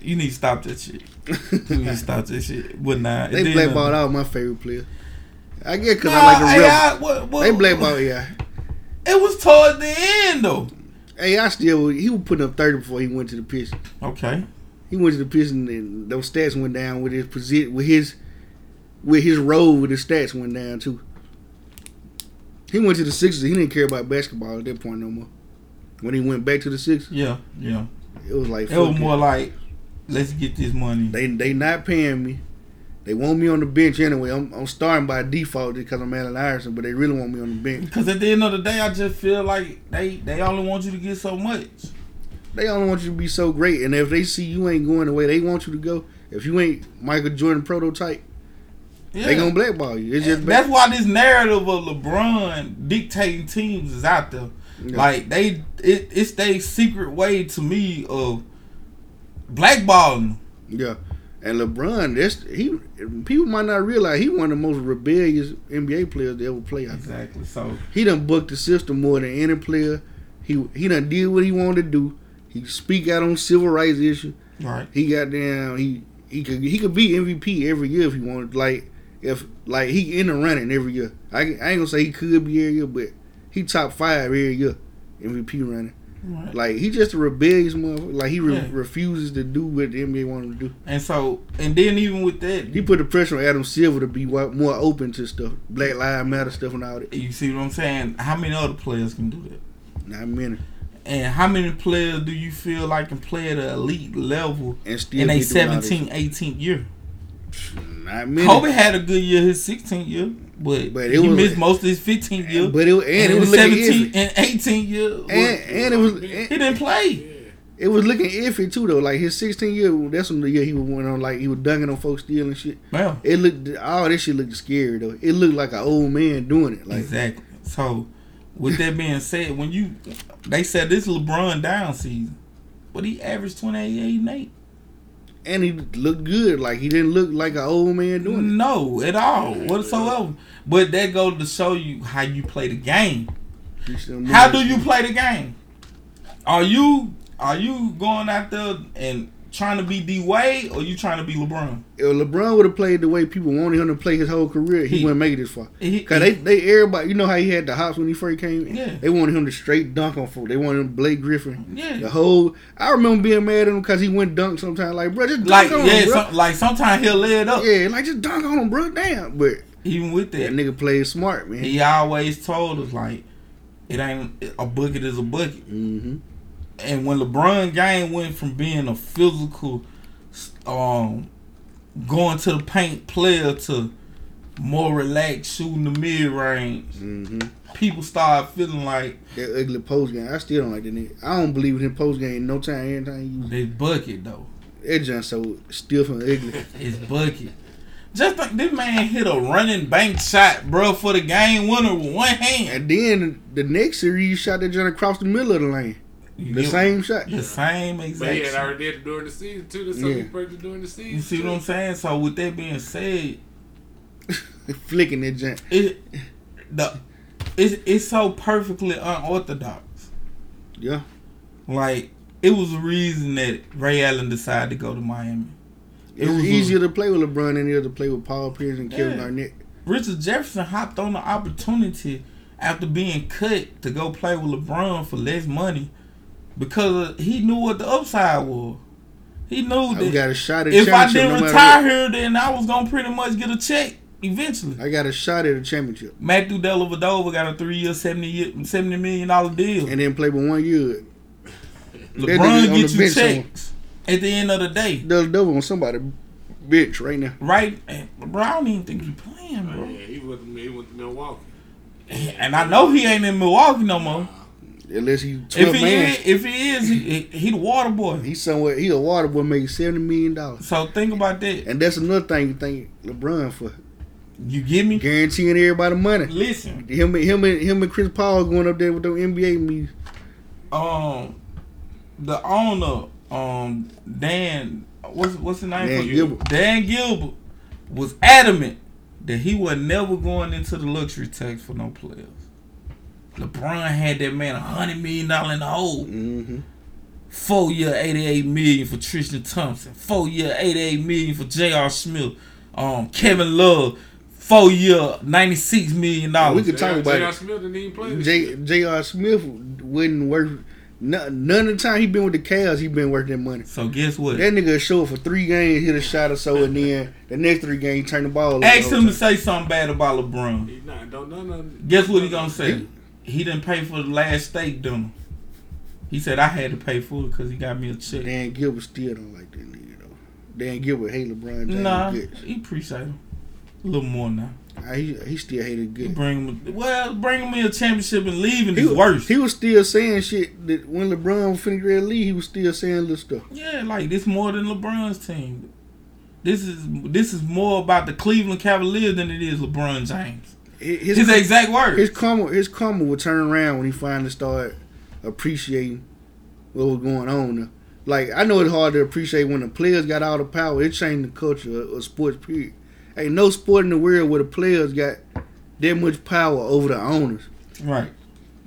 S5: you need to stop that shit. You need to stop that shit. But nah,
S2: They
S5: then,
S2: blackballed
S5: uh,
S2: all my favorite player. I get because
S5: Nah,
S2: I like the real.
S5: AI, what, what,
S2: They blackballed AI.
S5: It was toward the end though.
S2: Hey, I still he was putting up thirty before he went to the Pistons.
S5: Okay.
S2: He went to the Pistons and those stats went down with his position with his with his role with his stats went down too. He went to the Sixers. He didn't care about basketball at that point no more. When he went back to the Sixers,
S5: Yeah, yeah.
S2: it was like
S5: It was more
S2: it.
S5: like, let's get this money.
S2: they they not paying me. They want me on the bench anyway. I'm, I'm starting by default because I'm Allen Iverson, but they really want me on the bench.
S5: Because at the end of the day, I just feel like they they only want you to get so much.
S2: They only want you to be so great, and if they see you ain't going the way they want you to go, If you ain't Michael Jordan prototype,
S5: Yeah.
S2: they gonna blackball you. It's just
S5: That's why this narrative of LeBron dictating teams is out there.
S2: Yeah.
S5: Like they, it, it's their secret way to me of blackballing.
S2: Yeah. And LeBron, that's he. People might not realize he one of the most rebellious NBA players to ever play. I think.
S5: Exactly. So
S2: He done booked the system more than any player. He he done did what he wanted to do. He speak out on civil rights issue.
S5: right.
S2: He got down. He he could he could be MVP every year if he wanted. Like if like he in the running every year. I, I ain't gonna say he could be every year, but he top five every year MVP running.
S5: Right.
S2: Like he just a rebellious motherfucker. Like he re-
S5: Yeah.
S2: refuses to do what the NBA want him to do.
S5: And so, and then even with that,
S2: He put the pressure on Adam Silver to be more open to stuff, Black Lives Matter stuff and all that.
S5: you see what I'm saying? How many other players can do that?
S2: Not many.
S5: And how many players do you feel like can play at an elite level
S2: And still
S5: in a
S2: be doing
S5: 17, 18 year?
S2: Not many.
S5: Kobe had a good year his 16th year, but,
S2: But it
S5: he
S2: was-
S5: missed most of his 15th year.
S2: But it and,
S5: and,
S2: it was
S5: 17 and 18 year,
S2: And and it was
S5: he didn't play.
S2: it was looking iffy too though. Like his 16 year, that's when the year he was went on like he was dunking on folks stealing shit.
S5: Well,
S2: It looked all this shit looked scary though. It looked like an old man doing it. Like
S5: exactly. So, with that being said, when you they said this LeBron down season, but he averaged 28 and 8.
S2: And he looked good. Like he didn't look like an old man doing
S5: No, at all, whatsoever. But that goes to show you how you play the game.
S2: it.
S5: How do you play the game? Are you are you going out there and trying to be D Wade or you trying to be LeBron?
S2: If LeBron would have played the way people wanted him to play his whole career, he,
S5: He-
S2: wouldn't make it this far.
S5: He-
S2: Cause they, they everybody, you know how he had the hops when he first came. in?
S5: Yeah.
S2: They wanted him to straight dunk on folk. They wanted him Blake Griffin.
S5: Yeah.
S2: The whole. I remember being mad at him because he went dunk sometimes. Like, bro, just dunk
S5: Like
S2: on
S5: yeah,
S2: him, bro.
S5: some, like sometimes he'll lay it up.
S2: yeah, like just dunk on him, bro. Damn, but
S5: Even with
S2: that
S5: that,
S2: nigga played smart, man.
S5: he always told us like it ain't a bucket is a bucket.
S2: hmm
S5: And when LeBron game went from being a physical, um, going to the paint player to more relaxed shooting the mid range,
S2: hmm
S5: people started feeling like
S2: That ugly post game. I still don't like that nigga. I don't believe in him post game. No time, every time you.
S5: they bucket though.
S2: That just so stiff and ugly.
S5: It's bucket. Just like this man hit a running bank shot, bro, for the game winner with one hand.
S2: And then the next series, he shot that joint across the middle of the lane. The same shot.
S5: The same
S6: But he
S5: exact.
S6: had
S5: shit.
S6: already did it during the season too. That's something
S2: Yeah.
S6: he practiced during the season.
S5: You see what I'm saying? So with that being said,
S2: Flicking that joint.
S5: it the it's it's so perfectly unorthodox.
S2: Yeah.
S5: Like it was a reason that Ray Allen decided to go to Miami. It
S2: It's
S5: was a-
S2: easier to play with LeBron than it is to play with Paul Pierce and Kevin
S5: Yeah.
S2: Garnett.
S5: Richard Jefferson hopped on the opportunity after being cut to go play with LeBron for less money because uh, he knew what the upside was. He knew
S2: I
S5: that
S2: got a shot at
S5: if I didn't
S2: no
S5: retire
S2: what.
S5: here, then I was gonna pretty much get a check eventually.
S2: I got a shot at a championship.
S5: Matthew Dellavedova got a three-year, seventy year, seventy million dollar deal.
S2: And then play with one year.
S5: LeBron
S2: on
S5: get you
S2: bench
S5: checks at the end of the day,
S2: Double double on somebody bitch right now.
S5: right? And, bro, I don't even think you playing,
S6: Oh,
S5: bro.
S6: yeah, he went to he went to Milwaukee.
S5: And I know he ain't in Milwaukee no more.
S2: Unless he
S5: If
S2: twelve
S5: he
S2: man.
S5: is, if he is, he, he the water boy.
S2: He's somewhere he a water boy making seventy million dollars.
S5: So think about that.
S2: And that's another thing you think LeBron for.
S5: You get me?
S2: Guaranteeing everybody money.
S5: Listen,
S2: Him and him and him and Chris Paul going up there with them NBA meetings.
S5: um, the owner, um, Dan, what's what's his name?
S2: Dan
S5: for?
S2: Gilbert.
S5: Dan Gilbert was adamant that he was never going into the luxury tax for no players. LeBron had that man a hundred million dollar in the hole.
S2: Mm-hmm.
S5: Four year, eighty-eight million for Tristan Thompson. Four year, eighty-eight million for J.R. Smith. Um, Kevin Love. Four year, ninety-six million dollars.
S2: We
S5: dollars.
S2: could talk about
S6: J.R.
S2: it.
S6: Smith didn't even play. this
S2: J. J.R. Smith wouldn't work. None, none of the time he been with the Cavs, he been worth that money.
S5: So guess what?
S2: That nigga show up for three games, hit a shot or so, and then the next three games turn the ball. over
S5: Ask him to say something bad about LeBron.
S6: He not don't know nothing.
S5: Guess what he gonna say? He didn't pay for the last steak dinner. He said I had to pay for it because he got me a check.
S2: Dan Gilbert still don't like that nigga though. Dan Gilbert hate LeBron James.
S5: Nah,
S2: Good.
S5: he appreciate him a little more now.
S2: Ah, He, he still hated good.
S5: bring him well, bringing me a championship and leaving
S2: He,
S5: is worse.
S2: he was still saying shit that when LeBron finished ready to leave, he was still saying little stuff.
S5: yeah, like this more than LeBron's team. This is this is more about the Cleveland Cavaliers than it is LeBron James.
S2: His,
S5: His exact words.
S2: His karma, his karma will turn around when he finally start appreciating what was going on. Like I know it's hard to appreciate when the players got all the power. It changed the culture of, of sports. Period. Ain't no sport in the world where the players got that much power over the owners.
S5: Right.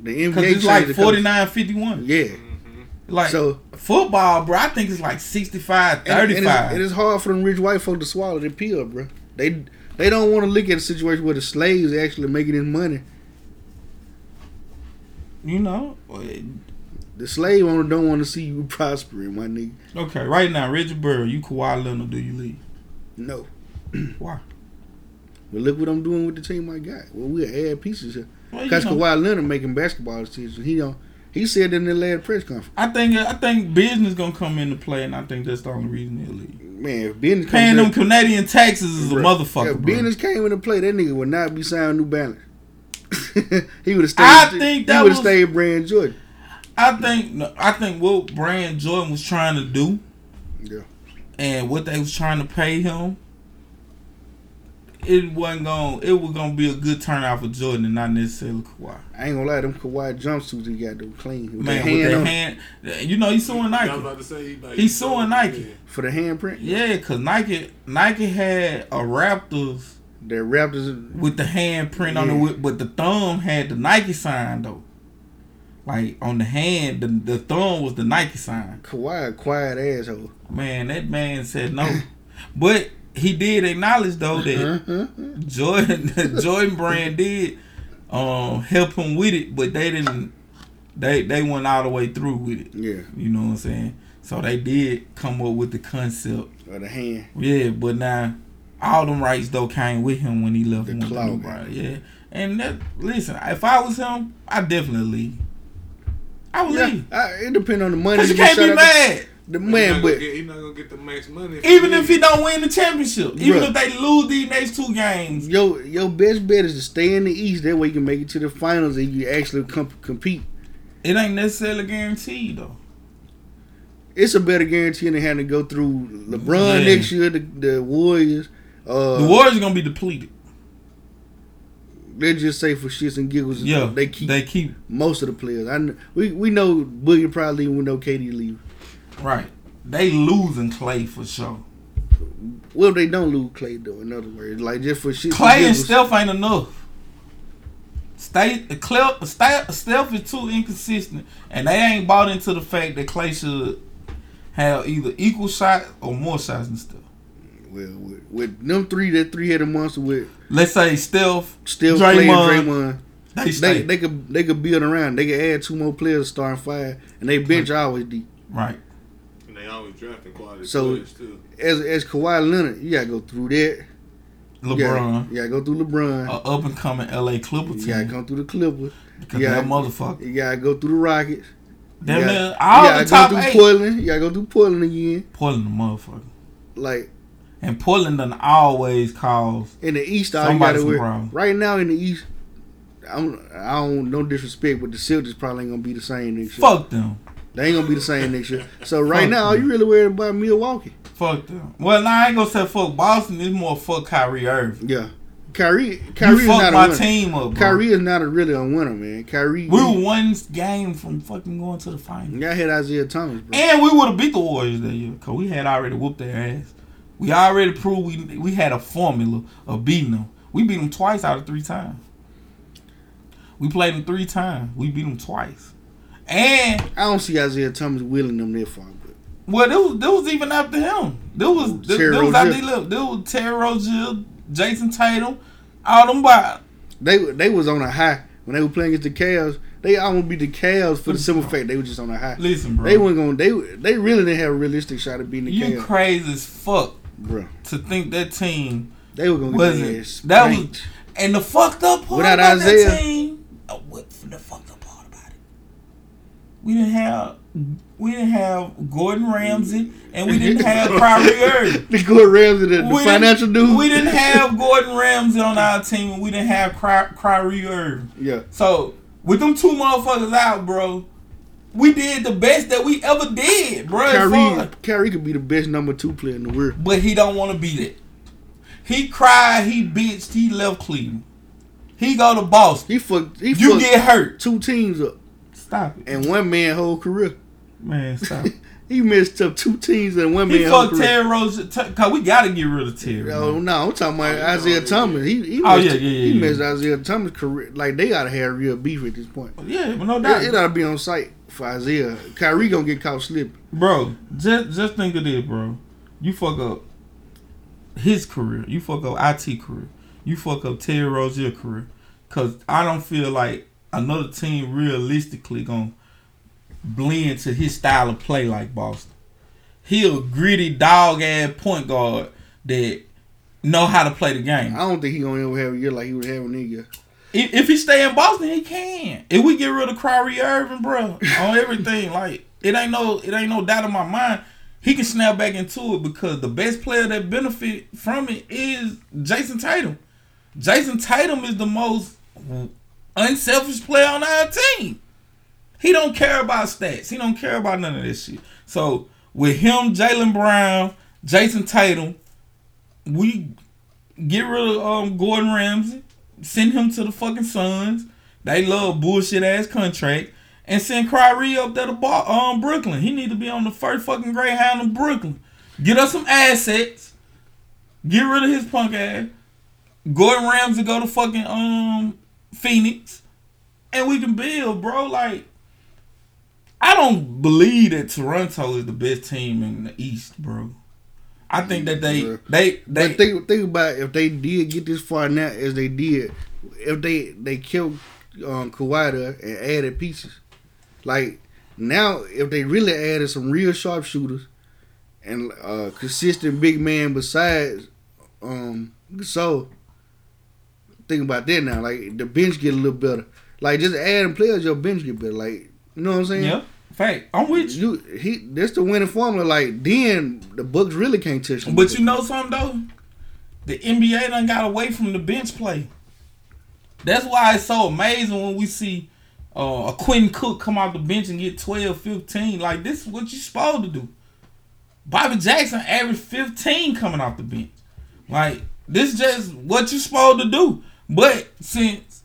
S2: The
S5: Because
S2: NBA
S5: it's like
S2: changed the culture.
S5: 49 51.
S2: Yeah. Mm-hmm.
S5: Like
S2: So-
S5: football, bro, I think it's like 65
S2: And, and
S5: 35.
S2: it's, it is hard for them rich white folk to swallow the pill, bro. They they don't want to look at a situation where the slaves are actually making his money.
S5: you know?
S2: Uh, the slave owner don't want to see you prospering, my nigga.
S5: Okay, right now, Reggie Burr, you Kawhi Leonard, do you leave?
S2: No.
S5: Why?
S2: But look what I'm doing with the team I got. Well, we'll add pieces here. Because
S5: know,
S2: Kawhi Leonard making basketball decisions. He don't. He said in the last press conference,
S5: I think I think business gonna come into play, and I think that's the only reason he'll leave.
S2: Man, if comes
S5: Paying
S2: in-
S5: them Canadian taxes is a motherfucker,
S2: If
S5: bro.
S2: business came into play, that nigga would not be signing New Balance. he would have stayed.
S5: I think that
S2: he would have stayed Brand Jordan.
S5: I think I think what Brand Jordan was trying to do,
S2: Yeah.
S5: and what they was trying to pay him, it wasn't going. It was gonna be a good turnout for Jordan, and not necessarily Kawhi.
S2: I ain't gonna lie, them Kawhi jumpsuits he got them clean. With
S5: Man,
S2: the
S5: with
S2: hand
S5: that
S2: on
S5: hand, you know, he's suing
S6: I was
S5: Nike.
S6: about to say he about-
S5: He's suing Nike.
S6: Yeah.
S2: for the handprint.
S5: Yeah, cause Nike Nike had a Raptors
S2: The Raptors.
S5: with the handprint on
S2: Yeah.
S5: the whip, but the thumb had the Nike sign though. Like on the hand, the, the thumb was the Nike sign.
S2: Kawhi, a quiet asshole.
S5: Man, that man said no, but he did acknowledge though that
S2: Uh-huh.
S5: Jordan Jordan Brand did um help him with it, but they didn't. They they went all the way through with it.
S2: Yeah,
S5: You know what I'm saying? So they did come up with the concept.
S2: or the hand.
S5: Yeah, but now all them rights though came with him when he left
S2: The
S5: him with the
S2: clout,
S5: new
S2: man.
S5: bride. Yeah, and that listen, if I was him, I definitely. I would
S2: Yeah,
S5: leave.
S2: I, it depends on the money.
S5: Cause you can't be mad.
S2: The, the man,
S6: not
S2: but
S6: get, he's not gonna get the max money.
S5: Even if he don't win the championship, even
S2: Bruh.
S5: if they lose these next two games,
S2: your your best bet is to stay in the East. That way you can make it to the finals and you actually com- compete.
S5: it ain't necessarily guaranteed though.
S2: It's a better guarantee than having to go through LeBron
S5: Yeah.
S2: next year, the, the Warriors. Uh,
S5: The Warriors are gonna be depleted.
S2: They just say for shits and giggles.
S5: Yeah,
S2: they keep
S5: they keep
S2: most of the players. I we we know Boogie probably leaving. We know KD leaving.
S5: Right. They losing Clay for sure.
S2: Well, they don't lose Clay though. In other words, like just for shits
S5: Clay and. Steph ain't enough. Stay, Clay, Steph, Steph is too inconsistent, and they ain't bought into the fact that Clay should have either equal shots or more shots than Steph.
S2: Well, with, with them three, that three headed monster with
S5: Let's say Steph,
S2: still Clay and
S5: Draymond,
S2: Draymond.
S5: they
S2: They, they could they could build around. They could add two more players starting five, and they bench always deep.
S5: right.
S6: And they always drafting quality
S2: So-
S6: players too.
S2: As as Kawhi Leonard, you gotta go through that. You gotta-
S5: LeBron,
S2: you gotta go through LeBron.
S5: a up and coming LA Clipper
S2: you gotta
S5: team,
S2: come through the Clippers.
S5: because
S2: yeah.
S5: that motherfucker.
S2: You gotta go through the Rockets.
S5: Damn
S2: you
S5: near
S2: gotta,
S5: all
S2: you
S5: the
S2: gotta
S5: top
S2: go through
S5: eight.
S2: Portland. You gotta go through Portland again.
S5: Portland, the motherfucker,
S2: Like
S5: and Portland done always cause
S2: in the East, all
S5: Somebody
S2: you gotta wear.
S5: problems.
S2: Right now in the East, I'm, I don't no disrespect, but the Celtics probably ain't gonna be the same next year.
S5: fuck them.
S2: They ain't gonna be the same next year. So right
S5: Fuck
S2: now, you really worried about Milwaukee?
S5: Fuck them. Well, nah, I ain't gonna say fuck Boston. It's more fuck Kyrie Irving.
S2: Yeah, Kyrie. Kyrie
S5: you
S2: is not
S5: my
S2: a winner.
S5: team up, bro.
S2: Kyrie is not a really a winner, man. Kyrie.
S5: we were one game from fucking going to the final.
S2: Y'all had Isaiah Thomas, bro.
S5: And we would have beat the Warriors that year because we had already whooped their ass. We already proved we we had a formula of beating them. We beat them twice out of three times. We played them three times. We beat them twice. And
S2: I don't see Isaiah Thomas willing them that far, but
S5: well, there was there was even after him. There was there,
S2: Terry
S5: there was
S2: Rozier.
S5: he. There was Terry Rozier, Jayson Tatum, all them by
S2: they they was on a high when they were playing against the Cavs. They almost beat the Cavs for the simple fact they were just on a high.
S5: listen, bro.
S2: They weren't going. They they really didn't have a realistic shot of beating the
S5: you
S2: Cavs,
S5: crazy as fuck
S2: bro.
S5: to think that team
S2: They were get their
S5: wasn't
S2: ass
S5: that was and the fucked up part
S2: Without
S5: about
S2: Isaiah.
S5: that team. Oh, what the fucked up part about it? We didn't have we didn't have Gordon Ramsay and we didn't have Kyrie Irving.
S2: the good Ramsey, the, the financial dude.
S5: We didn't have Gordon Ramsay on our team and we didn't have Ky- Kyrie Irving.
S2: Yeah,
S5: So with them two motherfuckers out, bro, we did the best that we ever did, bro.
S2: Kyrie, Kyrie could be the best number two player in the world.
S5: but he don't want to be that. He cried, he bitched, he left Cleveland. He go to Boston.
S2: He fucked. He
S5: You
S2: fucked
S5: get hurt.
S2: two teams up
S5: Stop it,
S2: in one man whole career.
S5: man. Stop.
S2: He messed up two teams and one
S5: he
S2: man whole
S5: fucked
S2: career.
S5: Terry Rose. Cause we gotta get rid of Terry.
S2: Oh no, I'm talking about oh, Isaiah Thomas. He, he
S5: Oh,
S2: messed,
S5: yeah, yeah, yeah,
S2: he
S5: yeah.
S2: messed Isaiah Thomas' career. Like they gotta have real beef at this point.
S5: Oh, yeah, but no doubt.
S2: It, it ought to be on site for Isaiah. Kyrie gonna get caught slipping.
S5: Bro, just just think of this, bro. You fuck up his career. You fuck up IT career. You fuck up Terry Rozier career. Cause I don't feel like another team realistically gonna blend to his style of play like Boston. He a gritty dog ass point guard that know how to play the game.
S2: I don't think he gonna ever have a year like he was having that year.
S5: If, if he stay in Boston, he can. If we get rid of Kyrie Irving, bro, on everything, like it ain't no, it ain't no doubt in my mind. He can snap back into it because the best player that benefit from it is Jayson Tatum. Jayson Tatum is the most unselfish player on our team. He don't care about stats. He don't care about none of this shit. So with him, Jaylen Brown, Jayson Tatum, we get rid of um, Gordon Ramsay, send him to the fucking Suns. They love bullshit ass contract. And send Kyrie up there to Bar- um, Brooklyn. He need to be on the first fucking Greyhound in Brooklyn. Get us some assets. Get rid of his punk ass. Gordon Ramsay go to fucking um Phoenix. And we can build, bro. Like, I don't believe that Toronto is the best team in the East, bro. I think that they
S2: Yeah.
S5: they they
S2: But think think about if they did get this far now as they did, if they they killed um, Kawhi and added pieces, like now if they really added some real sharpshooters and uh, consistent big man besides um so think about that now like the bench get a little better like just adding players your bench get better like you know what I'm saying
S5: yeah. Fact, I'm with you.
S2: you he that's the winning formula like then the Bucks really can't touch them
S5: But you know something though? The NBA done got away from the bench play. That's why it's so amazing when we see uh, a Quinn Cook come off the bench and get 12, 15. Like, this is what you're supposed to do. Bobby Jackson averaged 15 coming off the bench. Like, this is just what you're supposed to do. But since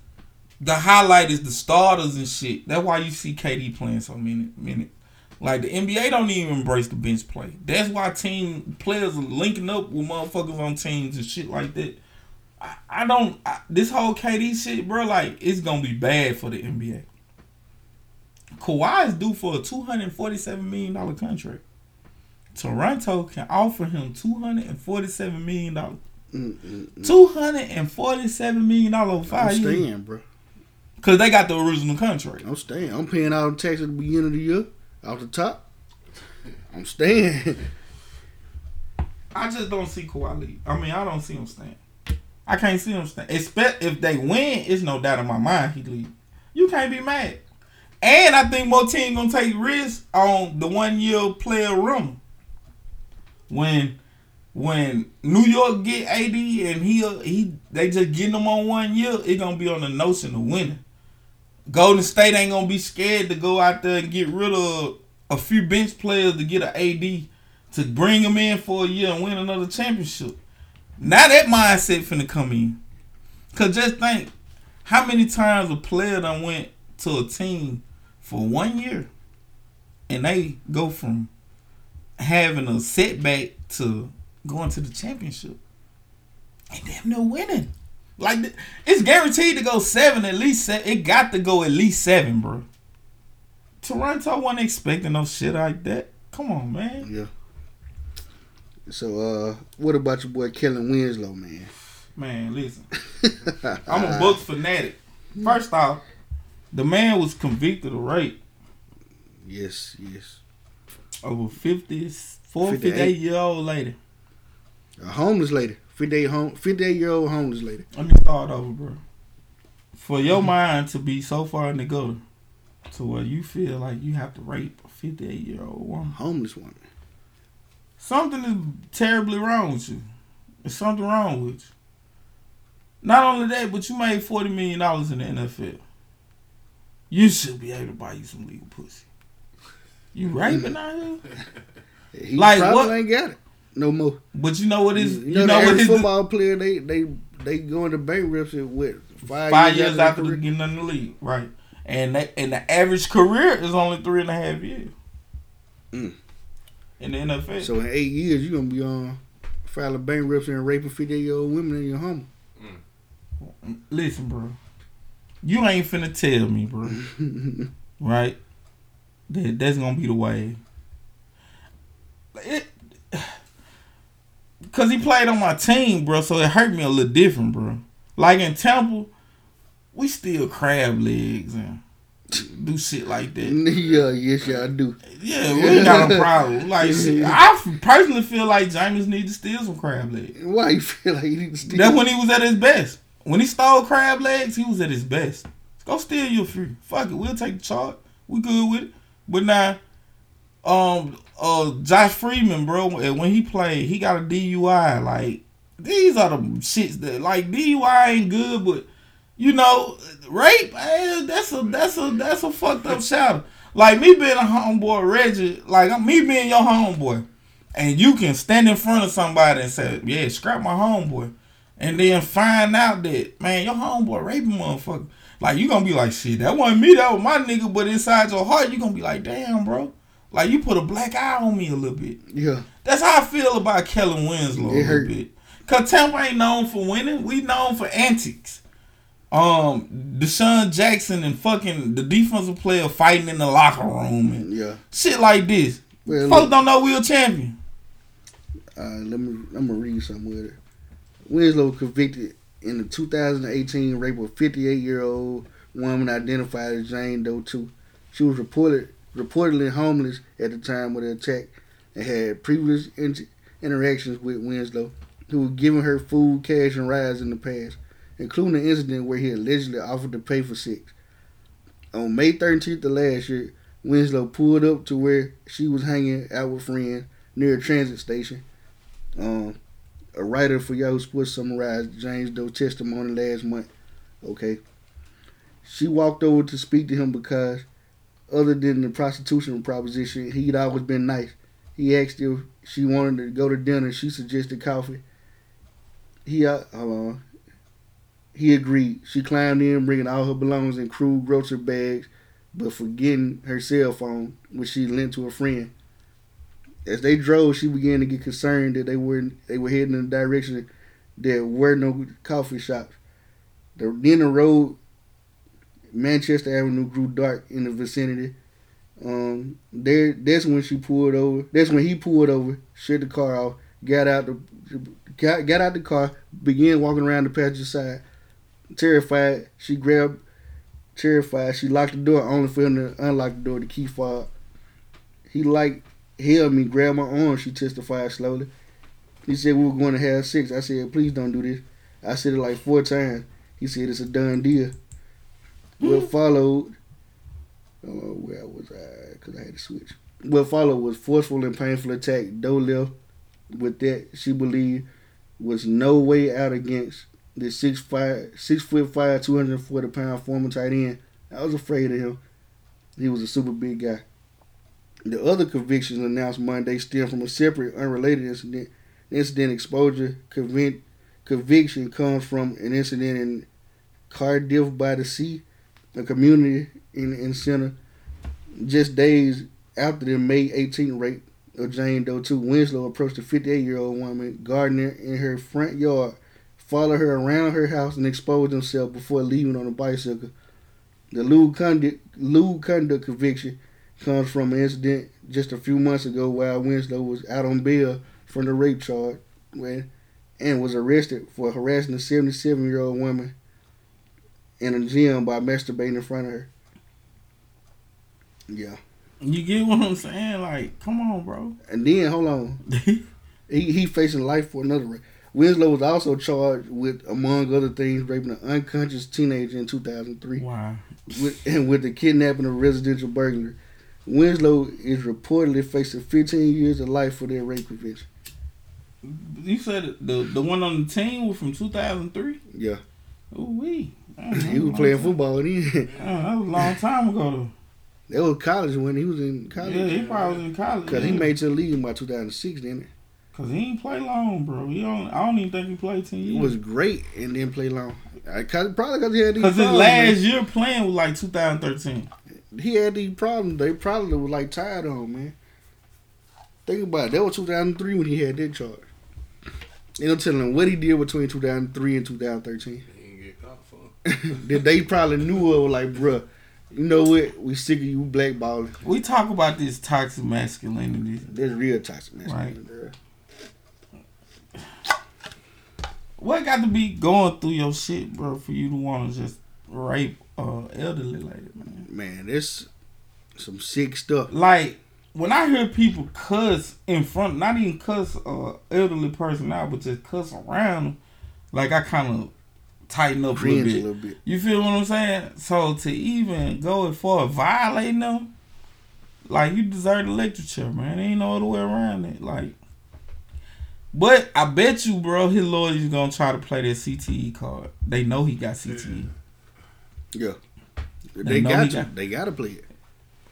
S5: the highlight is the starters and shit, that's why you see KD playing so many minutes. Like the NBA don't even embrace the bench play. That's why team players are linking up with motherfuckers on teams and shit like that. I, I don't. I, this whole KD shit, bro. Like it's gonna be bad for the NBA. Kawhi is due for a two hundred forty-seven million dollar contract. Toronto can offer him two hundred and forty-seven million dollars. Two hundred and forty-seven million dollars over
S2: I'm
S5: five years.
S2: staying bro
S5: Cause they got the original contract.
S2: I'm staying. I'm paying all the tax at the beginning of the year, off the top. I'm staying.
S5: I just don't see Kawhi leave. I mean, I don't see him staying. I can't see him staying. Expect if they win, it's no doubt in my mind he leave. You can't be mad. And I think teams gonna take risks on the one year player room. When when New York get AD and he uh, he they just getting him on one year, it gonna be on the notion of winning. Golden State ain't gonna be scared to go out there and get rid of a few bench players to get an AD to bring him in for a year and win another championship. Now that mindset finna come in. Cause just think how many times a player done went to a team for one year and they go from having a setback to going to the championship. And damn near winning. Like it's guaranteed to go seven at least. Se- it got to go at least seven, bro. Toronto wasn't expecting no shit like that. Come on, man.
S2: yeah. So, uh, what about your boy Kellen Winslow, man?
S5: Man, listen. I'm a Bucks fanatic. First off, the man was convicted of rape
S2: Yes, yes.
S5: Over a 54,
S2: 58.
S5: 58 year old lady.
S2: A homeless lady, 58 home, 58 year old homeless lady.
S5: Let me start over, bro. For your mm-hmm. mind to be so far in the gutter to where you feel like you have to rape a 58 year old woman,
S2: Homeless woman.
S5: something is terribly wrong with you. There's something wrong with you. Not only that, but you made $40 million in the NFL. You should be able to buy you some legal pussy. You raping mm-hmm. out here?
S2: He
S5: Like,
S2: probably
S5: what-
S2: ain't got it no more.
S5: But you know what is
S2: You
S5: you
S2: know,
S5: know what his
S2: football player they they they go into bankruptcy with five,
S5: five
S2: years,
S5: years
S2: after
S5: after getting in the league, right? And they, and the average career is only three and a half years
S2: Mm.
S5: in the NFL.
S2: So in eight years, you're gonna be on filing bankruptcy and raping 50 year old women in your home.
S5: Listen, bro, you ain't finna tell me, bro, right? That that's gonna be the way. It, Cause he played on my team, bro, so it hurt me a little different, bro. Like in Temple, we still crab legs and do shit like that.
S2: yeah, yes, I do.
S5: Yeah, we got a problem. Like, I personally feel like James need to steal some crab legs.
S2: Why you feel like you need to steal?
S5: That's when he was at his best. When he stole crab legs, he was at his best. Go steal your few. Fuck it, we'll take the chart. We good with it. But now, um, uh, Josh Freeman, bro, when he played, he got a DUI. Like these are the shits that like DUI ain't good, but you know, rape, man, that's a that's a that's a fucked up shadow. Like me being a homeboy, Reggie, like me being your homeboy, and you can stand in front of somebody and say, "Yeah, scrap my homeboy," and then find out that man, your homeboy raping motherfucker. Like you gonna be like, "Shit, that wasn't me, that was my nigga," but inside your heart, you gonna be like, "Damn, bro." Like you put a black eye on me a little bit.
S2: Yeah,
S5: That's how I feel about Kellen Winslow
S2: It
S5: a little
S2: hurt.
S5: bit. Cause Tampa ain't known for winning. We known for antics. Um, DeSean Jackson and fucking the defensive player fighting in the locker room and
S2: yeah.
S5: shit like this.
S2: Well,
S5: Folks
S2: look,
S5: don't know we a champion.
S2: uh, let me. I'm gonna read something with it. Winslow convicted in the 2018 rape of 58 year old woman identified as Jane Doe 2. She was reported reportedly homeless at the time of the attack and had previous inter- interactions with Winslow, who was giving her food, cash, and rides in the past, including an incident where he allegedly offered to pay for sex. On May 13th of last year, Winslow pulled up to where she was hanging out with friends near a transit station. Um, a writer for Yahoo Sports summarized James Doe's testimony last month. Okay. She walked over to speak to him because, other than the prostitution proposition, he'd always been nice. He asked if she wanted to go to dinner. She suggested coffee. He, uh, hold on. He agreed. She climbed in, bringing all her belongings in crude grocery bags, but forgetting her cell phone, which she lent to a friend. As they drove, she began to get concerned that they were they were heading in a direction there were no coffee shops. The then the road, Manchester Avenue, grew dark in the vicinity. Um, there that's when she pulled over. That's when he pulled over, shut the car off, got out the got, got out the car, began walking around the passenger side. Terrified, she grabbed. Terrified, she locked the door, only for him to unlock the door. The key fob. He like held me, grabbed my arm. She testified slowly. He said we were going to have sex. I said, please don't do this. I said it like four times. He said it's a done deal. What followed? Know where was I because I had to switch. What followed was forceful and painful attack. Doe with that she believed was no way out against the six five, six foot five, two hundred forty pound former tight end. I was afraid of him. He was a super big guy. The other convictions announced Monday stem from a separate, unrelated incident. Incident exposure convic- conviction comes from an incident in Cardiff by the Sea, a community in, in center, just days after the May 18th rape of Jane Doe 2. Winslow approached a 58 year old woman, gardener, in her front yard, followed her around her house, and exposed himself before leaving on a bicycle. The lewd conduct, lewd conduct conviction comes from an incident just a few months ago while Winslow was out on bail from the rape charge when, and was arrested for harassing a 77 year old woman in a gym by masturbating in front of her. Yeah.
S5: You get what I'm saying? Like, come on, bro.
S2: And then, hold on. he, he facing life for another rape. Winslow was also charged with, among other things, raping an unconscious teenager in 2003
S5: wow.
S2: with, and with the kidnapping of a residential burglary. Winslow is reportedly facing 15 years of life for their rape conviction.
S5: You said the the one on the team was from 2003.
S2: Yeah.
S5: Ooh wee. Mm-hmm.
S2: He was playing football then.
S5: that was a long time ago though.
S2: That was college when he was in college.
S5: Yeah, he probably was in college.
S2: Cause he
S5: yeah.
S2: made to the league by 2006. didn't it?
S5: Cause he ain't play long, bro. He don't. I don't even think he played ten years.
S2: was great and didn't play long. I, cause, probably because he had these
S5: Cause his
S2: problems.
S5: last
S2: man.
S5: year playing was like 2013.
S2: He had these problems. They probably was like tired of him, man. Think about it. That was 2003 when he had that charge. You know, telling him what he did between 2003 and 2013.
S6: He didn't get caught for.
S2: that they probably knew of, like, bruh, you know what? We sick of you blackballing.
S5: We talk about this toxic masculinity.
S2: That's real toxic, man.
S5: What got to be going through your shit, bro, for you to want to just rape uh elderly lady, man?
S2: Man, this some sick stuff.
S5: Like when I hear people cuss in front, not even cuss uh elderly person out, but just cuss around them, like I kind of tighten up a little bit.
S2: little bit.
S5: You feel what I'm saying? So to even go as far as violating them, like you deserve the literature, man. Ain't no other way around it. Like, but I bet you, bro, his lawyers gonna try to play that CTE card. They know he got. CTE.
S2: Yeah.
S5: They
S2: They, got
S5: he
S2: to.
S5: got-
S2: They got to play it.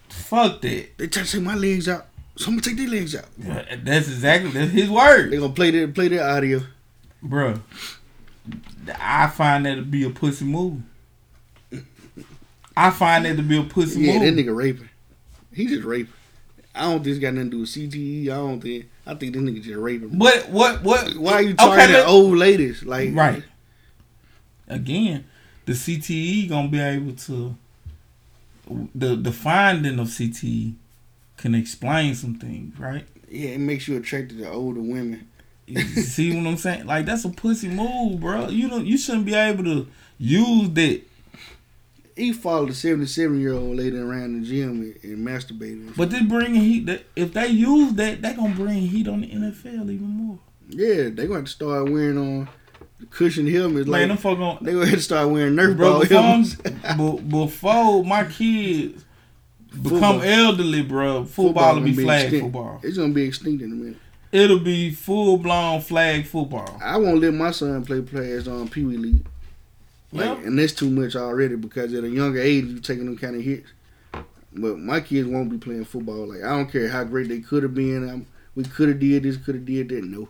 S5: Fuck that.
S2: They try to take my legs out. So I'm gonna take their legs out.
S5: Yeah, That's exactly that's his word.
S2: They gonna play that play that audio.
S5: Bruh, I find that to be a pussy move. I find that to be a pussy
S2: Yeah,
S5: move.
S2: Yeah, that nigga raping. He just raping. I don't think it's got nothing to do with CTE. I don't think. I think this nigga just raping.
S5: But what what?
S2: Why are you
S5: okay,
S2: targeting old ladies? Like
S5: Right. Again, the CTE gonna be able to. The the finding of CTE can explain some things, right?
S2: Yeah, it makes you attracted to older women.
S5: See what I'm saying? Like that's a pussy move, bro. You don't. You shouldn't be able to use that.
S2: He followed a 77 year old lady around the gym and, and masturbated.
S5: But this bringing heat. That if they use that, they gonna bring heat on the NFL even more.
S2: Yeah, they gonna have to start wearing on cushion helmets.
S5: Man, them
S2: Like
S5: gonna
S2: they gonna have to start wearing Nerf
S5: bro,
S2: ball
S5: before,
S2: helmets.
S5: be- before my kids become
S2: Football.
S5: elderly, bro, football will
S2: gonna
S5: be flag
S2: extinct.
S5: football.
S2: It's gonna be extinct in a minute.
S5: It'll be full blown flag football.
S2: I won't let my son play players on Pee Wee League. Like,
S5: Yep.
S2: and that's too much already because at a younger age you're taking them kind of hits. But my kids won't be playing football. Like I don't care how great they could have been. I'm, we could have did this, could have did that. No,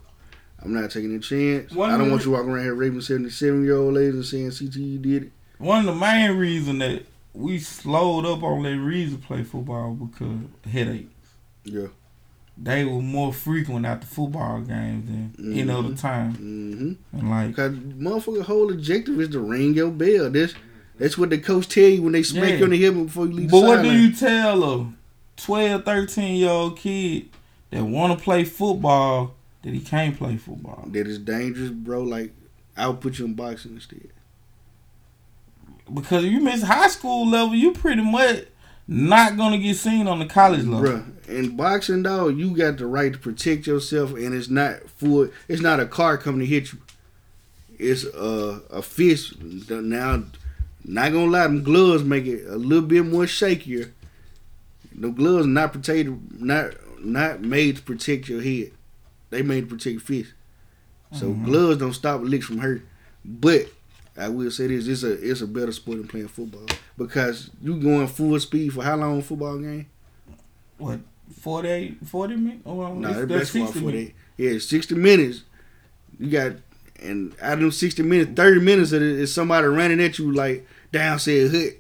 S2: I'm not taking a chance.
S5: One
S2: I don't want you walking around here raping 77 year old ladies and saying CTE did it.
S5: One of the main reason that we slowed up on that reason to play football because headaches.
S2: Yeah.
S5: They were more frequent at the football games than any other time.
S2: Mm-hmm.
S5: And like,
S2: Because motherfucker whole objective is to ring your bell. That's that's what the coach tell you when they smack
S5: Yeah.
S2: you on the hip before you leave.
S5: but what do you tell a 12, 13 year old kid that want to play football that he can't play football?
S2: That is dangerous, bro. Like I'll put you in boxing instead.
S5: Because if you miss high school level, you pretty much not gonna get seen on the college level.
S2: Bruh, in boxing, dog, you got the right to protect yourself, and it's not full. It's not a car coming to hit you. It's a a fist. Now, not gonna lie, them gloves make it a little bit more shakier. The gloves not protected, not not made to protect your head. They made to protect your fist. So
S5: Mhm.
S2: gloves don't stop licks from hurt. But I will say this: it's a it's a better sport than playing football because you going full speed for how long football game?
S5: What 48, 40 minutes? Oh,
S2: No,
S5: it's-
S2: that's basketball
S5: 60 minutes.
S2: Yeah, sixty minutes. You got, and out of them sixty minutes, thirty minutes of it is somebody running at you like down said hood,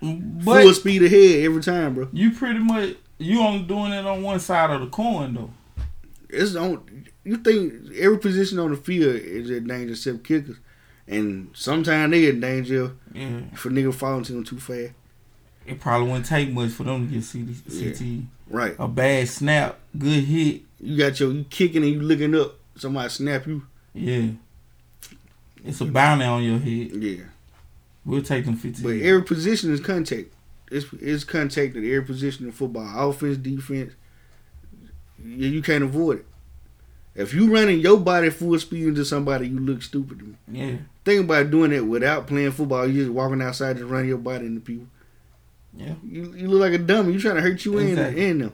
S5: But
S2: full speed ahead every time, bro.
S5: you pretty much you only doing it on one side of the coin though.
S2: It's on. You think every position on the field is in danger except kickers, and sometimes they in danger
S5: Yeah,
S2: for nigga falling to them too fast.
S5: it probably wouldn't take much for them to get CT.
S2: Yeah. Right.
S5: A bad snap, good hit.
S2: You got your you kicking and you looking up. Somebody snap you.
S5: Yeah, it's a bounty on your head.
S2: Yeah.
S5: We'll take them fifteen.
S2: But every position is contact. It's it's contact at every position in football. Offense, defense. Yeah, you can't avoid it. If you running your body full speed into somebody, you look stupid to me.
S5: yeah,
S2: Think about doing that without playing football. You just walking outside just running your body into people.
S5: yeah,
S2: You, you look like a dummy. You trying to hurt you
S5: Exactly.
S2: in in them.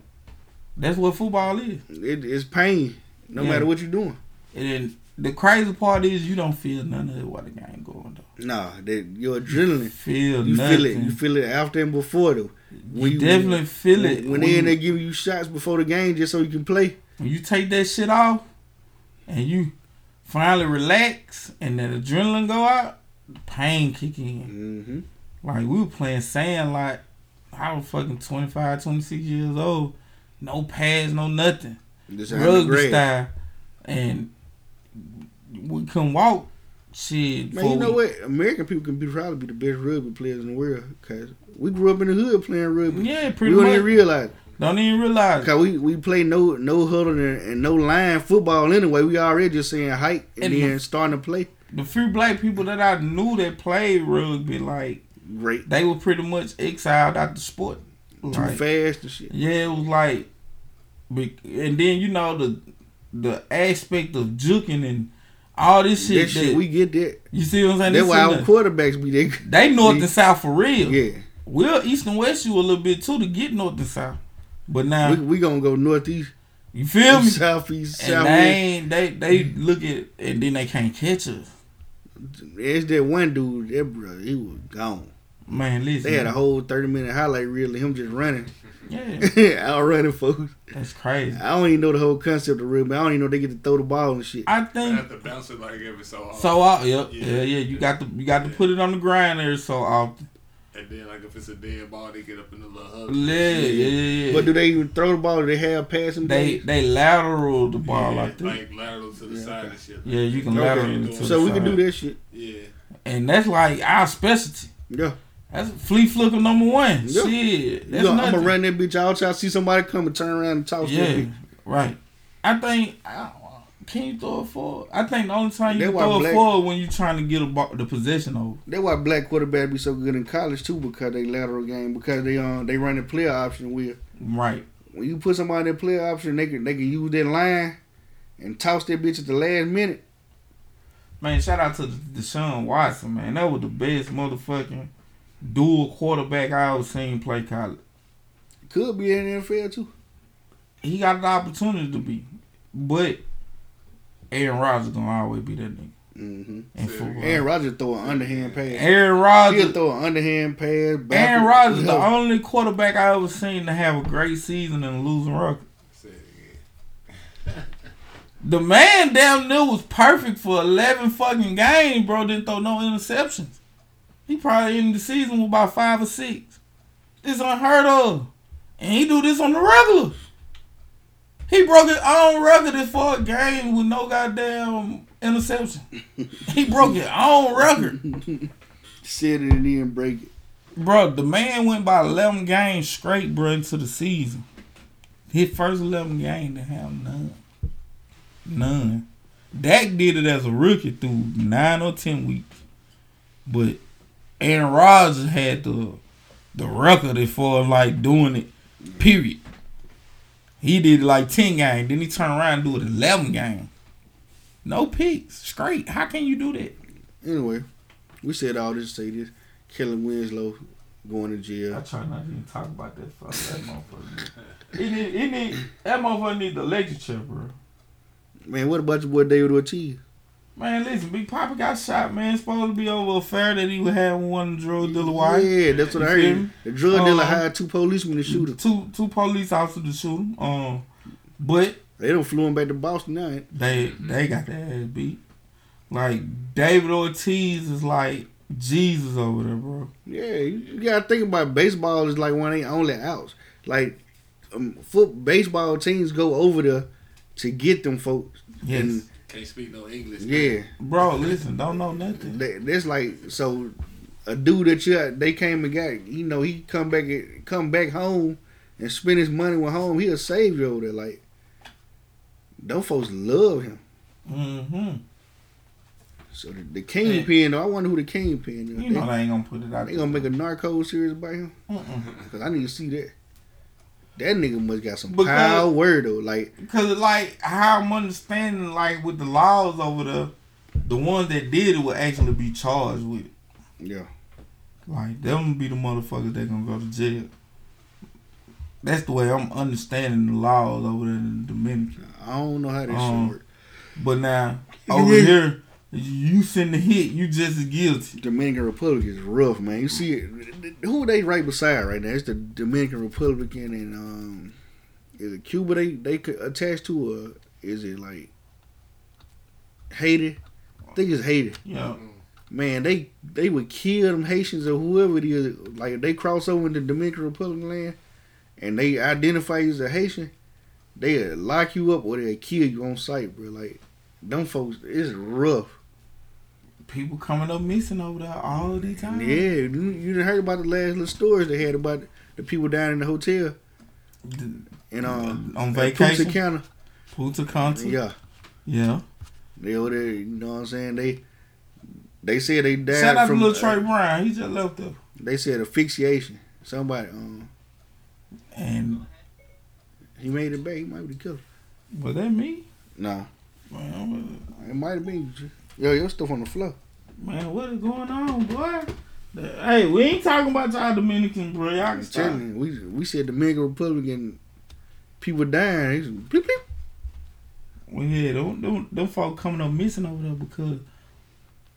S5: that's what football is.
S2: It, it's pain, no
S5: Yeah.
S2: matter what you're doing.
S5: And then the crazy part is you don't feel none of it while the game going though.
S2: Nah, that your adrenaline.
S5: Feel
S2: You
S5: nothing.
S2: feel it. You feel it after and before though.
S5: You definitely feel it.
S2: When, when they there giving you shots before the game just so you can play.
S5: when you take that shit off and you finally relax and that adrenaline go out, the pain kick in.
S2: Mm-hmm.
S5: Like we were playing sand like I was fucking 25, 26 years old. No pads, no nothing.
S2: Just
S5: Rugby style. And we couldn't walk. Shit.
S2: Man, you know what? American people can be probably be the best rugby players in the world because we grew up in the hood playing rugby.
S5: Yeah,
S2: we
S5: pretty
S2: don't
S5: much.
S2: even realize. it.
S5: Don't even realize.
S2: Cause we, we play no no huddle and, and no line football anyway. We already just saying height and,
S5: And
S2: then
S5: the-
S2: starting to play.
S5: The few black people that I knew that played rugby, like
S2: Great.
S5: they were pretty much exiled out the sport.
S2: Too fast and shit.
S5: Yeah, it was like, and then you know the the aspect of juking and all this shit.
S2: that shit,
S5: that-
S2: we get that.
S5: you see what I'm saying?
S2: That's why our
S5: that-
S2: quarterbacks be they.
S5: they north and south for real.
S2: Yeah,
S5: We're east and west you a little bit too to get north and south. But now
S2: we, we gonna go northeast,
S5: you feel me?
S2: southeast,
S5: And they ain't they they look at and then they can't catch us.
S2: It's that one dude, that bro, he was gone.
S5: Man, listen.
S2: They had a whole thirty minute highlight reel of him just running,
S5: yeah,
S2: out running folks.
S5: that's crazy.
S2: I don't even know the whole concept of rugby. I don't even know they get to throw the ball and shit.
S5: I
S6: I
S5: think
S6: have to bounce it like every so often.
S5: so. Uh, yep, yeah.
S6: Yeah.
S5: yeah, You got to you got to put it on the grind there so often.
S6: And then like if it's a dead ball, they get up in the little hug.
S5: Yeah, yeah, yeah.
S2: But do they even throw the ball? Do they have passing?
S5: they
S2: plays?
S5: they lateral the ball
S6: yeah,
S5: like that.
S6: like lateral to the side and shit.
S5: Yeah, you can
S2: Okay.
S5: lateral it to
S2: so
S5: the
S2: we can do that shit.
S6: Yeah,
S5: and that's like our specialty.
S2: Yeah.
S5: That's flea flicker number one.
S2: Yeah.
S5: Shit,
S2: You know, I'm gonna run that bitch out. I see somebody come and turn around and toss that
S5: Yeah,
S2: bitch.
S5: right. I think. I don't- Can you throw it forward? I think the only time you throw it
S2: black-
S5: forward when you're trying to get a ball, the possession over.
S2: That's why black quarterbacks be so good in college too, because they lateral game, because they um they run the player option with.
S5: Right.
S2: When you put somebody in player option, they can they can use that line and toss that bitch at the last minute.
S5: Man, shout out to Deshaun Watson, man. That was the best motherfucking dual quarterback I ever seen play college.
S2: Could be in the NFL too.
S5: He got the opportunity to be. But Aaron Rodgers gonna always be that nigga
S2: Mm-hmm.
S5: in football.
S2: Aaron Rodgers throw an underhand pass.
S5: Aaron
S2: He'll
S5: Rodgers
S2: throw an underhand pass.
S5: Aaron
S2: backward.
S5: Rodgers the only quarterback I ever seen to have a great season and a losing record.
S6: say it again.
S5: The man damn near was perfect for eleven fucking games, bro. Didn't throw no interceptions. He probably ended the season with about five or six. This unheard of. And he do this on the regular. He broke his own record for a game with no goddamn interception. he broke his own record.
S2: Set it and then break it.
S5: Bro, the man went by 11 games straight, bro, into the season. His first 11 games didn't have none. None. Dak did it as a rookie through 9 or 10 weeks. But Aaron Rodgers had the the record as far as like doing it, period. He did like 10 games, then he turned around and do it 11 game. No picks, straight. How can you do that?
S2: Anyway, we said all this to say this. Kellen Winslow going to jail.
S5: I
S2: jail.
S5: try not to even talk about that fuck that motherfucker. he need, he need, that motherfucker need the lecture, bro.
S2: Man, what about your boy David Ortiz?
S5: Man, listen, Big Papi got shot, man. It's supposed to be over a fair that he having one drug dealer wife.
S2: Yeah, that's what I
S5: You feel
S2: heard. The drug dealer
S5: Um,
S2: hired two policemen to shoot him.
S5: Two two police officers to shoot him. Um, but
S2: They don't flew him back to Boston now.
S5: they they got their ass beat. Like David Ortiz is like Jesus over there, bro.
S2: Yeah, you, you gotta think about it. baseball is like one of their only outs. Like, um, foot baseball teams go over there to get them folks.
S5: Yes,
S2: And
S6: Can't speak no English.
S2: yeah,
S5: bro. Listen, don't know nothing.
S2: that, that's like so. A dude that you they came and got, you know, he come back come back home and spend his money with home. He a savior over there. Like, them folks love him.
S5: Mm-hmm.
S2: So the, the kingpin, though, I wonder who the kingpin is.
S5: You know they ain't gonna put it out.
S2: They gonna make a narco series about him?
S5: Mm-mm.
S2: Cause I need to see that. That nigga must got some
S5: Because-
S2: power though. Like
S5: Cause like how I'm understanding, like with the laws over the the ones that did it will actually be charged with it.
S2: yeah,
S5: Like them be the motherfuckers that gonna go to jail. That's the way I'm understanding the laws over there in the Dominican.
S2: I don't know how that
S5: Um,
S2: shit work.
S5: But now over here, You send the hit, you just as guilty.
S2: Dominican Republic is rough, man. You see it. Who they right beside right now? It's the Dominican Republic and um, is it Cuba? They they could attach to a is it like Haiti? I think it's Haiti.
S5: Yeah.
S2: Man, they they would kill them Haitians or whoever it is. Like if they cross over into Dominican Republic land and they identify you as a Haitian, they lock you up or they kill you on sight, bro. Like them folks, it's rough.
S5: People coming up missing over there all the time.
S2: Yeah, you, you heard about the last little stories they had about the people down in the hotel and um
S5: On vacation?
S2: Punta Cana.
S5: Punta Cana.
S2: Yeah,
S5: Yeah.
S2: they over there. You know what I'm saying? They they said they died
S5: Shout out to
S2: from.
S5: little Trey
S2: uh,
S5: Brown. He just left there.
S2: they said asphyxiation. Somebody um
S5: And
S2: he made it back. He might be the killer.
S5: was that me?
S2: Nah,
S5: Well,
S2: it might have been. Yo, your stuff on the floor.
S5: Man, what is going on, boy? Hey, we ain't talking about y'all Dominicans, bro. Y'all can stop.
S2: we we said Dominican Republic and people dying. It's bleep, bleep.
S5: Well, yeah, don't don't them folk coming up missing over there because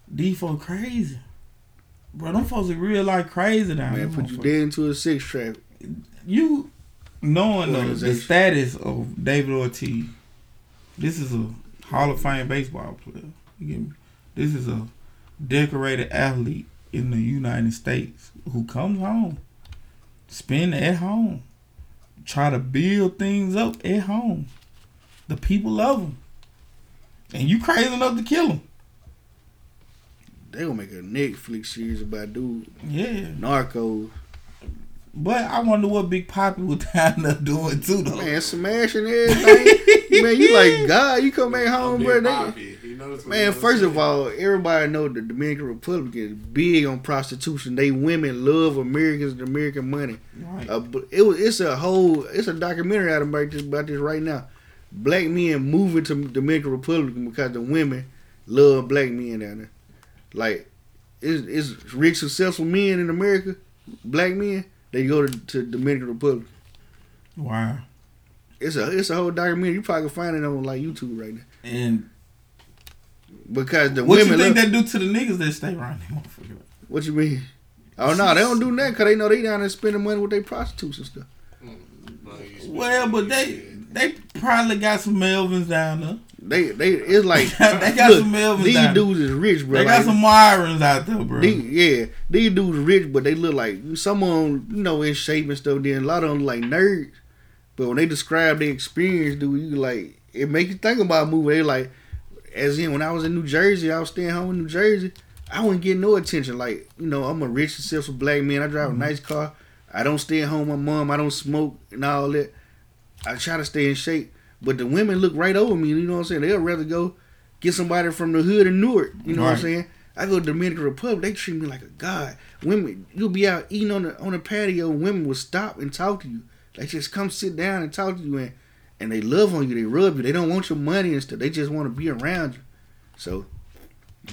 S5: these folk crazy. Bro, them folks are real like crazy down.
S2: Man, put you dead into a sex trap.
S5: You knowing the, the status of David Ortiz, this is a Hall of Fame baseball player. You get me? This is a decorated athlete in the United States who comes home, spend at home, try to build things up at home. The people love him, and you crazy enough to kill him.
S2: They gonna make a Netflix series about dude
S5: Yeah,
S2: narco.
S5: but I wonder what Big Papi was down there doing too, though.
S2: Man, smashing everything. man, you like God. You come back home, bro.
S6: Big
S2: They,
S6: Papi. He knows what
S2: man, first of all, everybody know the Dominican Republic is big on prostitution. They women love Americans and American money.
S5: Right.
S2: Uh, but it was it's a whole it's a documentary out about this about this right now. Black men moving to Dominican Republic because the women love black men down there. Like it's, it's rich successful men in America, black men. They go to, to Dominican Republic.
S5: Wow.
S2: It's a it's a whole documentary. You probably can find it on like YouTube right now
S5: And
S2: because the
S5: what you
S2: women.
S5: think
S2: love,
S5: they do to the niggas that stay around them motherfucker?
S2: what you mean? Oh no, they don't do that because they know they down there spending money with their prostitutes and stuff.
S5: Well, but they they probably got some Melvins down there.
S2: They they it's like
S5: They got
S2: look,
S5: some Melvins
S2: These
S5: down
S2: dudes is rich, bro.
S5: They
S2: like,
S5: got some Myrons out there, bro.
S2: These, yeah, these dudes rich, but they look like some of them, you know, in shape and stuff. Then a lot of them like nerds. But when they describe their experience, dude, you like it make you think about a movie. They like, as in when I was in New Jersey, I was staying home in New Jersey. I wouldn't get no attention. Like you know, I'm a rich, successful black man. I drive a mm-hmm. nice car. I don't stay at home with my mom. I don't smoke and all that. I try to stay in shape. But the women look right over me. You know what I'm saying? They'll rather go get somebody from the hood in Newark. You know what I'm saying? I go to Dominican Republic. They treat me like a god. Women, you'll be out eating on the on the patio. Women will stop and talk to you. They just come sit down and talk to you, and and they love on you. They rub you. They don't want your money and stuff. They just want to be around you. So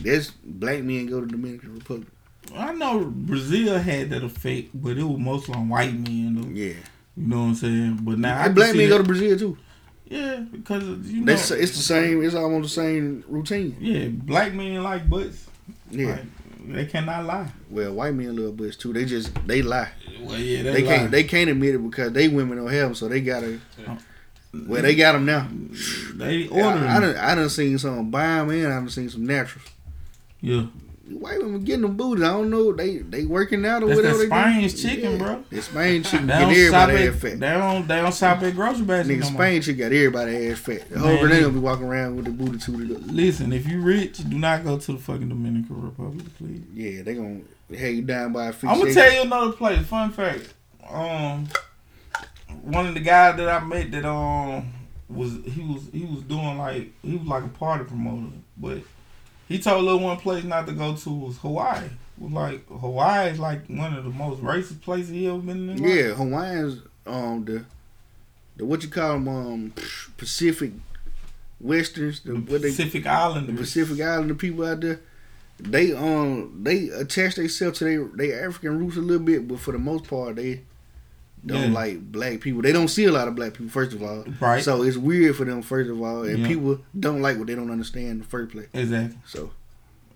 S2: there's black men go to Dominican Republic.
S5: I know Brazil had that effect, but it was mostly on white men, though.
S2: Yeah,
S5: You know what I'm saying? But now I
S2: and
S5: can
S2: black men go to Brazil too.
S5: yeah, because you know,
S2: That's it's the same. It's almost the same routine.
S5: yeah, black men like butts.
S2: Yeah.
S5: Like, they cannot lie.
S2: Well, white men love butts too. They just they lie.
S5: Well, yeah,
S2: They can't. They can't admit it because they women don't have them, so they gotta. Uh, Well, they got them now.
S5: They
S2: I,
S5: order.
S2: I, done, I done seen some buy 'em and I done seen some naturals.
S5: yeah,
S2: White women getting them booties. I don't know. They they working out or
S5: That's
S2: whatever.
S5: that
S2: they doing.
S5: Spain's chicken, bro.
S2: That Spain chicken
S5: they
S2: get everybody ass fat.
S5: They don't. They don't shop at grocery baskets
S2: Nigga,
S5: no more.
S2: Spain chicken got everybody ass fat. The whole
S5: they-
S2: gonna be walking around with the booty tooted up.
S5: Listen, if you rich, do not go to the fucking Dominican Republic, please.
S2: Yeah, they gonna have you down by a feet.
S5: I'm gonna tell you another place. Fun fact. Um, one of the guys that I met that um was he was he was doing like he was like a party promoter, but he told little one place not to go to was Hawaii. Was like Hawaii is like one of the most racist places he ever been in.
S2: Yeah, Hawaiians, um, the the what you call them, um, Pacific Westerns, the, what they
S5: Pacific
S2: the Pacific Islander people out there, they um they attach themselves to their their African roots a little bit, but for the most part they don't
S5: Yeah.
S2: like black people. They don't see a lot of black people first of all,
S5: Right.
S2: So it's weird for them first of all, and
S5: Yeah.
S2: people don't like what they don't understand in the first place.
S5: Exactly.
S2: So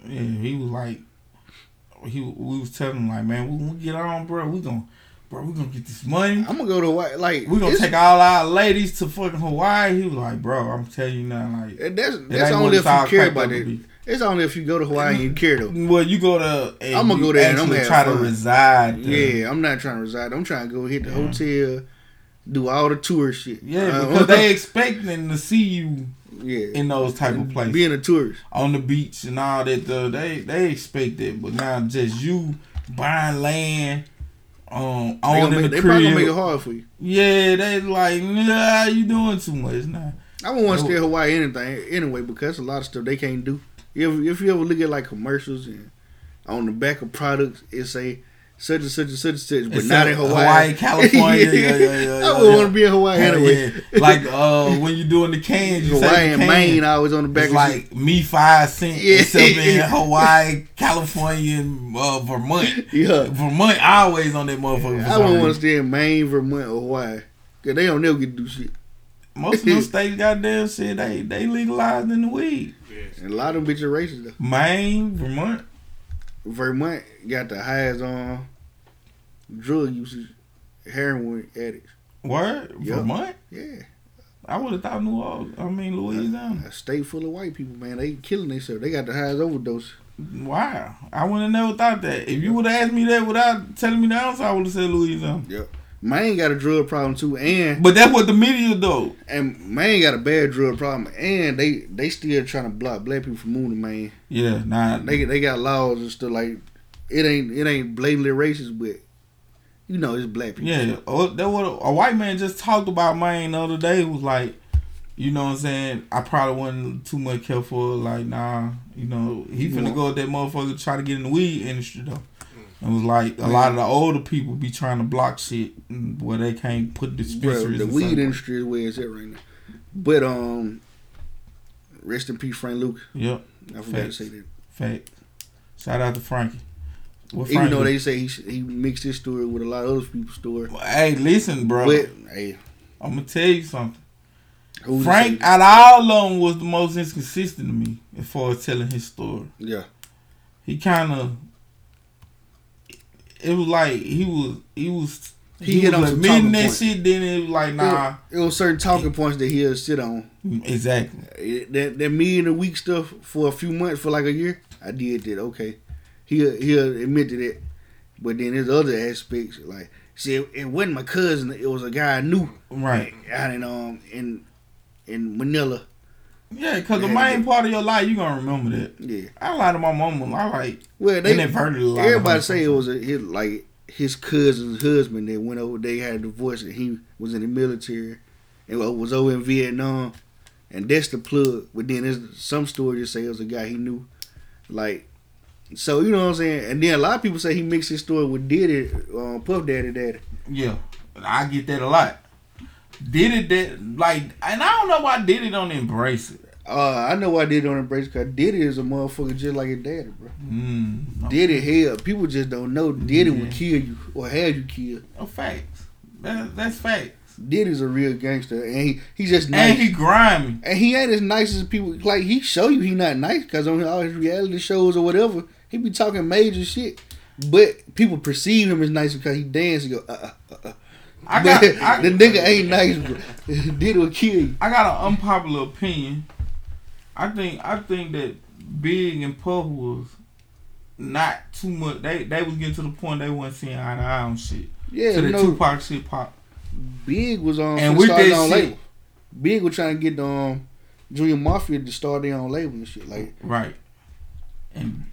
S5: Yeah, he was like, he we was telling him like, man, when we get on, bro, we gonna, bro, we gonna get this money.
S2: I'm gonna go to Hawaii. Like
S5: We gonna take all our ladies to fucking Hawaii. He was like, bro, I'm telling you now, like,
S2: And that's that's only if you care about it. It's only if you go to Hawaii and you care though.
S5: Well, you go to. and
S2: I'ma go there and I'm gonna
S5: try to reside. There.
S2: Yeah, I'm not trying to reside. I'm trying to go hit the hotel, do all the tour shit.
S5: Yeah,
S2: Uh,
S5: because they expecting to see you
S2: yeah
S5: in those type of places.
S2: being a tourist.
S5: on the beach and all that. The, they they expect it, but now just you buying land, um,
S2: They, gonna make,
S5: the
S2: they probably gonna make it hard for you.
S5: Yeah, they like, nah, you doing too much now.
S2: I wouldn't want to stay in Hawaii anything anyway because a lot of stuff they can't do. If if you ever look at like commercials and on the back of products, it say such and such and such and such, but
S5: It's
S2: not in Hawaii.
S5: Hawaii, California. Yeah, yeah, yeah,
S2: I wouldn't
S5: yeah.
S2: want to be in Hawaii anyway.
S5: Like uh, when you doing the cans, you
S2: Hawaii and. Maine always on the back
S5: It's like
S2: shit.
S5: me five cent,
S2: Yeah.
S5: except in Hawaii, California, uh, Vermont.
S2: Yeah.
S5: Vermont always on that motherfucker.
S2: I wouldn't want to stay in Maine, Vermont, or Hawaii. Cause they don't never get to do shit.
S5: Most of them states, goddamn shit, they they legalized in the weed.
S2: And a lot of them bitches racist though.
S5: Maine, Vermont.
S2: Vermont got the highest on drug usage, heroin addicts.
S5: Word?
S2: Yup.
S5: Vermont?
S2: Yeah,
S5: I would have thought New Orleans. I mean Louisiana.
S2: a state full of white people, man. They killing themselves. They got the highest overdose.
S5: Wow. I would have never thought that. If you would have asked me that without telling me the answer, I would have said Louisiana.
S2: Yep. Maine got a drug problem too, and
S5: But that's what the media do.
S2: and Maine got a bad drug problem, and they they still trying to block black people from moving Maine.
S5: Yeah, nah.
S2: They they got laws and stuff like it ain't it ain't blatantly racist, but you know it's black people.
S5: Yeah, oh, that what a, a white man just talked about Maine the other day. Was like, you know what I'm saying? I probably wasn't too much careful. Like, nah, you know, he finna
S2: Yeah.
S5: go with that motherfucker to try to get in the weed industry though. It was like a lot of the older people be trying to block shit where they can't put
S2: Bro,
S5: dispensaries.
S2: the weed industry is where it's at right now. But um, rest in peace, Frank Lucas.
S5: Yep,
S2: I forgot
S5: Facts.
S2: to say that.
S5: fact. Shout out to Frankie. What
S2: Even though they say he he mixed his story with a lot of other people's story.
S5: Hey, listen, bro.
S2: But hey,
S5: I'm gonna tell you something.
S2: who's
S5: Frank, out of all of them, was the most inconsistent to me as far as telling his story.
S2: yeah,
S5: He kind of, it was like he was he was
S2: He
S5: he,
S2: hit on
S5: was
S2: some
S5: admitting that
S2: points.
S5: shit. Then it was like nah,
S2: it, it was certain talking points that he'll sit on.
S5: exactly.
S2: It- that that million a week stuff for a few months for like a year. I did that. Okay, he'll he'll admit to that. But then there's other aspects like see it, it wasn't my cousin. It was a guy I knew
S5: Right.
S2: out in um in in Manila.
S5: Yeah, because the main part of your life you gonna remember that.
S2: Yeah.
S5: I lied to my mama. I like
S2: Well, they
S5: inadvertently
S2: everybody say it was a, his like his cousin's husband that went over. They had a divorce and he was in the military and was over in Vietnam, and that's the plug. But then there's some stories just say it was a guy he knew, like. So you know what I'm saying, and then a lot of people say he mixed his story with Diddy, um, Puff Daddy, Daddy.
S5: Yeah, I get that a lot. Diddy that like, and I don't know why Diddy don't embrace it.
S2: Uh, I know why Diddy don't embrace because Diddy is a motherfucker just like his daddy, bro.
S5: Mm,
S2: Diddy hell, people just don't know Diddy
S5: Yeah.
S2: would kill you or have you killed.
S5: no facts. That, that's facts.
S2: Diddy's a real gangster, and he he just nice.
S5: And he grimy.
S2: And he ain't as nice as people like. He show you he not nice because on all his reality shows or whatever, he be talking major shit. But people perceive him as nice because he dance and go. Uh, uh, uh, uh.
S5: I got, I,
S2: the nigga ain't nice. Bro. Did will kill you.
S5: I got an unpopular opinion. I think I think that Big and Puff was not too much. They they was getting to the point they wasn't seeing eye to eye on shit.
S2: Yeah,
S5: so the
S2: no.
S5: Tupac shit pop.
S2: Big was on
S5: And with that
S2: own
S5: shit-
S2: label. Big was trying to get um Junior Mafia to start their own label and shit. Like
S5: Right. And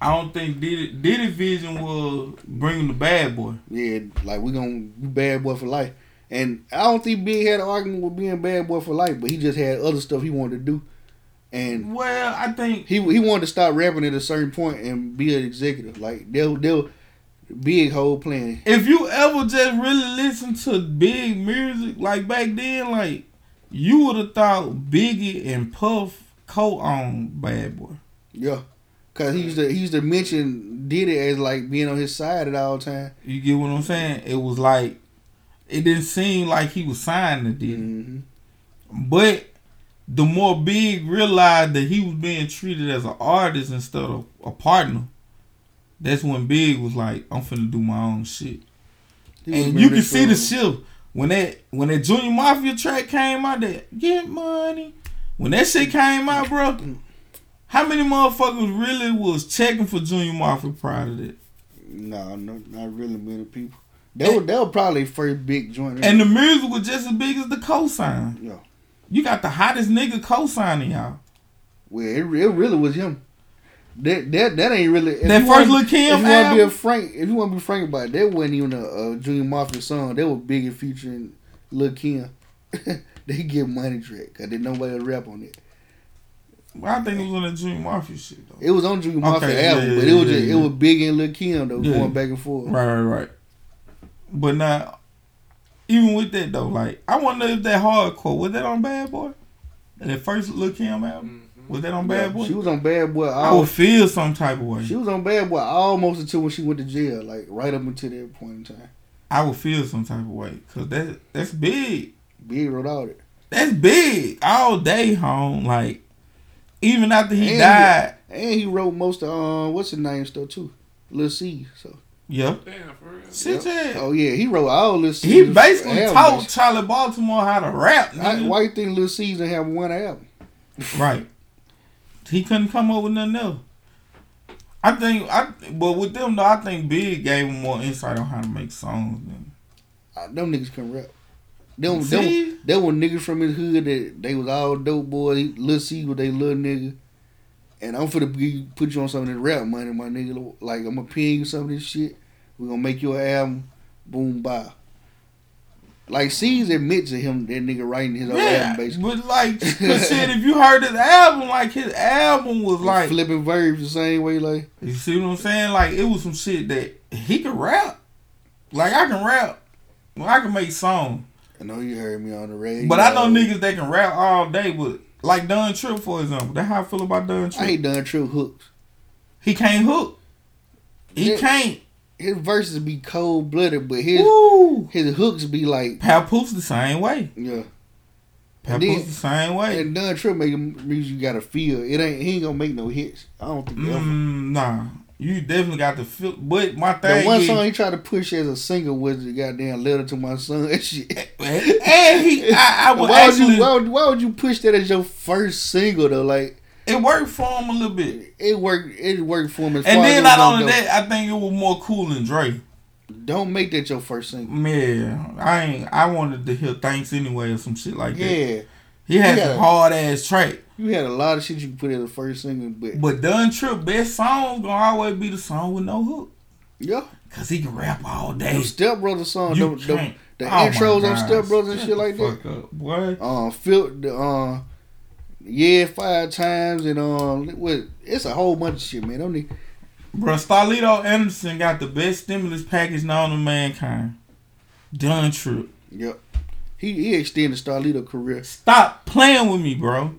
S5: I don't think Diddy Diddy vision was bringing the bad boy.
S2: yeah, like we gonna be bad boy for life. And I don't think Big had an argument with being bad boy for life, but he just had other stuff he wanted to do. And
S5: Well, I think
S2: he he wanted to stop rapping at a certain point and be an executive. Like they'll they'll big whole plan.
S5: if you ever just really listen to big music like back then, like you would have thought Biggie and Puff co-owned Bad Boy.
S2: Yeah. Cause he used to he used to mention Diddy as like being on his side at all time.
S5: You get what I'm saying? It was like it didn't seem like he was signed to Diddy.
S2: hmm
S5: But the more Big realized that he was being treated as an artist instead of a partner, that's when Big was like, "I'm finna do my own shit." And you can see the shift when that when that Junior Mafia track came out. That get money. When that shit came out, bro, how many motherfuckers really was checking for Junior Mafia prior to that?
S2: No, no, not really many people. That were they were probably first big joint.
S5: And the music was just as big as the cosign.
S2: Yeah.
S5: You got the hottest nigga cosigning y'all.
S2: well, it, it really was him. That that that ain't really. if
S5: That first
S2: wanna-
S5: Kim
S2: If you want to be a frank, if you want to be frank about it, that wasn't even a, a Junior Mafia song. They were bigger featuring Lil Kim. they get money track because did nobody rap on it.
S5: Well, I think it was on the Junior Mafia shit though.
S2: It was on Junior Mafia
S5: Okay,
S2: album,
S5: yeah,
S2: but it was
S5: yeah,
S2: just,
S5: yeah.
S2: it was big in Lil Kim though, going back and forth.
S5: Right, right, right. But now, even with that though, like I wonder if that hardcore was that on Bad Boy? and That first Lil Kim album was that on Bad
S2: Yeah,
S5: Boy?
S2: She was on Bad Boy.
S5: I
S2: All,
S5: would feel some type of way.
S2: she was on Bad Boy almost until when she went to jail, like right up until that point in time.
S5: I would feel some type of way because that that's big.
S2: Big wrote all that.
S5: That's big all day, home. Like even after he
S2: And-
S5: died,
S2: And he wrote most of uh, what's his name stuff too, Lil Cease. So
S5: yeah.
S6: Damn, for real.
S5: Shit, yeah.
S2: oh yeah, he wrote all this.
S5: He basically taught
S2: basically.
S5: Charli Baltimore how to rap.
S2: Why,
S5: nigga.
S2: why you think Lil Cease didn't have one album?
S5: Right. He couldn't come up with nothing else. I think I but with them though, I think Big gave him more insight on how to make songs than
S2: Uh, them niggas can rap. Them,
S5: See?
S2: them, them were niggas from his hood that they was all dope boys. He- Lil Cease was they little nigga. And I'm finna be, put you on some of this rap money, my nigga. Like I'm gonna pay you some of this shit. We gonna make you an album. Boom, bye. Like C's admits to him that nigga writing his own
S5: Yeah,
S2: album basically.
S5: but like, 'cause shit, if you heard his album, like his album was like,
S2: flipping verbs the same way, like
S5: you see what I'm saying? Like it was some shit that he could rap. Like I can rap, well, I can make song.
S2: I know you heard me on the radio.
S5: but I know niggas that can rap all day. But like Don Trip, for example, that's how I feel about Don Trip.
S2: I hate done true hooks.
S5: he can't hook. He
S2: Yeah.
S5: can't.
S2: His verses be cold blooded, but his
S5: Woo.
S2: his hooks be like
S5: Papoose the same way.
S2: yeah.
S5: Papoose the same way.
S2: And Don Trip making music you gotta feel. It ain't he ain't gonna make no hits. I don't think ever.
S5: Mm, nah, you definitely got to feel. But my thing.
S2: The one
S5: is,
S2: song he tried to push as a single was the goddamn letter to my son and shit.
S5: and he, I, I would
S2: why would you why would, why would you push that as your first single though? Like
S5: it worked for him a little bit.
S2: it worked it worked for him as
S5: And
S2: far
S5: then
S2: as
S5: not only that, I think it was more cool than Dre.
S2: Don't make that your first single.
S5: Yeah, I ain't. I wanted to hear thanks anyway or some shit like that.
S2: Yeah.
S5: He had
S2: Yeah.
S5: some hard ass track.
S2: You had a lot of shit you could put as a first single, but
S5: But Don Trip best song gonna always be the song with no hook.
S2: yeah.
S5: Cause he can rap all day.
S2: Them Step Brothers song,
S5: You
S2: the, the, the
S5: Oh
S2: intros on. Step Brothers and shit
S5: the
S2: like that.
S5: fuck up, boy.
S2: Uh, feel the uh, yeah, five times and um, what? It's a whole bunch of shit, man. Don't need.
S5: Bruh, Starlito Anderson got the best stimulus package known to mankind. Don Trip.
S2: Yep. He he extended Starlito career.
S5: Stop playing with me, bro.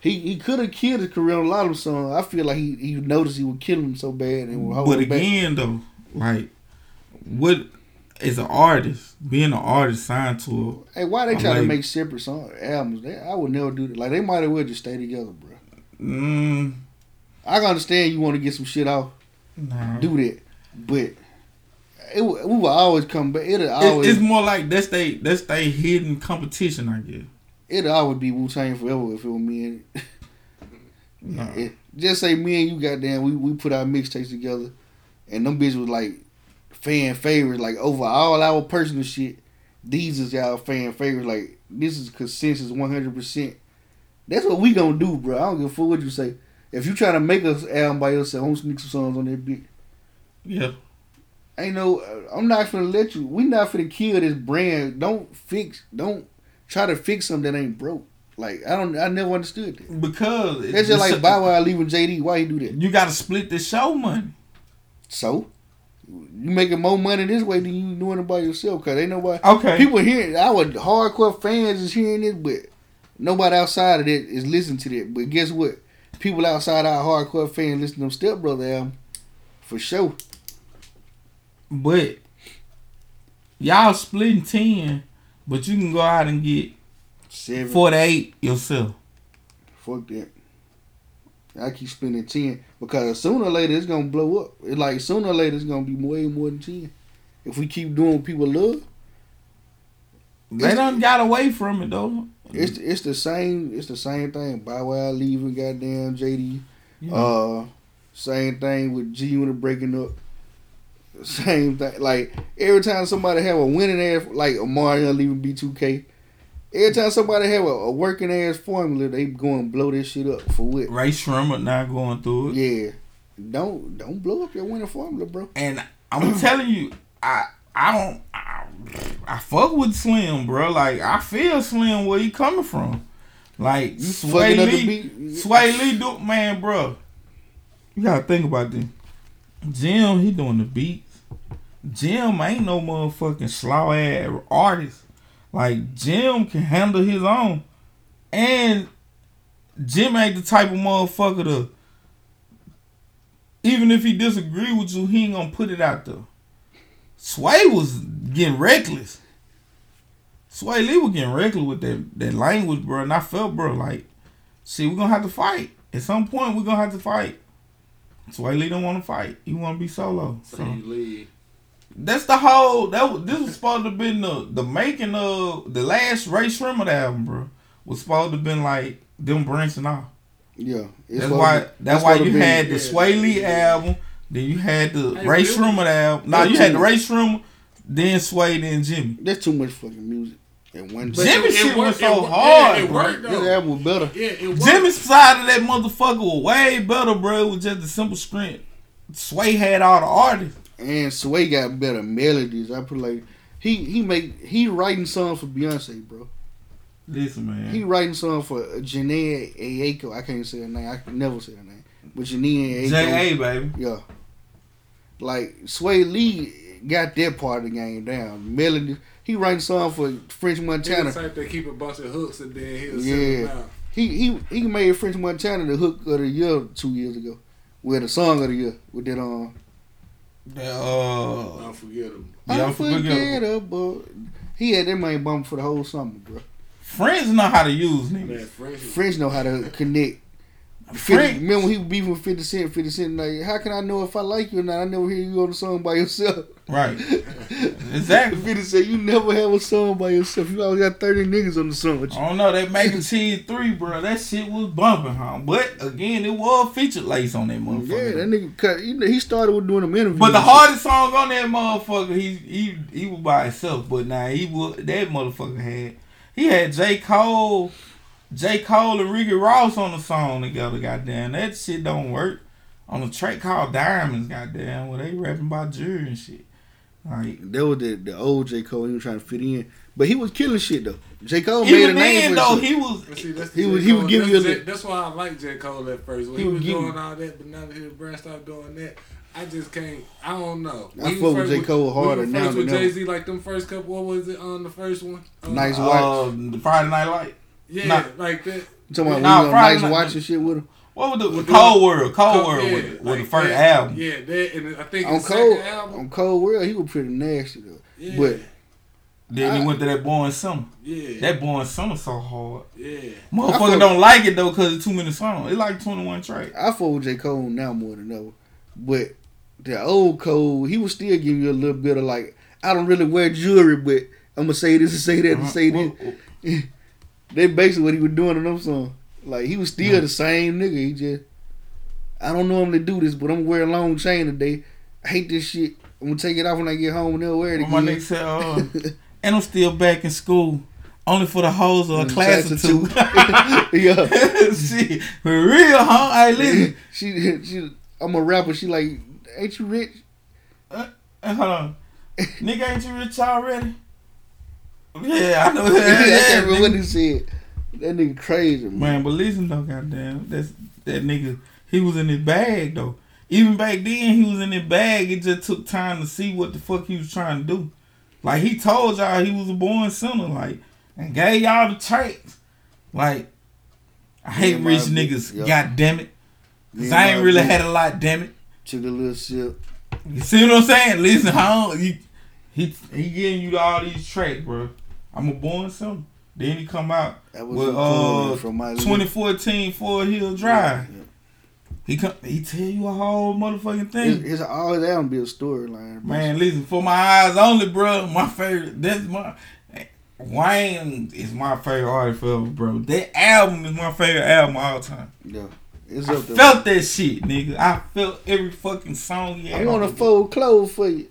S2: He he could have killed his career on a lot of songs. I feel like he, he noticed he would kill him so bad and would hold
S5: But
S2: him back.
S5: again, though, like, what is an artist? Being an artist signed to
S2: Hey, why they try to make separate song albums? They, I would never do that. Like they might as well just stay together, bro.
S5: a. Mm,
S2: I can understand you want to get some shit off,
S5: nah.
S2: do that, but it we will always come back. It'll always
S5: it's more like that's they that's they hidden competition, I guess.
S2: it'll always be Wu Tang forever if it was me and
S5: Nah.
S2: it, just say me and you goddamn we we put our mixtapes together and them bitches was like fan favorites like over all our personal shit these is y'all fan favorites like this is consensus 100% that's what we gonna do bro I don't give a fuck what you say if you trying to make us album by yourself I'm gonna sneak some songs on that bit
S5: Yeah.
S2: Ain't no uh, I'm not gonna let you we not gonna kill this brand don't fix don't try to fix something that ain't broke like I don't I never understood that
S5: Because it-
S2: that's just like
S5: the-
S2: Bow Wow leaving JD. Why he do that?
S5: You gotta split the show money.
S2: So you making more money this way than you doing it by yourself? Cause ain't nobody.
S5: Okay.
S2: People hearing our hardcore fans is hearing this, but nobody outside of that is listening to that. But guess what? People outside our hardcore fans listen to them Step Brother album for sure.
S5: But y'all splitting ten, but you can go out and get
S2: Seven.
S5: Forty-eight yourself.
S2: Fuck that. I keep spending ten because sooner or later it's gonna blow up. It's like sooner or later it's gonna be way more than ten. If we keep doing what people love,
S5: They done got away from it though.
S2: it's it's the same. It's the same thing. Bow Wow leaving, goddamn JD.
S5: Yeah.
S2: Uh, same thing with G Unit breaking up. Same thing. Like every time somebody have a winning ass, like Mario leaving B two K. Every time somebody have a, a working ass formula, they go and blow this shit up for what?
S5: Rae Sremmurd not going through it.
S2: Yeah. Don't don't blow up your winning formula, bro.
S5: And I'm telling you, I I don't I, I fuck with Slim, bro. Like I feel Slim where he coming from. Like
S2: Swae
S5: Lee. Swae Lee, do man, bro. You gotta think about this. Jim, he doing the beats. Jim ain't no motherfucking slow ass artist. Like Jim can handle his own, and Jim ain't the type of motherfucker to. Even if he disagree with you, he ain't gonna put it out there. Swae was getting reckless. Swae Lee was getting reckless with that, that language, bro. And I felt, bro, like, see, we're gonna have to fight. At some point, we're gonna have to fight. Swae Lee don't want to fight. He want to be solo.
S6: So
S5: So. That's the whole. That was, this was supposed to have been the the making of the last Rae Sremmurd album, bro. Was supposed to have been like them branching off.
S2: Yeah.
S5: That's why.
S2: to-
S5: That's why you
S2: to be-
S5: had the
S6: yeah,
S5: Swae Lee
S6: yeah.
S5: album. Then you had the
S6: Hey,
S5: Rae
S6: really?
S5: Sremmurd album. No,
S2: That's
S5: you had the
S2: too-
S5: Rae Sremmurd, then Swae, then Jimmy.
S2: That's too much fucking music at one
S5: Jimmy
S6: it- it
S5: shit
S6: worked-
S5: was so
S6: it
S5: hard,
S6: Yeah, it worked
S2: This
S6: though.
S2: album was better.
S6: Yeah, it worked.
S5: Jimmy's side of that motherfucker was way better, bro. It was just a simple strength. Swae had all the artists.
S2: And Swae got better melodies. I put like he he make he writing songs for Beyonce, bro.
S5: Listen, man.
S2: He writing songs for Jhené Aiko. I can't say her name. I can never say her name. But Jhené Aiko.
S5: J A baby.
S2: Yeah. Like Swae Lee got that part of the game down. Melody. He writing songs for French
S6: He
S2: Montana.
S6: the type that keep a bunch of hooks and then he'll
S2: Yeah.
S6: sell them out.
S2: He he he made French Montana the hook of the year two years ago. With the song of the year with that um
S5: That, uh,
S6: Unforgettable.
S5: Yeah,
S2: unforgettable. He had that man bump for the whole summer, bro.
S5: friends know how to use
S6: Man,
S5: niggas.
S6: French.
S2: French know how to connect. 50,
S5: French,
S2: remember when he was beefing with 50 Cent, 50 Cent like, how can I know if I like you or not? I never hear you on the song by yourself.
S5: right? Exactly.
S2: 50 said, you never have a song by yourself. You always got 30 niggas on the song with you.
S5: I don't know. That mac and cheese three, bro. That shit was bumping, huh? But again, it was featured lace on that motherfucker.
S2: Yeah, that nigga cut. Know, he started with doing them interviews.
S5: But the hardest song on that motherfucker, he he he was by himself. But now he was that motherfucker had he had J Cole, J Cole and Ricky Ross on the song together. Goddamn, that shit don't work. On a track called Diamonds, goddamn, where they rapping about jury and shit. Like
S2: That was the, the old J. Cole. He was trying to fit in. But he was killing shit, though. J. Cole made a
S5: even
S2: name
S5: then
S2: for
S5: though,
S2: himself.
S5: he was
S6: see,
S2: He
S6: the
S2: was-
S6: J.
S2: he was
S6: Cole-
S2: giving
S6: that's
S2: you a
S6: J-
S2: li-
S6: That's why I like J. Cole at first. When
S2: He
S6: he,
S2: was
S6: was
S2: giving-
S6: doing all that, but now that his brand stopped doing that, I just can't. I don't know.
S2: I
S6: he
S2: fuck with J. Cole harder
S6: when he
S2: now
S6: First with
S2: than.
S6: Jay Z, like them first couple. What was it on the first one? Uh,
S2: Nice watch.
S5: uh, the Friday Night Light.
S6: Yeah,
S5: Nah.
S6: like that.
S2: You talking about
S5: Nah,
S2: when you
S5: Friday
S2: on nice
S5: night-
S2: watch shit with him?
S5: What was the
S6: With
S5: Cold
S6: the-
S5: World? Cold
S6: Cole-
S5: World
S6: yeah,
S5: with, with
S6: like
S5: the first
S6: that.
S5: album.
S6: Yeah, that and I think
S2: On
S6: his
S2: Cold,
S6: second album.
S2: on Cole World, he was pretty nasty though.
S6: Yeah,
S2: But
S5: Then
S2: I-
S5: he went to that Born Sinner.
S6: yeah,
S5: That Born Sinner so hard.
S6: yeah.
S5: Motherfucker
S2: fuck-
S5: don't like it though because it's too many songs. It's like 21 tracks.
S2: I fuck with J. Cole now more than ever. But the old Cole, he was still giving you a little bit of like, I don't really wear jewelry, but I'm gonna say this and say that and uh-huh. say this. They basically what he was doing in them songs. Like he was still
S5: Yeah.
S2: the same nigga. He just I don't normally do this, but I'm gonna wear a long chain today. I hate this shit. I'm gonna take it off when I get home and they'll wear it
S5: What my nigga said, uh, and I'm still back in school. Only for the hoes or a
S2: Mm,
S5: class or
S2: class
S5: two.
S2: yeah.
S5: For real, huh? I listen.
S2: she she I'm a rapper. She like, ain't you rich?
S5: Uh, hold on. nigga, ain't you rich already? Yeah, I know that.
S2: I can't
S5: Yeah,
S2: remember what he said. That nigga crazy, man.
S5: Man, but listen though, goddamn, that's that nigga. He was in his bag though. Even back then, he was in his bag. It just took time to see what the fuck he was trying to do. Like he told y'all he was a born sinner, like, and gave y'all the tracks. Like, I hate
S2: Yeah,
S5: rich niggas.
S2: yeah.
S5: God damn it, cause
S2: and
S5: I ain't really
S2: bitch
S5: had a lot. Damn it.
S2: Took a little sip.
S5: You see what I'm saying? Listen, how he he he giving you all these tracks, bro. I'm a born sinner. Then he come out
S2: That was
S5: with uh
S2: from my
S5: 2014 Forest Hills Drive.
S2: Yeah.
S5: He come he tell you a whole motherfucking thing.
S2: it's all that be a storyline.
S5: Man, listen, for my eyes only, bro. My favorite that's my Wayne is my favorite artist forever, bro. That album is my favorite album of all time.
S2: Yeah, it's
S5: I
S2: up there.
S5: felt that shit, nigga. I felt every fucking song he
S2: I want to fold clothes for you.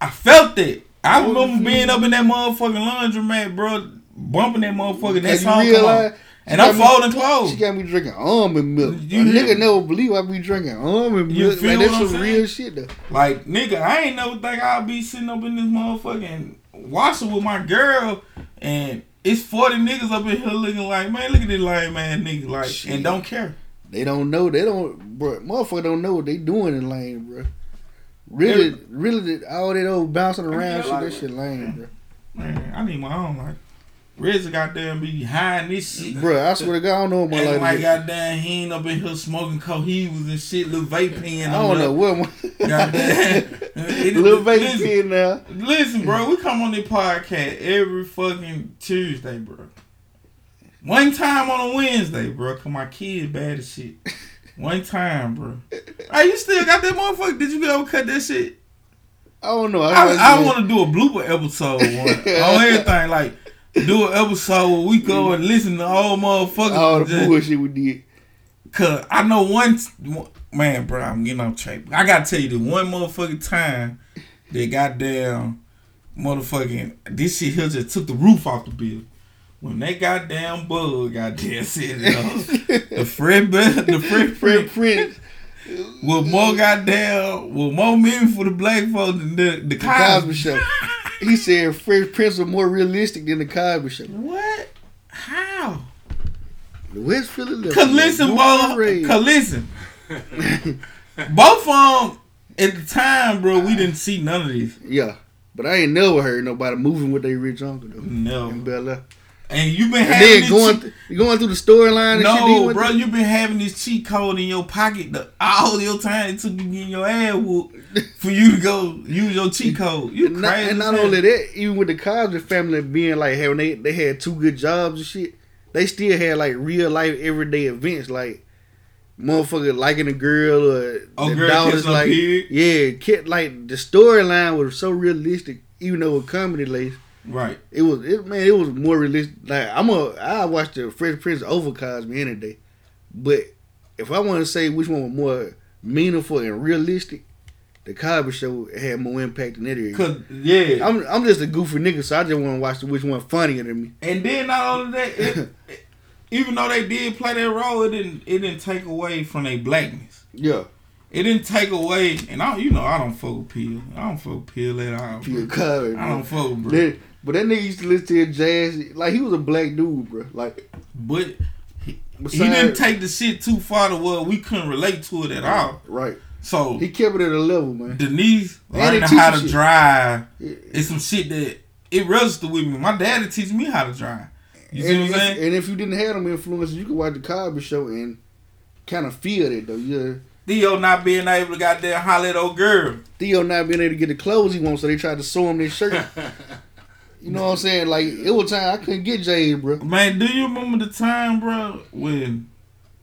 S5: I felt it. I remember being up in that motherfucking laundromat, bro, bumping that motherfucker. That song come on. And I'm folding clothes.
S2: She got me drinking almond milk.
S5: You
S2: a nigga never believe I be drinking almond
S5: You
S2: milk.
S5: feel
S2: Like, that's
S5: what I'm
S2: some
S5: saying?
S2: real shit though.
S5: Like, nigga, I ain't never think I'd be sitting up in this motherfucking washer with my girl and it's 40 niggas up in here looking like, man, look at this lame man nigga, like,
S2: Shit.
S5: and don't care.
S2: They don't know. They don't, bro. Motherfucker don't know what they doing in lane, bro. Really, really, that- all that old bouncing around shit, that shit lame, bro.
S5: Man, I need my own, like, Reggie goddamn be hiding this shit.
S2: Bro, I swear to God, I don't know what my life
S5: like goddamn he ain't up in here smoking cohibas and shit, little vape pen.
S2: I don't know what
S5: Goddamn.
S2: Little
S5: listen,
S2: kid now.
S5: Listen, bro, we come on this podcast every fucking Tuesday, bro. One time on a Wednesday, bro, cause my kid bad as shit. One time, bro. Hey, you still got that motherfucker? Did you ever cut that shit?
S2: I don't know.
S5: I, I want to do a blooper episode one, on oh, everything. Like, do an episode where we go mm. and listen to all motherfuckers.
S2: all the
S5: just-
S2: bullshit we did.
S5: Cause I know one man, bro. I'm getting off track. I gotta tell you the one motherfucking time that goddamn motherfucking this shit here just took the roof off the building. When that goddamn bug goddamn said it, uh, the Fred, the Fred,
S2: Fred
S5: Prince with more goddamn with more meaning for the black folks than the the
S2: Cosby. Show. He said Fred Prince was more realistic than the Cosby Show.
S5: What? How?
S2: The West Philadelphia.
S5: Cause listen, bro. Cause listen. Both of them at the time, bro. We didn't see none of these.
S2: Yeah, but I ain't never heard nobody moving with their rich uncle though.
S5: No.
S2: In Bel Air.
S5: And you've been having
S2: then going
S5: cheat-
S2: th- going through the storyline and shit.
S5: no, bro.
S2: through-
S5: You been having this cheat code in your pocket the, all your time it took you getting your ass whooped for you to go use your cheat code. You
S2: and
S5: crazy?
S2: not, and not only that, even with the Cosby family being like having they they had two good jobs and shit, they still had like real life everyday events like motherfucker liking a girl or
S5: Oh,
S2: the
S5: girl
S2: daughters like
S5: pig?
S2: yeah, kid like the storyline was so realistic, even though it comedy lace.
S5: Right.
S2: It was it man, it was more realistic. Like I'm a I watched the Fresh Prince over Cosby any day, but if I want to say which one was more meaningful and realistic, the Cosby Show had more impact than that. area.
S5: Cause yeah,
S2: I'm I'm just a goofy nigga, so I just want to watch the which one funnier than me.
S5: and then not only that, it, it- even though they did play that role, it didn't it didn't take away from their blackness.
S2: Yeah,
S5: It didn't take away, and I, you know, I don't fuck with Peel. I don't fuck with Peel at all. Bro.
S2: Cosby.
S5: I don't fuck with bro.
S2: But that nigga used to listen to his jazz. Like he was a black dude, bro. Like
S5: But he, he didn't take the shit too far to where we couldn't relate to it at all.
S2: right,
S5: So
S2: he kept it at a level, man.
S5: Denise learning how to
S2: shit.
S5: drive
S2: Yeah.
S5: is some shit that it registered with me. My dad daddy teach me how to drive. You see
S2: and,
S5: what I'm saying?
S2: and if you didn't have them influences, you could watch the Cosby Show and kind of feel it though. Yeah.
S5: Theo not being able to goddamn holler at old girl.
S2: Theo not being able to get the clothes he wants, so they tried to sew him this shirt. you know what I'm saying? Like it was time I couldn't get Jade, bro.
S5: Man, do you remember the time, bro, when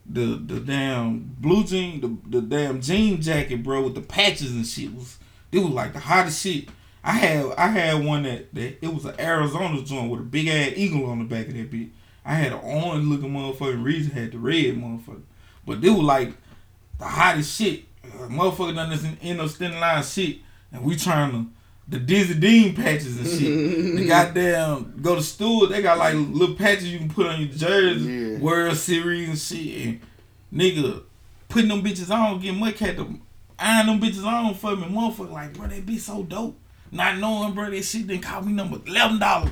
S5: the the damn blue jean, the, the damn jean jacket, bro, with the patches and shit was it was like the hottest shit. I had I had one that, that it was an Arizona joint with a big ass eagle on the back of that bitch. I had an orange looking motherfucking reason had the red motherfucker. But they were like the hottest shit. Uh, motherfucker done this in, in those thin line shit. And we trying to the Dizzy Dean patches and shit. the goddamn go to store, they got like little patches you can put on your jersey,
S2: Yeah.
S5: World Series and shit. And nigga putting them bitches on, getting much had to iron them bitches on for me. Motherfucker like, bro, they be so dope. Not knowing, bro, that shit didn't cost me number eleven dollars.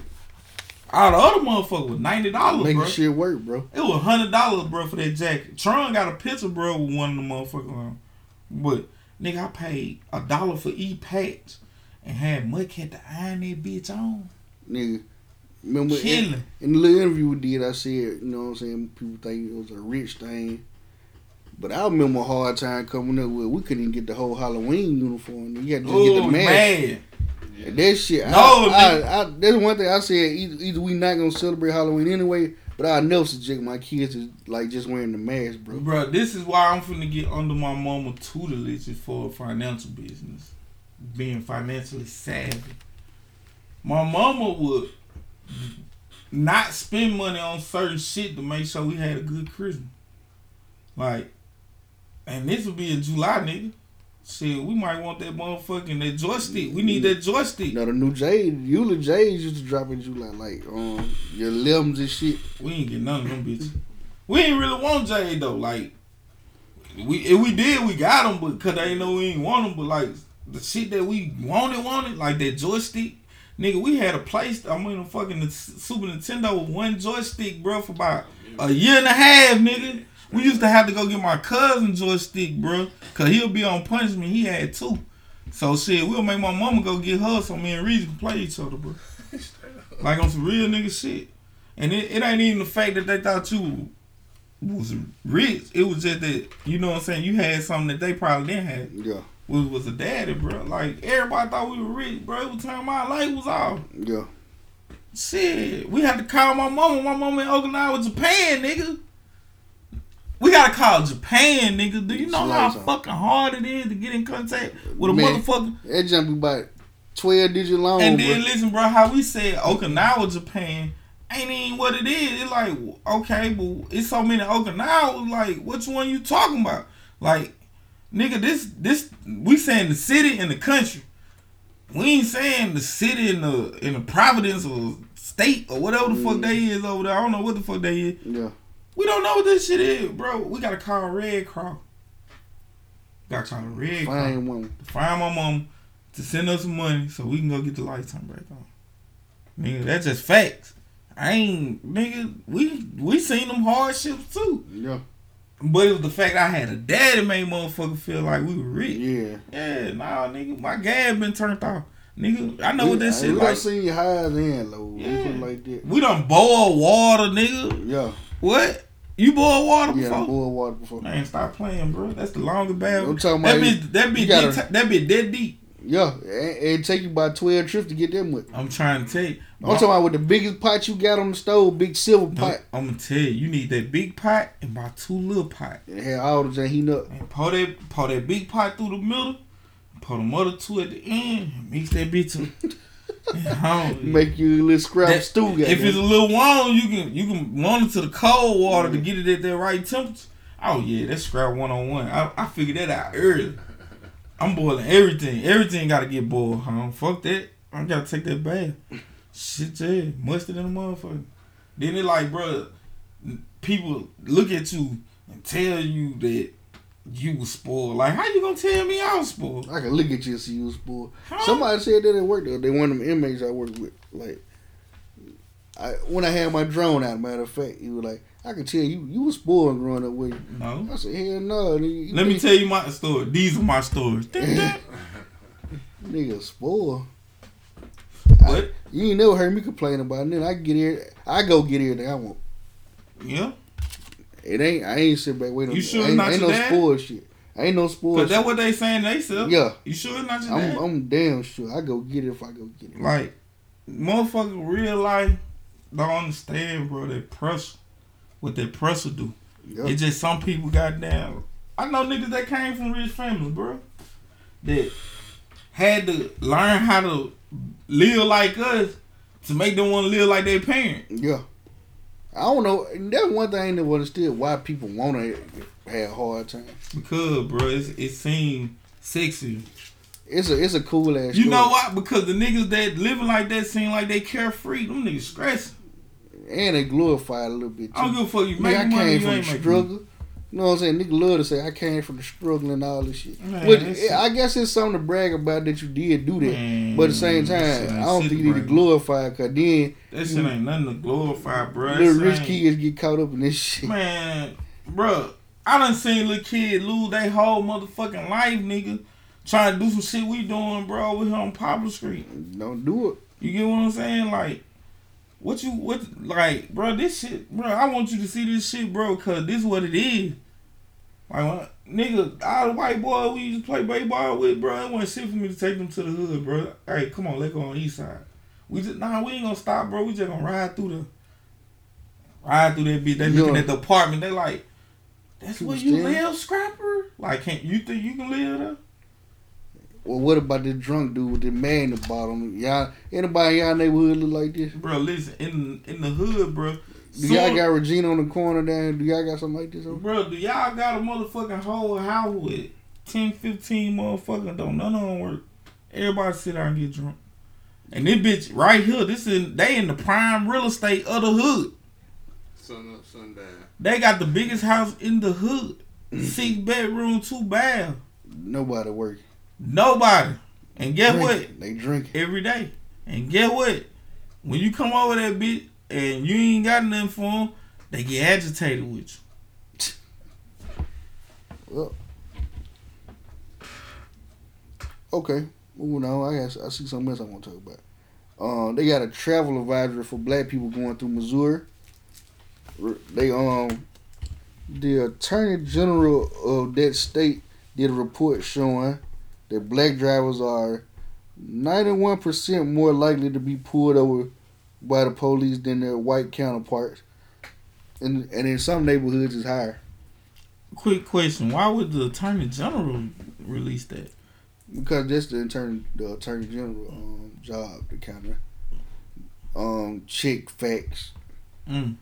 S5: All the other motherfucker was ninety dollars,
S2: Making
S5: bro.
S2: shit work, bro.
S5: It was hundred dollars, bro, for that jacket. Tron got a picture, bro, with one of the motherfuckers on. But nigga, I paid a dollar for each patch and had Mudcat to iron that bitch on.
S2: Nigga. Remember in, in the little interview we did, I said, you know what I'm saying, people think it was a rich thing. But I remember a hard time coming up with we couldn't even get the whole Halloween uniform. You had to just get
S5: Oh
S2: the mask.
S5: man.
S2: That shit.
S5: No,
S2: I. I, I, that's one thing I said. Either, either we not gonna celebrate Halloween anyway, but I never subject my kids to like just wearing the mask, bro.
S5: Bro, this is why I'm finna get under my mama tutelage for financial business. Being financially savvy. My mama would not spend money on certain shit to make sure we had a good Christmas. Like, and this would be in July, nigga. Shit, we might want that motherfucking that joystick. We need that joystick.
S2: You know the new Jade, Eula Jade used to drop in July, like um your limbs and shit.
S5: We ain't get none of them bitches. We ain't really want Jay though. Like, we if we did, we got them, but cause they ain't know we ain't want them. But like the shit that we wanted, wanted like that joystick, nigga. We had a place. I mean, a fucking Super Nintendo with one joystick, bro, for about a year and a half, nigga. We used to have to go get my cousin joystick, bro, cause he'll be on punishment. He had two. So shit, we'll make my mama go get her so me and Reese can play each other, bro. like on some real nigga shit. And it, it ain't even the fact that they thought you was rich. It was just that you know what I'm saying. You had something that they probably didn't have.
S2: Yeah,
S5: Was was a daddy, bro. Like everybody thought we were rich, bro. It was time my light was off.
S2: yeah.
S5: Shit, we had to call my mama. My mama in Okinawa, Japan, nigga. We gotta call Japan, nigga. Do you know how fucking hard it is to get in contact with a
S2: Man.
S5: motherfucker?
S2: That jump be about twelve digit long,
S5: And
S2: bro.
S5: then listen, bro, how we said Okinawa, Japan, ain't even what it is. It's like, okay, but it's so many Okinawas. Like, which one you talking about? Like, nigga, this this we saying the city and the country. We ain't saying the city and the in the Providence or state or whatever the fuck they is over there. I don't know what the fuck they is.
S2: yeah,
S5: We don't know what this shit is, bro. We gotta call Red Cross. Gotta call Red Cross
S2: fine woman.
S5: find my mom to send us some money so we can go get the lights turned back on. Nigga, that's just facts. I ain't nigga. We we seen them hardships too,
S2: Yeah,
S5: but it was the fact I had a daddy made motherfucker feel like we were rich.
S2: yeah.
S5: Yeah, nah, nigga, my gas been turned off. Nigga, I know what this
S2: we,
S5: shit like.
S2: seen highs and lows.
S5: Yeah.
S2: We put it like that.
S5: We done boil water, nigga.
S2: Yeah,
S5: What? You boil water
S2: yeah.
S5: before?
S2: Boil water before.
S5: Man, stop playing, bro. That's the longest bad.
S2: I'm talking
S5: that
S2: about
S5: bitch, that bitch, that bitch dead deep.
S2: Yeah, it take you about twelve trips to get them with.
S5: I'm trying to tell you.
S2: I'm talking about with the biggest pot you got on the stove, big silver
S5: No,
S2: pot.
S5: I'm gonna tell you, you need that big pot and about two little pot.
S2: And had all the heating up.
S5: And pour that pour that big pot through the middle, pour the mother two at the end, and mix that bitch up.
S2: Make you a little scrap
S5: That-
S2: stew.
S5: if it's a little warm, you can you can run it to the cold water to get it at that right temperature. Oh yeah, that's scrap one on one. I I figured that out early. I'm boiling everything. Everything got to get boiled, huh? Fuck that. I gotta take that bath. Shit, yeah, mustard in the motherfucker. Then it like, bro, people look at you and tell you that you was spoiled. Like, how you gonna tell me I was spoiled?
S2: I can look at you and see you was spoiled.
S5: Huh?
S2: Somebody said that at work though. They one of them inmates I worked with. Like, I when I had my drone out. Matter of fact, he was like, I can tell you you was spoiled growing up with you.
S5: No.
S2: I said, hell no. nigga,
S5: Let me tell you my story. These are my stories.
S2: Nigga spoiled.
S5: What?
S2: You ain't never heard me complain about it. Then I get here, I go get everything I want.
S5: Yeah.
S2: It ain't. I ain't sit back waiting.
S5: You sure
S2: ain't,
S5: not
S2: ain't
S5: your
S2: no
S5: dad?
S2: spoiled shit. Ain't no spoiled. Shit.
S5: that's what they saying they sell.
S2: Yeah.
S5: You sure it's not your
S2: I'm,
S5: dad?
S2: I'm damn sure. I go get it if I go get it.
S5: like, motherfucker, real life don't understand, bro. That pressure, what that pressure do.
S2: Yeah.
S5: It's just some people got down. I know niggas that came from rich families, bro. That had to learn how to live like us to make them want to live like their parents.
S2: Yeah. I don't know. That's one thing never understood why people want to have hard times.
S5: Because, bro, it's, it seemed sexy.
S2: It's a it's a cool ass.
S5: You
S2: story.
S5: know why? Because the niggas that living like that seem like they carefree. Them niggas stressing.
S2: And they glorify it a little bit. Too.
S5: I don't give a fuck. You
S2: Nigga,
S5: make
S2: I
S5: money,
S2: came
S5: you
S2: from the struggle. You know what I'm saying? Nigga love to say I came from the struggle and all this shit.
S5: Man,
S2: Which I guess it's something to brag about that you did do that.
S5: Man,
S2: but at the same time, I don't think you need to glorify it because then
S5: That shit ain't nothing to glorify, bro.
S2: little rich kids get caught up in this shit.
S5: Man, bro, I done seen little kid lose their whole motherfucking life, nigga. Trying to do some shit we doing, bro, over here on Poplar Street.
S2: Don't do it.
S5: You get what I'm saying? Like, what you, what, like, bro, this shit, bro, I want you to see this shit, bro, because this what it is. Like, when, nigga, all the white boy we used to play baseball with, bro, it wasn't shit for me to take them to the hood, bro. Hey, come on, let's go on the east side. We just, nah, we ain't gonna stop, bro. We just gonna ride through the, ride through that bitch. They looking
S2: Yeah.
S5: at the apartment. They like, that's where you live, scrapper? Like, can't you think you can live there?
S2: Well, what about this drunk dude with the man in the bottom? Y'all, anybody in y'all neighborhood look like this?
S5: Bro, listen, in in the hood, bro.
S2: Do y'all got Regina on the corner down? Do y'all got something like this? over?
S5: Bro, do y'all got a motherfucking whole house with 10, 15 motherfuckers? Don't none of them work. Everybody sit down and get drunk. And this bitch right here, this in they in the prime real estate of the hood.
S6: Sun up, sun down.
S5: They got the biggest house in the hood. Six bedroom, two bath.
S2: Nobody working.
S5: Nobody. And guess what?
S2: They drink
S5: Every day. And guess what? When you come over that bitch and you ain't got nothing for them, they get agitated with you.
S2: Well, okay, moving on. I guess I see something else I want to talk about. Um, they got a travel advisory for black people going through Missouri. They um, the attorney general of that state did a report showing that black drivers are ninety one percent more likely to be pulled over by the police than their white counterparts, and and in some neighborhoods it's higher.
S5: Quick question: Why would the attorney general release that?
S2: Because that's the attorney, the attorney general um, job to kind of um check facts,
S5: Mm,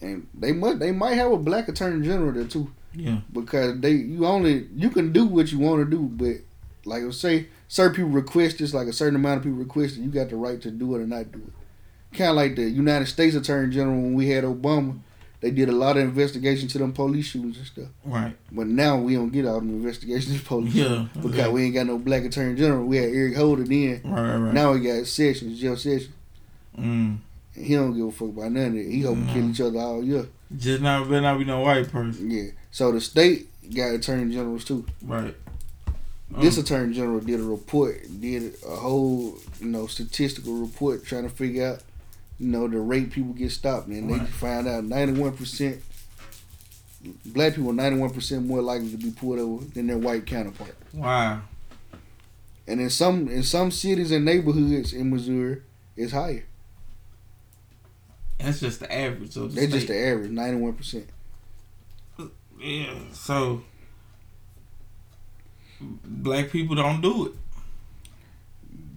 S2: and they must they might have a black attorney general there too.
S5: Yeah,
S2: Because they you only you can do what you want to do, but like say, certain people request this, like a certain amount of people request it, you got the right to do it or not do it. Kind of like the United States Attorney General when we had Obama, they did a lot of investigation to them police shootings and stuff.
S5: right,
S2: But now we don't get all them investigations to police
S5: yeah,
S2: because
S5: okay.
S2: we ain't got no black attorney general. We had Eric Holder then.
S5: right, right, right.
S2: Now we got Sessions, Jeff Sessions.
S5: Mm,
S2: And he don't give a fuck about none of it. He hope we kill each other all year.
S5: just not better not be no white person,
S2: Yeah. So the state got attorney generals too.
S5: right?
S2: This
S5: Um,
S2: attorney general did a report, did a whole, you know, statistical report trying to figure out, you know, the rate people get stopped, and they found out ninety one percent black people ninety one percent more likely to be pulled over than their white counterpart.
S5: wow,
S2: And in some in some cities and neighborhoods in Missouri, it's higher.
S5: that's just the average of the
S2: They just the average, ninety one percent.
S5: Yeah. So black people don't do it.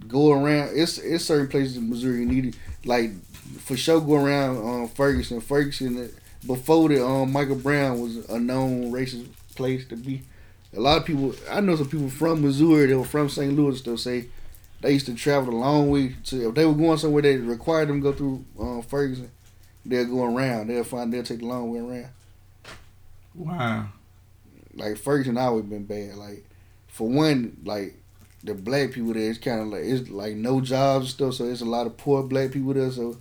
S2: Go around. It's it's certain places in Missouri you need it. Like for sure, go around um, Ferguson. Ferguson before the um, Michael Brown was a known racist place to be. A lot of people, I know some people from Missouri that were from St. Louis. They'll say they used to travel a long way to. If they were going somewhere that required them to go through um, Ferguson, they'll go around. They'll find they'll take the long way around.
S5: Wow,
S2: like Ferguson always been bad. Like for one, like the black people there, it's kind of like it's like no jobs and stuff. So there's a lot of poor black people there. So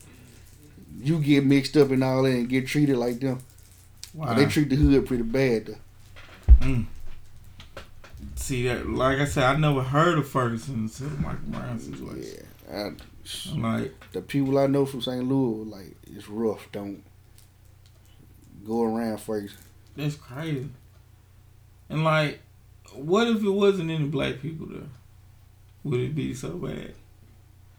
S2: you get mixed up in all that and get treated like them.
S5: wow.
S2: They treat the hood pretty bad though. Mm.
S5: See that? Like I said, I never heard of Ferguson until Michael Brown situation.
S2: Yeah,
S5: I'm like,
S2: the people I know from St. Louis, like it's rough. Don't go around Ferguson.
S5: That's crazy. And like, what if it wasn't any black people there? Would it be so bad?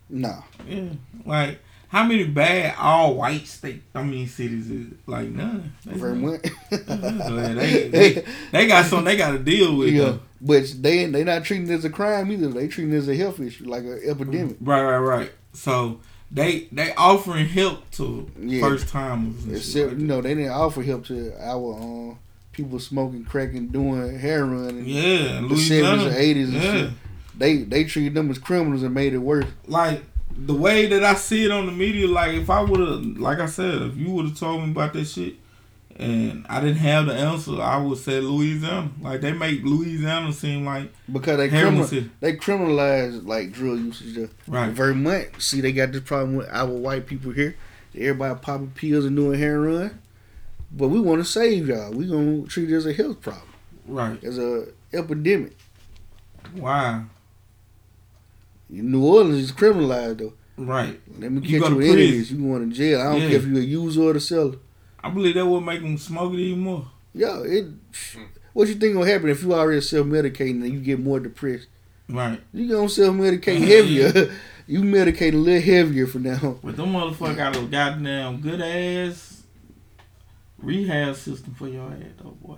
S2: Nah,
S5: Yeah. Like, how many bad all white state? I mean, cities is like none.
S2: Much.
S5: Like, they, they, they got something they got to deal with.
S2: yeah,
S5: though.
S2: but they they not treating it as a crime either. They treating it as a health issue, like an epidemic.
S5: Right, right, right. So they they offering help to
S2: Yeah.
S5: first timers.
S2: Except
S5: like
S2: you know they didn't offer help to our um, people smoking crack and doing heroin and
S5: yeah,
S2: the seventies and eighties
S5: yeah.
S2: They they treated them as criminals and made it worse.
S5: like the way that I see it on the media, like if I would have, like I said, if you would have told me about that shit, and I didn't have the answer, I would say Louisiana. Like they make Louisiana seem like
S2: Because they criminal, they criminalize like drug usage there.
S5: Right.
S2: very much. See, they got this problem with our white people here. Everybody popping pills and doing heroin, but we want to save y'all. We gonna treat it as a health problem,
S5: Right.
S2: as a epidemic.
S5: Wow.
S2: New Orleans is criminalized though.
S5: Right.
S2: Let me
S5: You
S2: catch you
S5: to
S2: with any of this. You going to jail? I don't
S5: Yeah.
S2: care if you a user or the seller.
S5: I believe that would make them smoke it even more.
S2: Yeah, it. What you think gonna happen if you already self medicating and you get more depressed?
S5: Right.
S2: You gonna self medicate heavier. you medicate a little heavier for now.
S5: But them motherfucker got a goddamn good ass rehab system for your ass, though, boy.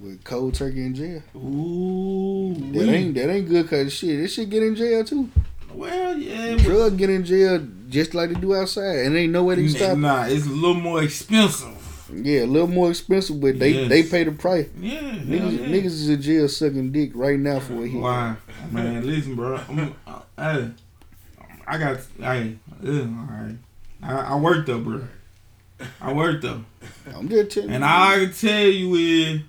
S2: With cold turkey in jail.
S5: Ooh.
S2: That ain't that ain't good cause shit. This shit get in jail too.
S5: Well, yeah.
S2: Drug get in jail just like they do outside, and ain't no way they can stop. it.
S5: Nah, it's a little more expensive.
S2: Yeah, a little more expensive, but they
S5: Yes.
S2: they pay the price.
S5: Yeah.
S2: Niggas,
S5: yeah.
S2: niggas is in jail sucking dick right now for a hit.
S5: Why, man? Listen, bro. I'm, uh, hey, I got. Right. I, I worked though, bro. I worked though,
S2: I'm just telling
S5: and
S2: you.
S5: I can tell you is,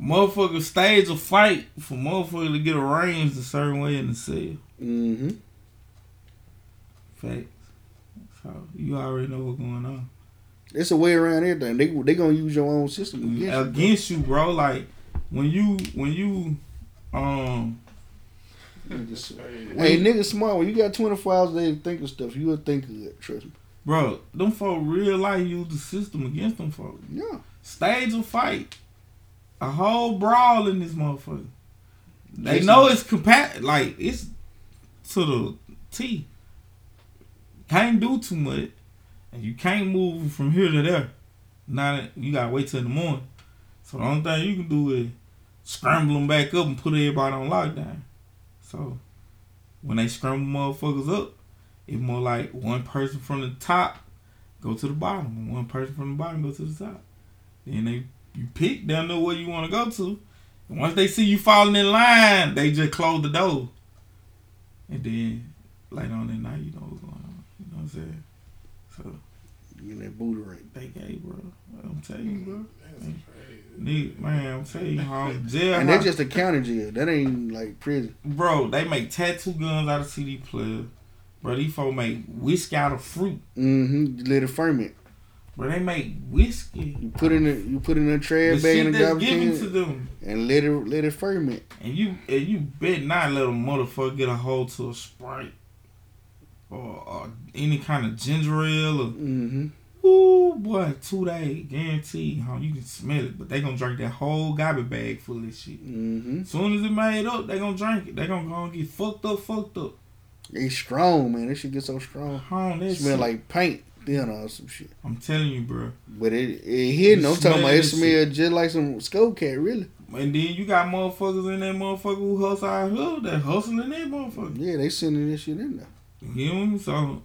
S5: motherfucker stage a fight for motherfucker to get arranged a certain way in the cell.
S2: Mm-hmm.
S5: Facts. So you already know what's going on.
S2: It's a way around everything. They they gonna use your own system against you.
S5: Against you, bro. Like when you when you um
S2: Hey, nigga smart. When you got 24 hours a day to think of stuff, you will think of it. Trust me.
S5: bro, them folk real life use the system against them folk.
S2: Yeah.
S5: Stage a fight. A whole brawl in this motherfucker. They
S2: Yes,
S5: know it's compat like it's to the T. Can't do too much. And you can't move from here to there. Now you gotta wait till the morning. So the only thing you can do is scramble them back up and put everybody on lockdown. So when they scramble motherfuckers up, it's more like one person from the top go to the bottom, and one person from the bottom go to the top. Then they you pick down there where you want to go to. And once they see you falling in line, they just close the door. And then later on that night, you know I'm saying? So
S2: You that booty ring.
S5: they gay, bro. I'm telling you, bro. Nigga, man, I'm telling you, how jail.
S2: And that's just a county jail. That ain't like prison.
S5: bro. They make tattoo guns out of CD players. Bro, these folks make whiskey out of fruit.
S2: Mm-hmm. Let it ferment.
S5: Bro, they make whiskey.
S2: You put in a you put in a
S5: The
S2: trash bag
S5: shit
S2: in a
S5: that's
S2: garbage can
S5: to them.
S2: and let it let it ferment.
S5: And you and you bet not let a motherfucker get a hold to a Sprite or, or any kind of ginger ale or
S2: Mm-hmm.
S5: ooh boy, two days guaranteed, huh? You can smell it, but they gonna drink that whole garbage bag full of this shit.
S2: Mm-hmm.
S5: Soon as it made up, they gonna drink it. They gonna go and get fucked up, fucked up.
S2: It's strong, man. This shit get so strong.
S5: Home that
S2: Smell
S5: shit.
S2: like paint, thin or some shit.
S5: I'm telling you, bro.
S2: But it it hitting. No talking about it
S5: smell that
S2: just like some skull cat, really.
S5: And then you got motherfuckers in that motherfucker who hustle out here that hustling in that motherfucker.
S2: Yeah, they sending this shit in there.
S5: You know what I mean? So,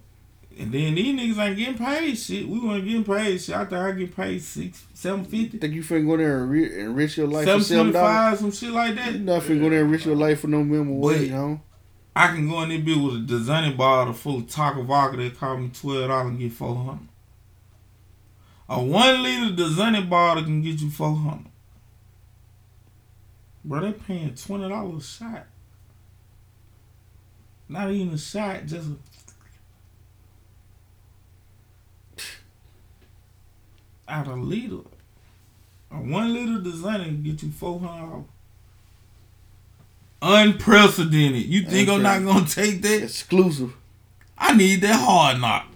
S5: and then these niggas ain't getting paid shit. We want to get paid shit. I think I get paid six, seven fifty,
S2: Think you finna go there and re- enrich your life for
S5: seven twenty
S2: dollars?
S5: some shit like that.
S2: not finna go there and enrich your life for no minimum wage, huh?
S5: I can go in there bill with a designer bottle full of taco vodka. They call me twelve dollars and get four hundred. A one liter designer bottle can get you four hundred. Bro, they paying twenty dollars a shot. Not even a shot, just a out a liter. A one liter designer can get you four hundred. Unprecedented. You think I'm not gonna take that?
S2: Exclusive.
S5: I need that hard knock.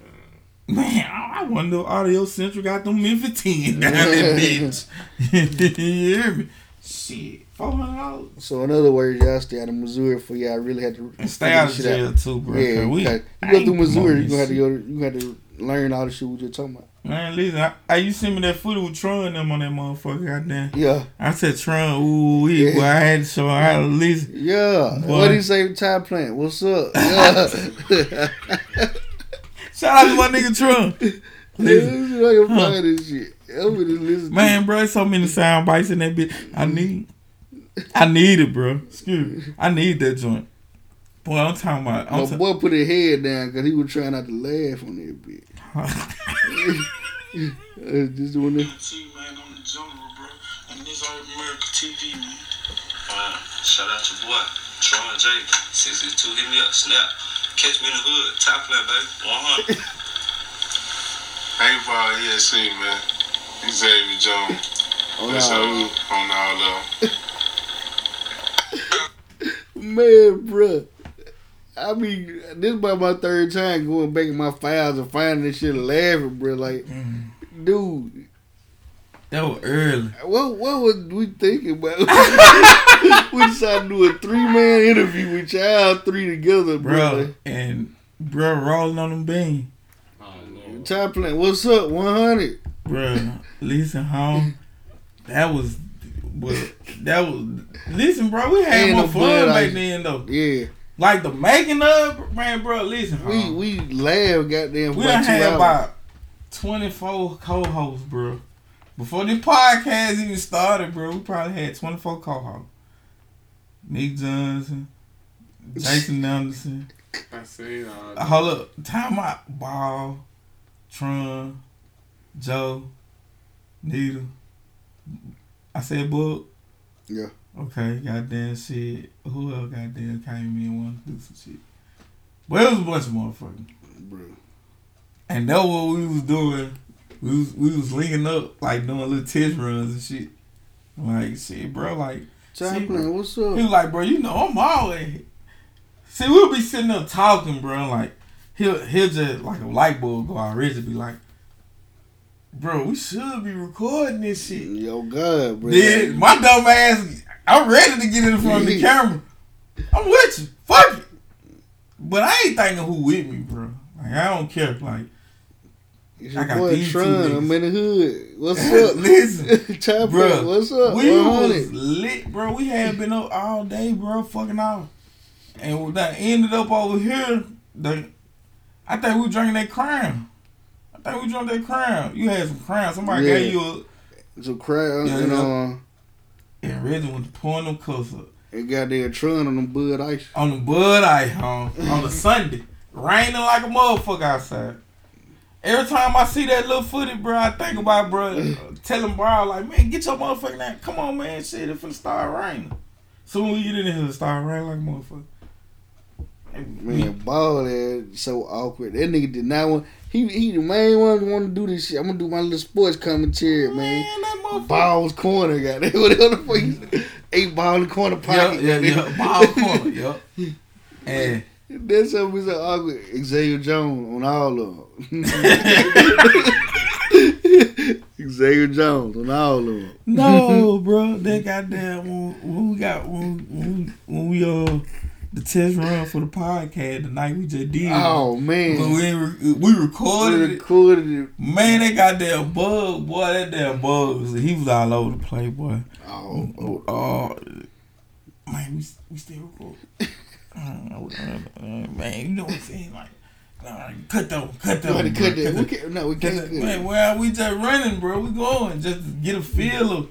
S5: Man, I wonder if Audio Central got them Memphis 10 down that bitch. you hear me? Shit, four hundred dollars.
S2: So in other words, y'all stay out of Missouri for y'all really had to
S5: And stay out of jail
S2: this
S5: too, bro.
S2: Yeah,
S5: we,
S2: you go through Missouri, you gonna have to go. You have to learn all the shit we just talking about.
S5: Man, listen, I, I you send me that footage with Tron and them on that motherfucker. Goddamn.
S2: Yeah,
S5: I said Tron, ooh, wee,
S2: Yeah.
S5: boy, I had to show I had to listen.
S2: yeah.
S5: Boy.
S2: What he say? Tie plant. What's up? Yeah.
S5: Shout out to my nigga Tron. Listen,
S2: Listen, I can find this shit. I'm gonna
S5: man, bro, so many sound bites in that bitch. I mm-hmm. need, I need it, bro. Excuse me, I need that joint. Boy, I'm talking about. I'm
S2: My
S5: ta-
S2: boy put his head down because he was trying not to laugh on that bitch. This one. there.
S9: T, man, I'm the general, bro. And this are America TV, man. Uh, shout out your boy, Tron J. 662, hit me up, snap. Catch me in the hood, top plan, baby. 100.
S10: Hey, Paul, ESC, man. Xavier Jones.
S2: On
S10: That's
S2: all
S10: all on all of
S2: Man, bruh. I mean, this about my third time going back in my files and finding this shit and laughing, bruh. Like, mm-hmm. dude,
S5: That was early.
S2: What what was we thinking about? we decided to do a three man interview with y'all three together,
S5: Bro, and bro rolling on them beans.
S6: Oh.
S2: Top plan. What's up? One hundred.
S5: Bro, listen, home. That was, but that was. Listen, bro, we had
S2: And
S5: more fun back
S2: ice.
S5: then though.
S2: Yeah.
S5: Like the making of, man, bro. Listen,
S2: We
S5: home.
S2: we laughed goddamn
S5: We
S2: about
S5: done
S2: two
S5: had
S2: hours.
S5: about 24 co-hosts, bro. Before this podcast even started, bro, we probably had 24 co-hosts. Nick Johnson, Jason Anderson.
S6: I seen all
S5: Uh. Hold up, time out. Ball, Tron, Joe, Needle. I said book.
S2: Yeah.
S5: Okay, goddamn shit. Who else goddamn came in and wanted to do some shit? But it was a bunch of motherfuckers.
S2: Bro.
S5: And that's what we was doing. We was we was linking up, like doing little test runs and shit. Like shit, bro. Like See, bro.
S2: What's up?
S5: he was like, bro, you know I'm always. See, we'll be sitting up talking, bro. Like he'll he'll just like a light bulb go out. Reggie be like, bro, we should be recording this shit.
S2: Yo, God, bro.
S5: Then my dumb ass, I'm ready to get in front of the camera. I'm with you. Fuck it. But I ain't thinking who with me, bro. Like I don't care. Like
S2: It's
S5: I got
S2: boy
S5: these two
S2: Tron. I'm in the hood. What's up?
S5: Listen,
S2: Top
S5: bro.
S2: What's up?
S5: We was
S2: 100.
S5: lit, bro. We had been up all day, bro, fucking off. And we done ended up over here. The, I think we were drinking that crown. I think we drank that crown. You had some crown. Somebody
S2: Yeah.
S5: gave you a.
S2: So crowd
S5: Yeah,
S2: and uh,
S5: And Reggie was pouring them cups up.
S2: and goddamn Tron on them Bud Ice.
S5: On the Bud Ice, huh? on the Sunday. Raining like a motherfucker outside. Every time I see that little footage, bro, I think about, bro, telling bro, like, man, get your motherfucking ass. Come on, man, shit, if it start raining. Soon we get in here, it start raining like a motherfucker.
S2: Man, ball that so awkward. That nigga did not want. He he the main one want to do this shit. I'm gonna do my little sports commentary, man.
S5: Man, that motherfucker.
S2: Balls corner, goddamn. Whatever the fuck. you. Eight ball in the corner
S5: Yeah,
S2: pocket.
S5: yeah,
S2: goddamn.
S5: yeah. Ball corner, yep. And
S2: That's something so awkward. Xavier Jones on all of them. Xavier Jones on all of them.
S5: no, bro, that goddamn when, when we got when when, when we uh the test run for the podcast the night we just did.
S2: Oh
S5: When
S2: man,
S5: we re- we recorded
S2: we
S5: it.
S2: recorded it.
S5: Man, that goddamn bug, boy, that damn bug, was, he was all over the place, boy.
S2: Oh,
S5: Oh, uh, man, we, we still record. Uh, man, you know what I'm saying? Like, nah, cut them, cut
S2: we to
S5: bro,
S2: cut that. We can't, no, we can't.
S5: man,
S2: it.
S5: where we just running, bro. We going just to get a feel of,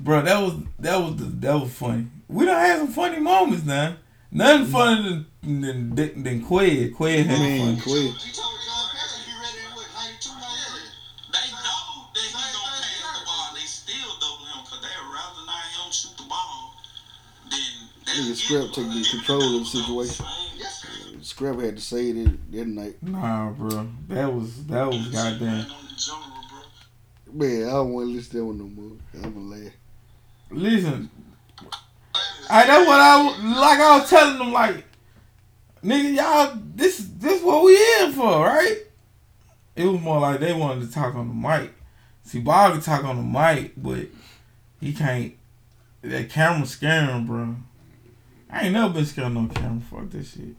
S5: bro. That was that was the, that was funny. We don't have some funny moments now. Nothing mm. funnier than than than, than Qued. Qued had
S2: Man,
S5: fun.
S2: quit.
S9: He told John Paxson to ready in what, 92, 93? They know that he gonna pass the ball. They still double him because they'd rather not him shoot the ball than
S2: Nigga Scrap taking control of the situation.
S9: Yes, uh,
S2: Scrap had to say it that night.
S5: Nah, bro. That was that was goddamn.
S9: on the general, bro.
S2: Man, I don't want to listen to that one no more. I'm gonna laugh.
S5: Listen, I that's what I like. I was telling them like, nigga, y'all, this this what we in for, right? It was more like they wanted to talk on the mic. See, Bob can talk on the mic, but he can't. That camera scaring bro. I ain't never been scared of no camera. Fuck this shit.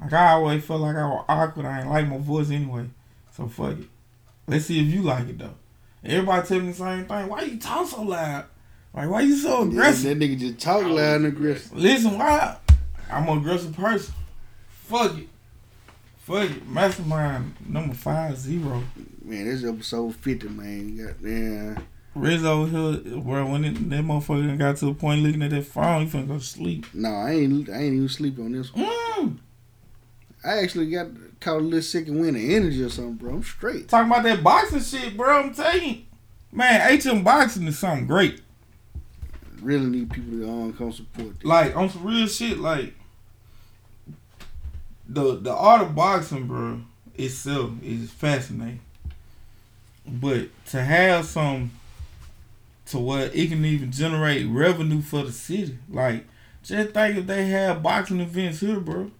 S5: Like I always felt like I was awkward. I ain't like my voice anyway. So fuck it. Let's see if you like it though. Everybody tell me the same thing. Why you talk so loud? Like why you so
S2: Yeah,
S5: aggressive?
S2: that nigga just talk loud and aggressive.
S5: Listen, why? I'm an aggressive person. Fuck it. Fuck it. Mastermind number five zero.
S2: Man, this episode 50, man. Goddamn.
S5: Riz over here, bro, when it, that motherfucker got to the point looking at that phone, he finna go sleep.
S2: No, I ain't. I ain't even sleep on this one.
S5: Mm.
S2: I actually got caught a little second wind of energy or something, bro. I'm straight.
S5: Talking about that boxing shit, bro. I'm telling you. Man, HM boxing is something great.
S2: Really need people to um, come support. This.
S5: Like on some real shit, like the the art of boxing, bro, itself is fascinating. But to have some to where it can even generate revenue for the city, like just think if they had boxing events here, bro.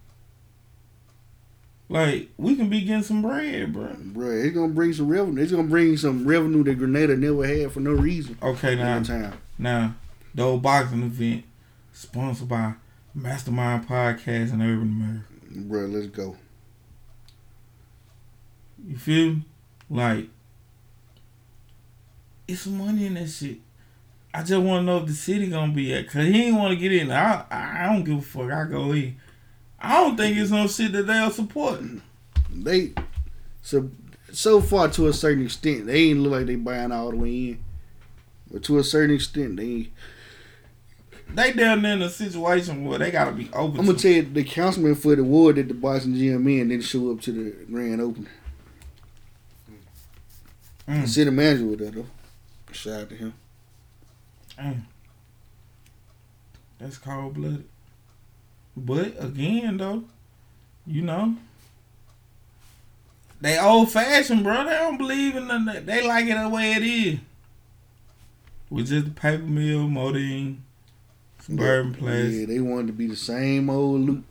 S5: Like we can be getting some bread, bro.
S2: Bruh, it's gonna bring some revenue. It's gonna bring some revenue that Grenada never had for no reason.
S5: Okay, now
S2: town.
S5: Now, the old boxing event sponsored by Mastermind Podcast and Urban America.
S2: Bro, let's go.
S5: You feel me? Like, it's money in that shit. I just want to know if the city gonna be at, cause he ain't want to get in. I I don't give a fuck. I go in. I don't think it's no shit that they'll support.
S2: They so so far to a certain extent, they ain't look like they buying all the way in. But to a certain extent, they.
S5: They down there in a situation where they gotta be open.
S2: I'm gonna tell you, the councilman for the ward that the Boston GMN didn't show up to the grand opening.
S5: Mm.
S2: The city manager was there though. Shout out to him.
S5: Damn. That's cold blooded. But again, though, you know, they old fashioned, bro. They don't believe in that. They like it the way it is. With just the paper mill, modine, suburban place,
S2: Yeah, they wanted to be the same old loop.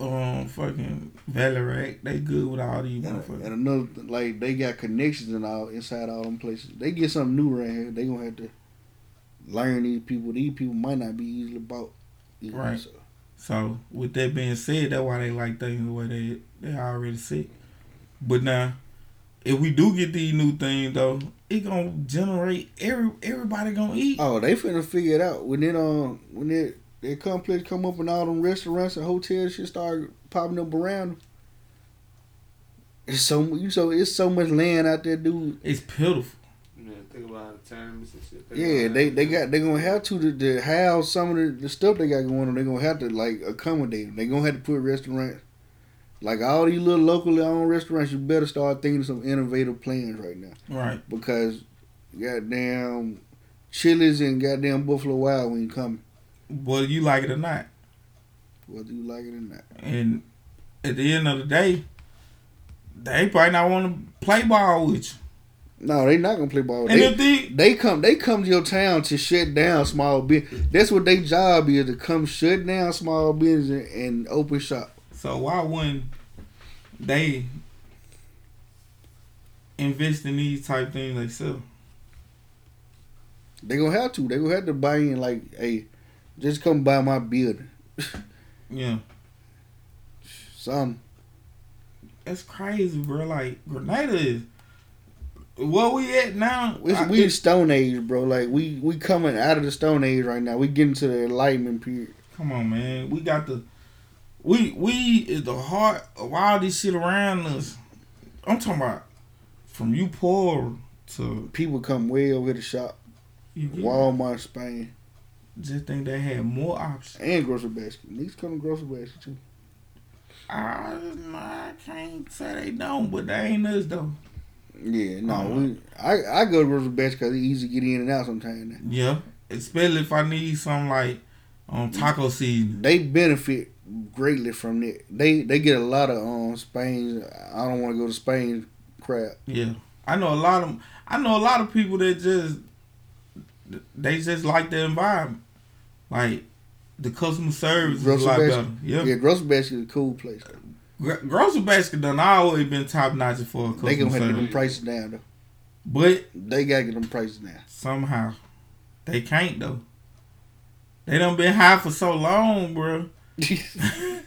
S5: um, fucking Valley Rack. They good with all these
S2: And,
S5: motherfuckers.
S2: and another, th- like they got connections and all inside all them places. They get something new right here. They gonna have to learn these people. These people might not be easily bought. either,
S5: Right.
S2: so.
S5: So with that being said, that's why they like things the way they they already said. But now, if we do get these new things though, it gonna generate every everybody gonna eat.
S2: Oh, they finna figure it out when it um when it that complex come up and all them restaurants and hotels should start popping up around them. It's so you so it's so much land out there, dude.
S5: It's pitiful.
S6: Yeah, think about the tournaments and shit.
S2: Yeah, they they got they gonna have to to, to house some of the, the stuff they got going on. They gonna have to like accommodate. They gonna have to put restaurants like all these little locally owned restaurants. You better start thinking of some innovative plans right now
S5: Right.
S2: because goddamn Chili's and goddamn Buffalo Wild Wing coming,
S5: Whether you like it or not.
S2: whether you like it or not.
S5: And at the end of the day, they probably not want to play ball with you.
S2: No, they not gonna play ball. With.
S5: And
S2: They,
S5: they
S2: they come they come to your town to shut down small business. That's what their job is to come shut down small business and open shop.
S5: So why wouldn't they invest in these type things themselves?
S2: They gonna have to. They gonna have to buy in like, hey, just come buy my building.
S5: Yeah,
S2: Some
S5: that's crazy, bro. Like Grenada is where we at now.
S2: we
S5: I-
S2: we in Stone Age, bro. Like we we coming out of the Stone Age right now. We getting to the Enlightenment period.
S5: come on, man. We got the we we is the heart of all this shit around us. I'm talking about from you poor to
S2: People come way over to shop. Walmart, Spain,
S5: just think they had more options.
S2: and grocery basket. Niggas come to grocery basket too.
S5: I, I can't say they don't, but they ain't us though.
S2: Yeah, no,
S5: Uh-huh.
S2: we I I go to grocery basket because it's easy to get in and out sometimes.
S5: Yeah, especially if I need something like um taco season.
S2: They benefit greatly from it. They they get a lot of um Spain. I don't want to go to Spain crap.
S5: Yeah, I know a lot of I know a lot of people that just they just like the environment, like the customer service is a lot
S2: basket.
S5: better. Yeah,
S2: Yeah, grocery basket is a cool place.
S5: Gro- grocery basket done always been top notch for a customer
S2: They gonna have to get them
S5: service,
S2: prices down though.
S5: but
S2: They gotta get them prices down.
S5: somehow they can't though. They done been high for so long, bro.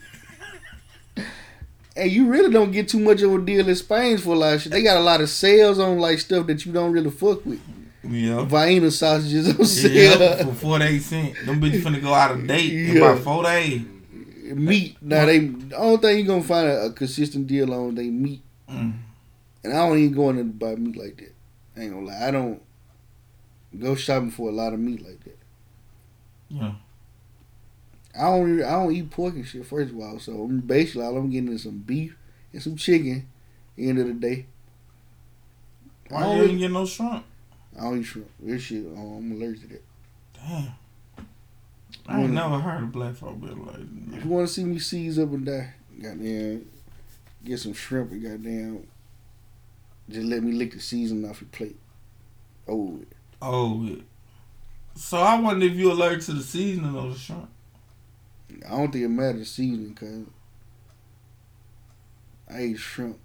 S2: Hey, you really don't get too much of a deal in Spain for a lot of shit. They got a lot of sales on like stuff that you don't really fuck with.
S5: Yeah.
S2: Vienna sausages on sale.
S5: Yeah, for forty-eight cent. Them bitches finna go out of date in
S2: Yeah.
S5: about four days.
S2: meat. Now they the only thing you're gonna find a, a consistent deal on they meat.
S5: Mm.
S2: And I don't even go in there to buy meat like that. I ain't gonna lie. I don't go shopping for a lot of meat like that.
S5: Yeah.
S2: I don't I don't eat pork and shit first of all. So basically all I'm getting is some beef and some chicken. End of the day. I
S5: Why
S2: don't,
S5: you
S2: really-
S5: get no shrimp?
S2: I don't eat shrimp. This shit, oh, I'm allergic to that.
S5: Damn. I ain't
S2: Mm.
S5: never heard of black folk be like
S2: If you want to see me seize up and die, goddamn, get some shrimp and goddamn, just let me lick the seasoning off your plate. Oh,
S5: Oh, yeah. so I wonder if you allergic to the seasoning of the shrimp.
S2: I don't think it matters seasoning, cause I ate shrimp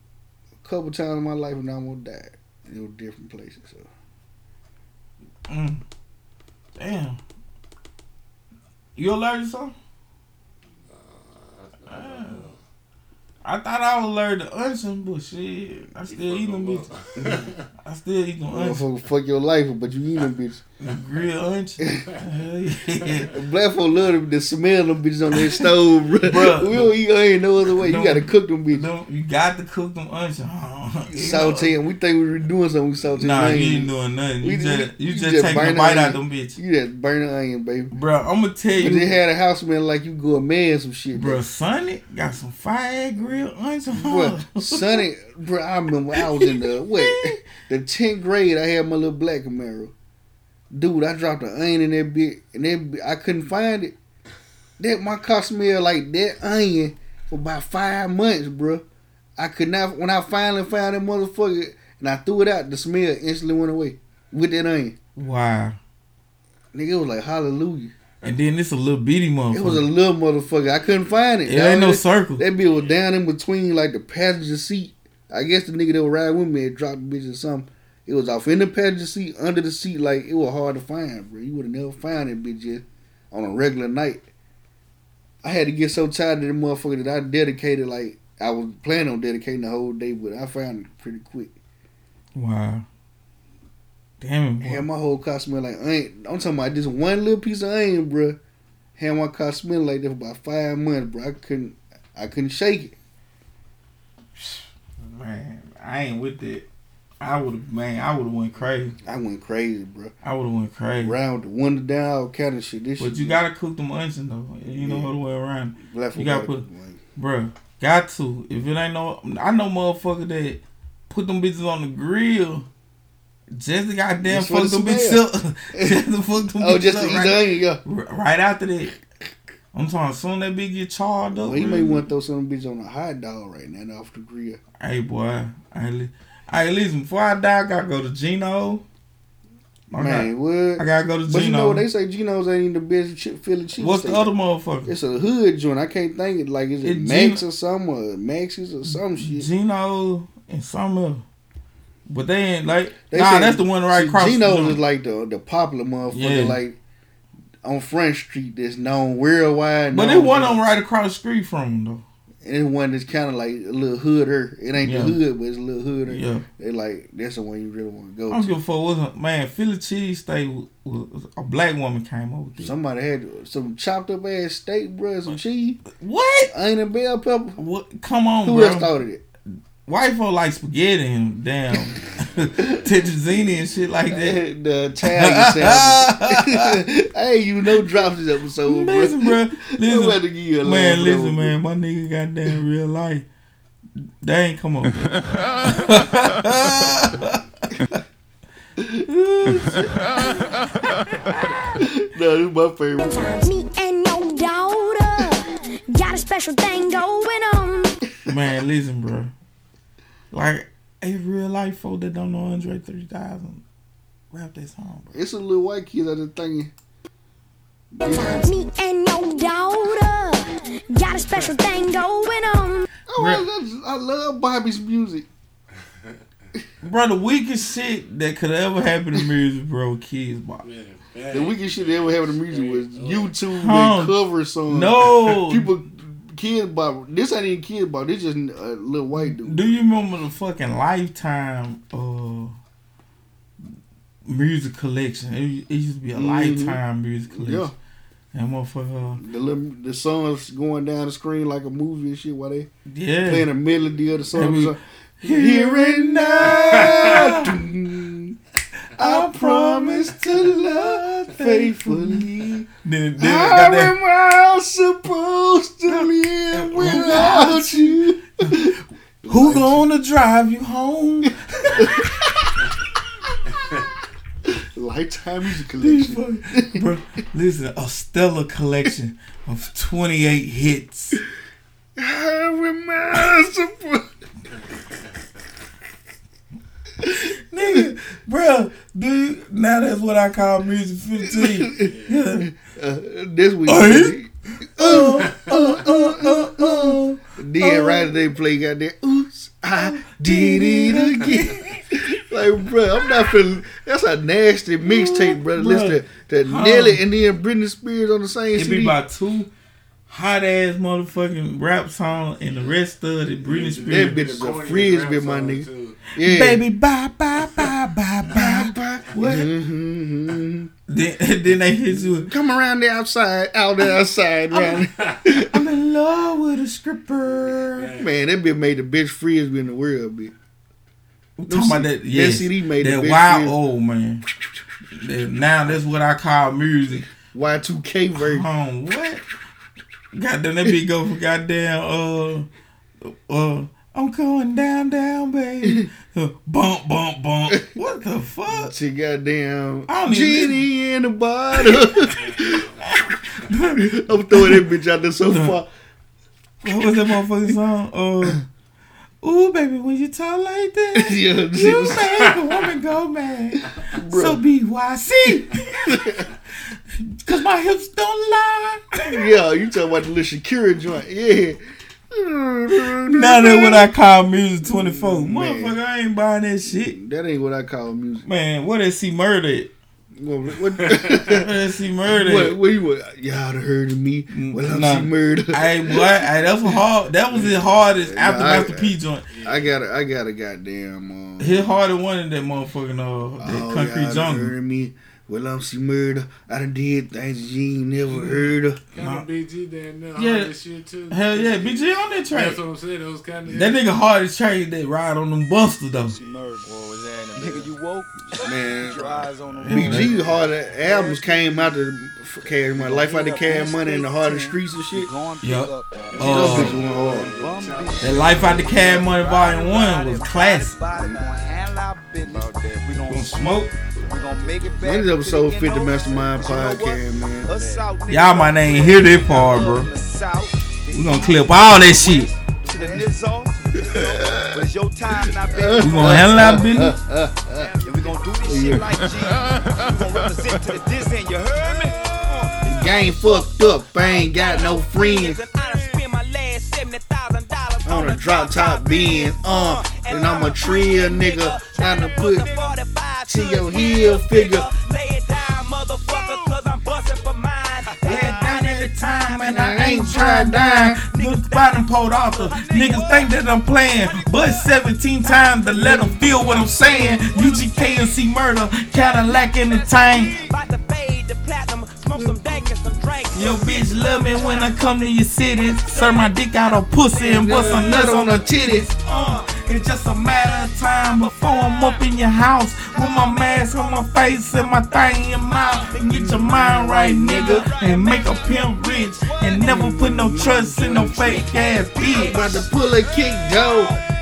S2: a couple times in my life and I almost died. It was different places. So
S5: Mm. Damn. You allergic to something? Ah. I thought I was allergic to onion, but shit, I still eat them bitches. I still eat them onions.
S2: motherfucker fuck your life, but you eat them bitches.
S5: Grill onions. Hell yeah.
S2: Black folk love them, the smell of them bitches on their stove, bro.
S5: Bruh.
S2: we don't eat onion no other way. You gotta cook them bitches.
S5: Don't- you got to cook them onions.
S2: Saute them. We think we were doing something. We saute
S5: Nah, you ain't doing nothing. You
S2: We-
S5: just you
S2: you
S5: just,
S2: just burn
S5: a
S2: the
S5: bite out them bitches.
S2: You just burn the onion, baby.
S5: Bro, I'm gonna tell
S2: But
S5: you,
S2: they had a house smell like you go a man some shit,
S5: bro. Sonny got some fire grilled onions.
S2: Bro, Sonny, bro, I remember I was in the what, the tenth grade. I had my little black Camaro. Dude, I dropped an onion in that bit, and that I couldn't find it. That my car smelled like that onion for about five months, bro. I could not. When I finally found that motherfucker, and I threw it out, the smell instantly went away with that onion.
S5: Wow.
S2: Nigga, it was like hallelujah.
S5: And then this a little bitty motherfucker.
S2: It was a little motherfucker. I couldn't find it.
S5: It ain't no
S2: That-
S5: circle.
S2: That bitch was down in between like the passenger seat. I guess the nigga that was riding with me had dropped the bitch or something. It was off in the passenger seat, under the seat, like it was hard to find, bro. You would have never found that bitch just on a regular night. I had to get so tired of the motherfucker that I dedicated like I was planning on dedicating the whole day, but I found it pretty quick.
S5: wow. Damn boy.
S2: Had my whole car smell like onion. I'm talking about just one little piece of onion, bro. Had my car smell like that for about five months, bro. I couldn't, I couldn't shake it.
S5: Man, I ain't with it. I would have, man, I would have went crazy.
S2: I went crazy, bro.
S5: I would have went crazy.
S2: Around the window down, all kind of shit. This
S5: But
S2: shit
S5: you gotta cook them onions though. You know
S2: Yeah.
S5: the way around.
S2: Black
S5: You gotta put, bruh, got to. If it ain't no, I know motherfucker that put them bitches on the grill. Just to goddamn
S2: Just
S5: fuck them bitches up. just to fuck them
S2: Oh,
S5: bitches
S2: just
S5: up
S2: to eat
S5: right,
S2: the onion, yeah.
S5: right after that. I'm talking as soon as that bitch get charred up.
S2: Well, you
S5: bruh.
S2: may want to throw some bitch on a hot dog right now off the grill.
S5: Hey boy, hey, hey listen, before I die, I gotta go to Geno. I
S2: Man,
S5: got,
S2: what?
S5: I gotta go to Geno.
S2: But you know what they say? Geno's ain't even the best chip Philly cheese.
S5: What's the other motherfucker?
S2: It's a hood joint. I can't think it. Like is it
S5: It
S2: Max
S5: Gino-
S2: or something or Max's or some shit.
S5: Geno and some else. But they ain't like
S2: They
S5: nah.
S2: say-
S5: That's the one right
S2: see,
S5: across.
S2: Geno's is like the the popular motherfucker,
S5: Yeah.
S2: like on Front Street that's known worldwide.
S5: but
S2: known
S5: it one on right across the street from him though.
S2: And it's one that's kind of like a little hooder. It ain't
S5: Yeah.
S2: the hood, but it's a little hooder.
S5: Yeah.
S2: They like that's the one you really want to
S5: I
S2: go
S5: don't
S2: to.
S5: give a fuck. Wasn't man Philly cheese steak? was- was- A black woman came over. There.
S2: Somebody had some chopped up ass steak, bro, some cheese,
S5: What?
S2: onion bell pepper.
S5: What? Come on,
S2: Who
S5: bro.
S2: else started it?
S5: White folk like spaghetti and damn tetrazzini and shit like that.
S2: the Italian sandwich. hey, you know drops this episode, bro.
S5: Listen, bro.
S2: I'm about to
S5: Listen,
S2: you
S5: man.
S2: laugh,
S5: Listen,
S2: bro.
S5: man. My nigga goddamn real life. They ain't come on.
S2: No, this my favorite.
S11: Me and your daughter got a special thing going on.
S5: man, listen, bro. Like, a real life folk that don't know Andre 3000 rap that song, bro.
S2: It's a little white kid out there thinking.
S11: Me and your daughter got a special thing going on.
S2: Oh, I, I love Bobby's music.
S5: Bro, the weakest shit that could ever happen to music, bro, kids, bro.
S2: The weakest shit that ever happened to music was oh. YouTube
S5: Huh.
S2: and cover songs.
S5: No.
S2: people, kids Bob. This ain't even kid Bob. This just a little white dude.
S5: Do you remember the fucking Lifetime uh, music collection? It, it used to be a
S2: Mhm.
S5: Lifetime music collection.
S2: Yeah.
S5: And motherfucker,
S2: The little, the songs going down the screen like a movie and shit while they
S5: yeah.
S2: playing a melody of the song. Here and now, I promise to love faithfully.
S5: Then, then
S2: How am I supposed to live without you?
S5: Who gonna drive you home?
S2: Lifetime music collection.
S5: Bro, listen, a stellar collection of 28 hits.
S2: How am I supposed?
S5: Nigga, bro, dude, now that's what I call music 15. Yeah.
S2: Uh, this week.
S5: Uh, uh, uh, uh, uh.
S2: Then right they play got that. Ooh, I did it again. like, bro, I'm not feeling. That's a nasty mixtape, brother. Listen to, to. Nelly and then Britney Spears on the same
S5: It be
S2: CD.
S5: about two hot ass motherfucking rap song and the rest of it Britney Spears.
S2: That bitch is a frisbee, my nigga. Yeah.
S5: Baby, bye, bye, bye, bye, bye, bye. What?
S2: Mhm.
S5: Then, then they hit you with,
S2: Come around the outside, out there outside, round.
S5: I'm in love with a stripper.
S2: Man, that bitch made the best frisbee in the world, bitch.
S5: Talking about that, yes,
S2: CD made the
S5: that
S2: best
S5: wild
S2: frisbee.
S5: old man. That- now that's what I call music.
S2: Y2K version.
S5: Home, what? Goddamn, that bitch go for goddamn, uh, uh, I'm going down, down, baby. Uh, bump, bump, bump. What the fuck?
S2: She goddamn
S5: I don't even
S2: genie in the bottle. I'm throwing that bitch out there so far.
S5: What was that motherfucking song? Uh, ooh, baby, when you talk like that,
S2: Yeah,
S5: you
S2: was-
S5: make a woman go mad. So BYC. Cause my hips don't lie.
S2: Yeah, you talking about the little Shakira joint. Yeah.
S5: Now that's what I call music 24. Motherfucker, I ain't buying that shit.
S2: That ain't what I call music.
S5: Man, what is he murdered?
S2: What, what,
S5: What is he murdered?
S2: what, what you what, y'all heard of me? Well, I'm
S5: Nah.
S2: C-Murder.
S5: Hey, boy, hey, that's what hard. That was his hardest after
S2: Nah, I-
S5: Master P joint.
S2: I got a, I got a goddamn. Uh,
S5: His hardest one in that motherfucking uh, that
S2: oh,
S5: concrete jungle.
S2: heard of me? Well, I'm C-Murder. I done did things you ain't never heard of.
S6: Kind of BG down there.
S5: Yeah.
S6: Yeah. That shit too.
S5: Hell yeah, BG on that track.
S6: That's what I'm saying. It was kind of
S5: That nigga hard as train that ride on them busters though.
S12: Nigga, you woke?
S2: Man,
S12: Your eyes on the
S2: BG hard albums came out to f- carry money, life out the cash money in the hardest streets and shit.
S5: Yup.
S2: Those
S5: Uh,
S2: bitches went hard.
S5: that Life Out the Cab Money Volume One was classic.
S12: We
S5: Gonna smoke.
S12: Make it
S2: When is episode 50 Mastermind podcast, man?
S5: Y'all might ain't hear this part, bro. We gonna clip all that shit.
S12: to the Nizzo. But it's your time now, baby.
S5: We gonna handle our business.
S12: And we gonna do this shit like G. We gonna represent to the Disney, you heard me?
S2: The game fucked up. I ain't got no friends. On a drop top being, uh, and I'm a trill nigga. Trying to put to your heel figure.
S5: Lay it down motherfucker, cause I'm busting for mine. Lay it down every time and I ain't trying down. Niggas bottom pulled off the niggas think that I'm playing, but 17 times to let them feel what I'm saying. UGK and C murder, Cadillac in the tank. Yo, bitch love me when I come to your city. Serve my dick out on pussy and bust some nuts on her titties. Uh, it's just a matter of time before I'm up in your house with my mask on my face and my thing in your mouth. And get your mind right, nigga, and make a pimp rich and never put no trust in no fake ass bitch.
S2: About to pull a kick, Joe.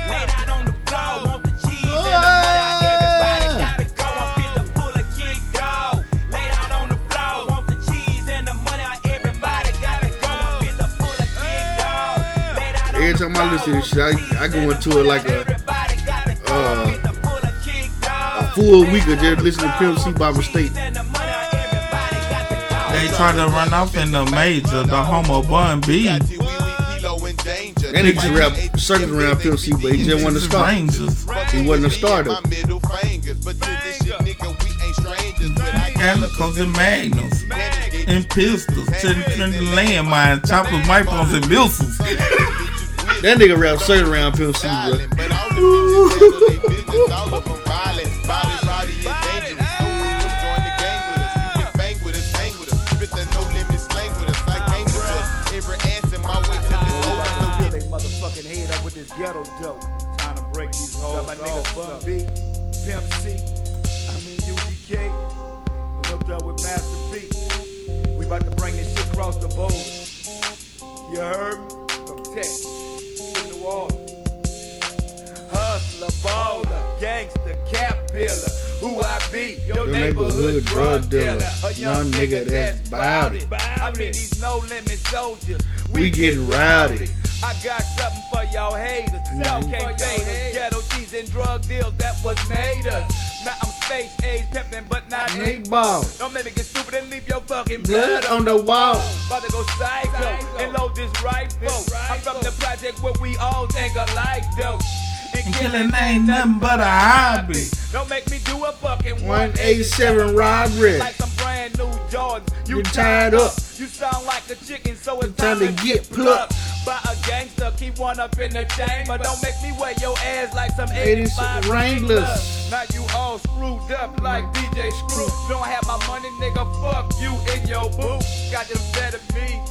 S2: Every time I listen to shit, I, I go into it like a uh, a full week of just listening to Pimp C by mistake.
S5: They trying to run off in the major, the homo bun B.
S2: That nigga just rap circling around Pimp C, but he just wasn't a star. He wasn't a starter.
S5: Calicos and magnums and pistols, turning landmines, choppers, microphones, and missiles.
S2: That nigga rap circling around Pimp C, bro.
S12: motherfucking head up with this ghetto dope. Time to break these hoes. My nigga Bun B, Pimp C, I mean UGK. Hooked up with Master P. We about to bring this shit across the board. You heard me? From Texas gangster, cap pillar. Who I be? Your,
S2: Your neighborhood drug dealer. Young nigga that's bout it.
S12: I mean these no limit soldiers.
S2: We getting rowdy.
S12: I got something for y'all haters. Y'all can't fade us. Ghetto cheese and drug deals, that was made us. Now I'm space age pimping, but not
S2: Nick Ball.
S12: Don't make me get stupid and leave your fucking
S2: Blood
S12: blood
S2: on the wall.
S12: About to go psycho and load this rifle. I'm from the project where we all think alike, though. And
S5: killing ain't nothing but a hobby.
S12: Don't make me do a fucking
S2: 187 robbery.
S12: Like some brand new Jordans. You
S2: You tied up.
S12: You sound like a chicken, so it's
S2: Time to get plucked.
S12: By a gangster, keep one up in the chamber. Don't make me wear your ass like some
S2: 86
S12: 85
S2: Wranglers.
S12: Now you all screwed up like DJ Screw. Don't have my money, nigga. Fuck you in your boot. Got them better me,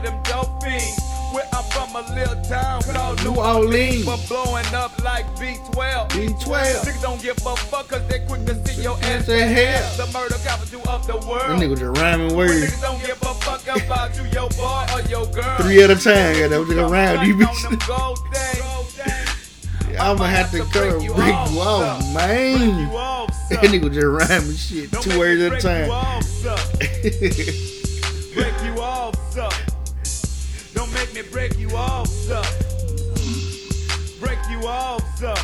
S12: but them dope fiends. Where I'm from a little town called
S2: New Orleans.
S12: But blowing up like B12.
S2: B12.
S12: Niggas don't give a fuck cause they quick to see your ass
S2: the
S12: in
S2: hell?
S12: The murder capital of the world.
S2: nigga just rhyming words.
S12: niggas don't give a fuck about you, your boy or your girl.
S2: Three at a time. Got that nigga around you
S12: Like on them
S2: bitches.
S12: gold things.
S2: I'ma have to come break you off, man. That nigga just rhyming shit
S12: Don't
S2: two words at a
S12: break you
S2: time.
S12: off, suck. break you off, suck. Make me break you off, suck. Break you off, suck.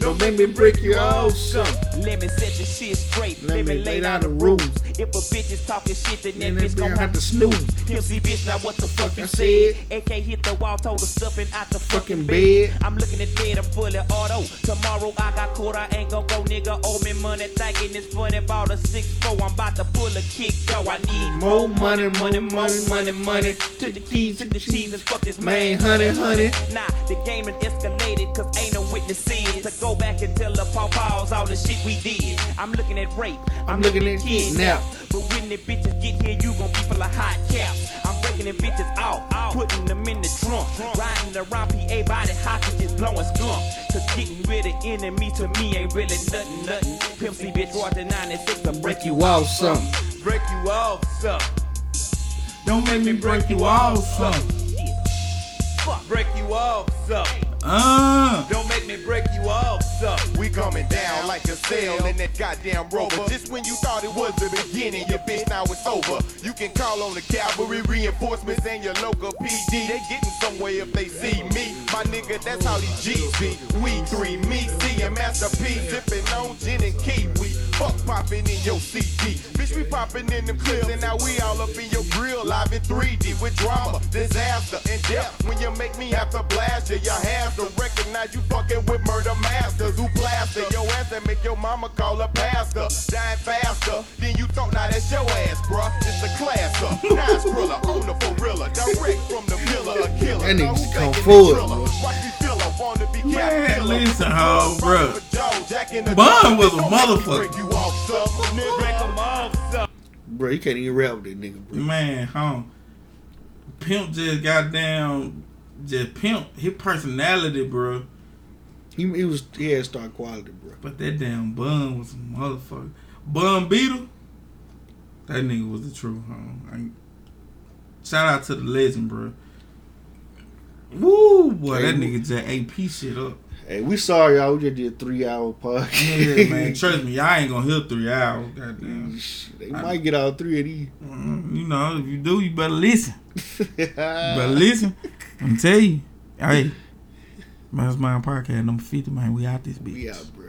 S2: Don't make me break you off, son.
S13: Let me set the shit straight.
S2: Let
S13: Let,
S2: me
S13: lay down the rules. If a bitch is talking shit, then that bitch gon'
S2: have to
S13: snooze.
S2: snooze.
S13: Pimp bitch, now what the fuck
S2: I
S13: you
S2: said?
S13: said? AK hit the wall, told her stuffing out the
S2: Fucking
S13: fucking
S2: bed.
S13: bed. I'm looking at dead, I'm fully auto. Tomorrow I got caught, I ain't gon' go, nigga. Owe me money, thinking it's funny. Bought a 6-4, I'm about to pull a kick, yo. I need
S2: More money,
S13: money,
S2: more
S13: more
S2: money,
S13: money, money. To the keys, to the cheese, and fuck this
S2: Man, honey, honey.
S13: Nah, the game has escalated, cause ain't no witnesses. To go back and tell the paw-paws all the shit we did. I'm looking at rape, I'm,
S2: looking at kids now.
S13: But when the bitches get here, you gon' be full of hot caps. I'm breaking the bitches out, putting them in the trunk. Riding around PA body hostages, blowing skunk. Cause getting rid of enemies to me ain't really nothing, nothing. Pimp C bitch, the 96 to break you
S2: Off something.
S12: Break you off, suck.
S5: Don't make me break you off, son.
S12: Fuck. Break you off, suck.
S5: Uh.
S12: Don't make me break you up, suck.
S14: We coming down like a sail in that goddamn rover. Just when you thought it was the beginning, your bitch now it's over. You can call on the cavalry reinforcements and your local PD. They getting somewhere if they see me. My nigga, that's how these G's be. We three, me, C, and Master P. Sipping on gin and kiwi. Fuck popping in your CD. Bitch, we popping in them clips and now we all up in your grill live in 3D with drama, disaster, and death. When you make me have to blast you, you have to recognize you fucking with murder masters who plaster your ass and make your mama call a pastor. Dying faster than you thought. Now that's your ass, bruh. It's a class up. Nice thriller on the gorilla. Direct from the pillar, a killer.
S2: That nigga's come forward.
S14: It's thriller. Watch me feel I wanna be
S5: Man, listen, ho, bro.
S14: Jack in the
S5: Bun was a
S14: Don't make me
S5: motherfucker.
S14: break you off, son. Nigga.
S12: Break 'em off, suck.
S2: Bro, you can't even rap with that nigga, bro.
S5: Man, huh? Pimp just got down, just pimp his personality, bro.
S2: He, he was he had star quality, bro.
S5: But that damn bun was a motherfucker. Bun Beetle, that nigga was the truth, huh? I, shout out to the legend, bro. Woo, boy, that nigga just AP shit up.
S2: Hey, we sorry, y'all. We just did a three hour podcast.
S5: Yeah, man. Trust me, y'all ain't gonna hear three hours. Goddamn.
S2: they might get all three of these.
S5: Mm, You know, if you do, you better listen. You better listen. I'm tell you. Hey, Mastermind Podcast number 50, man. We out this bitch.
S2: We out, bro.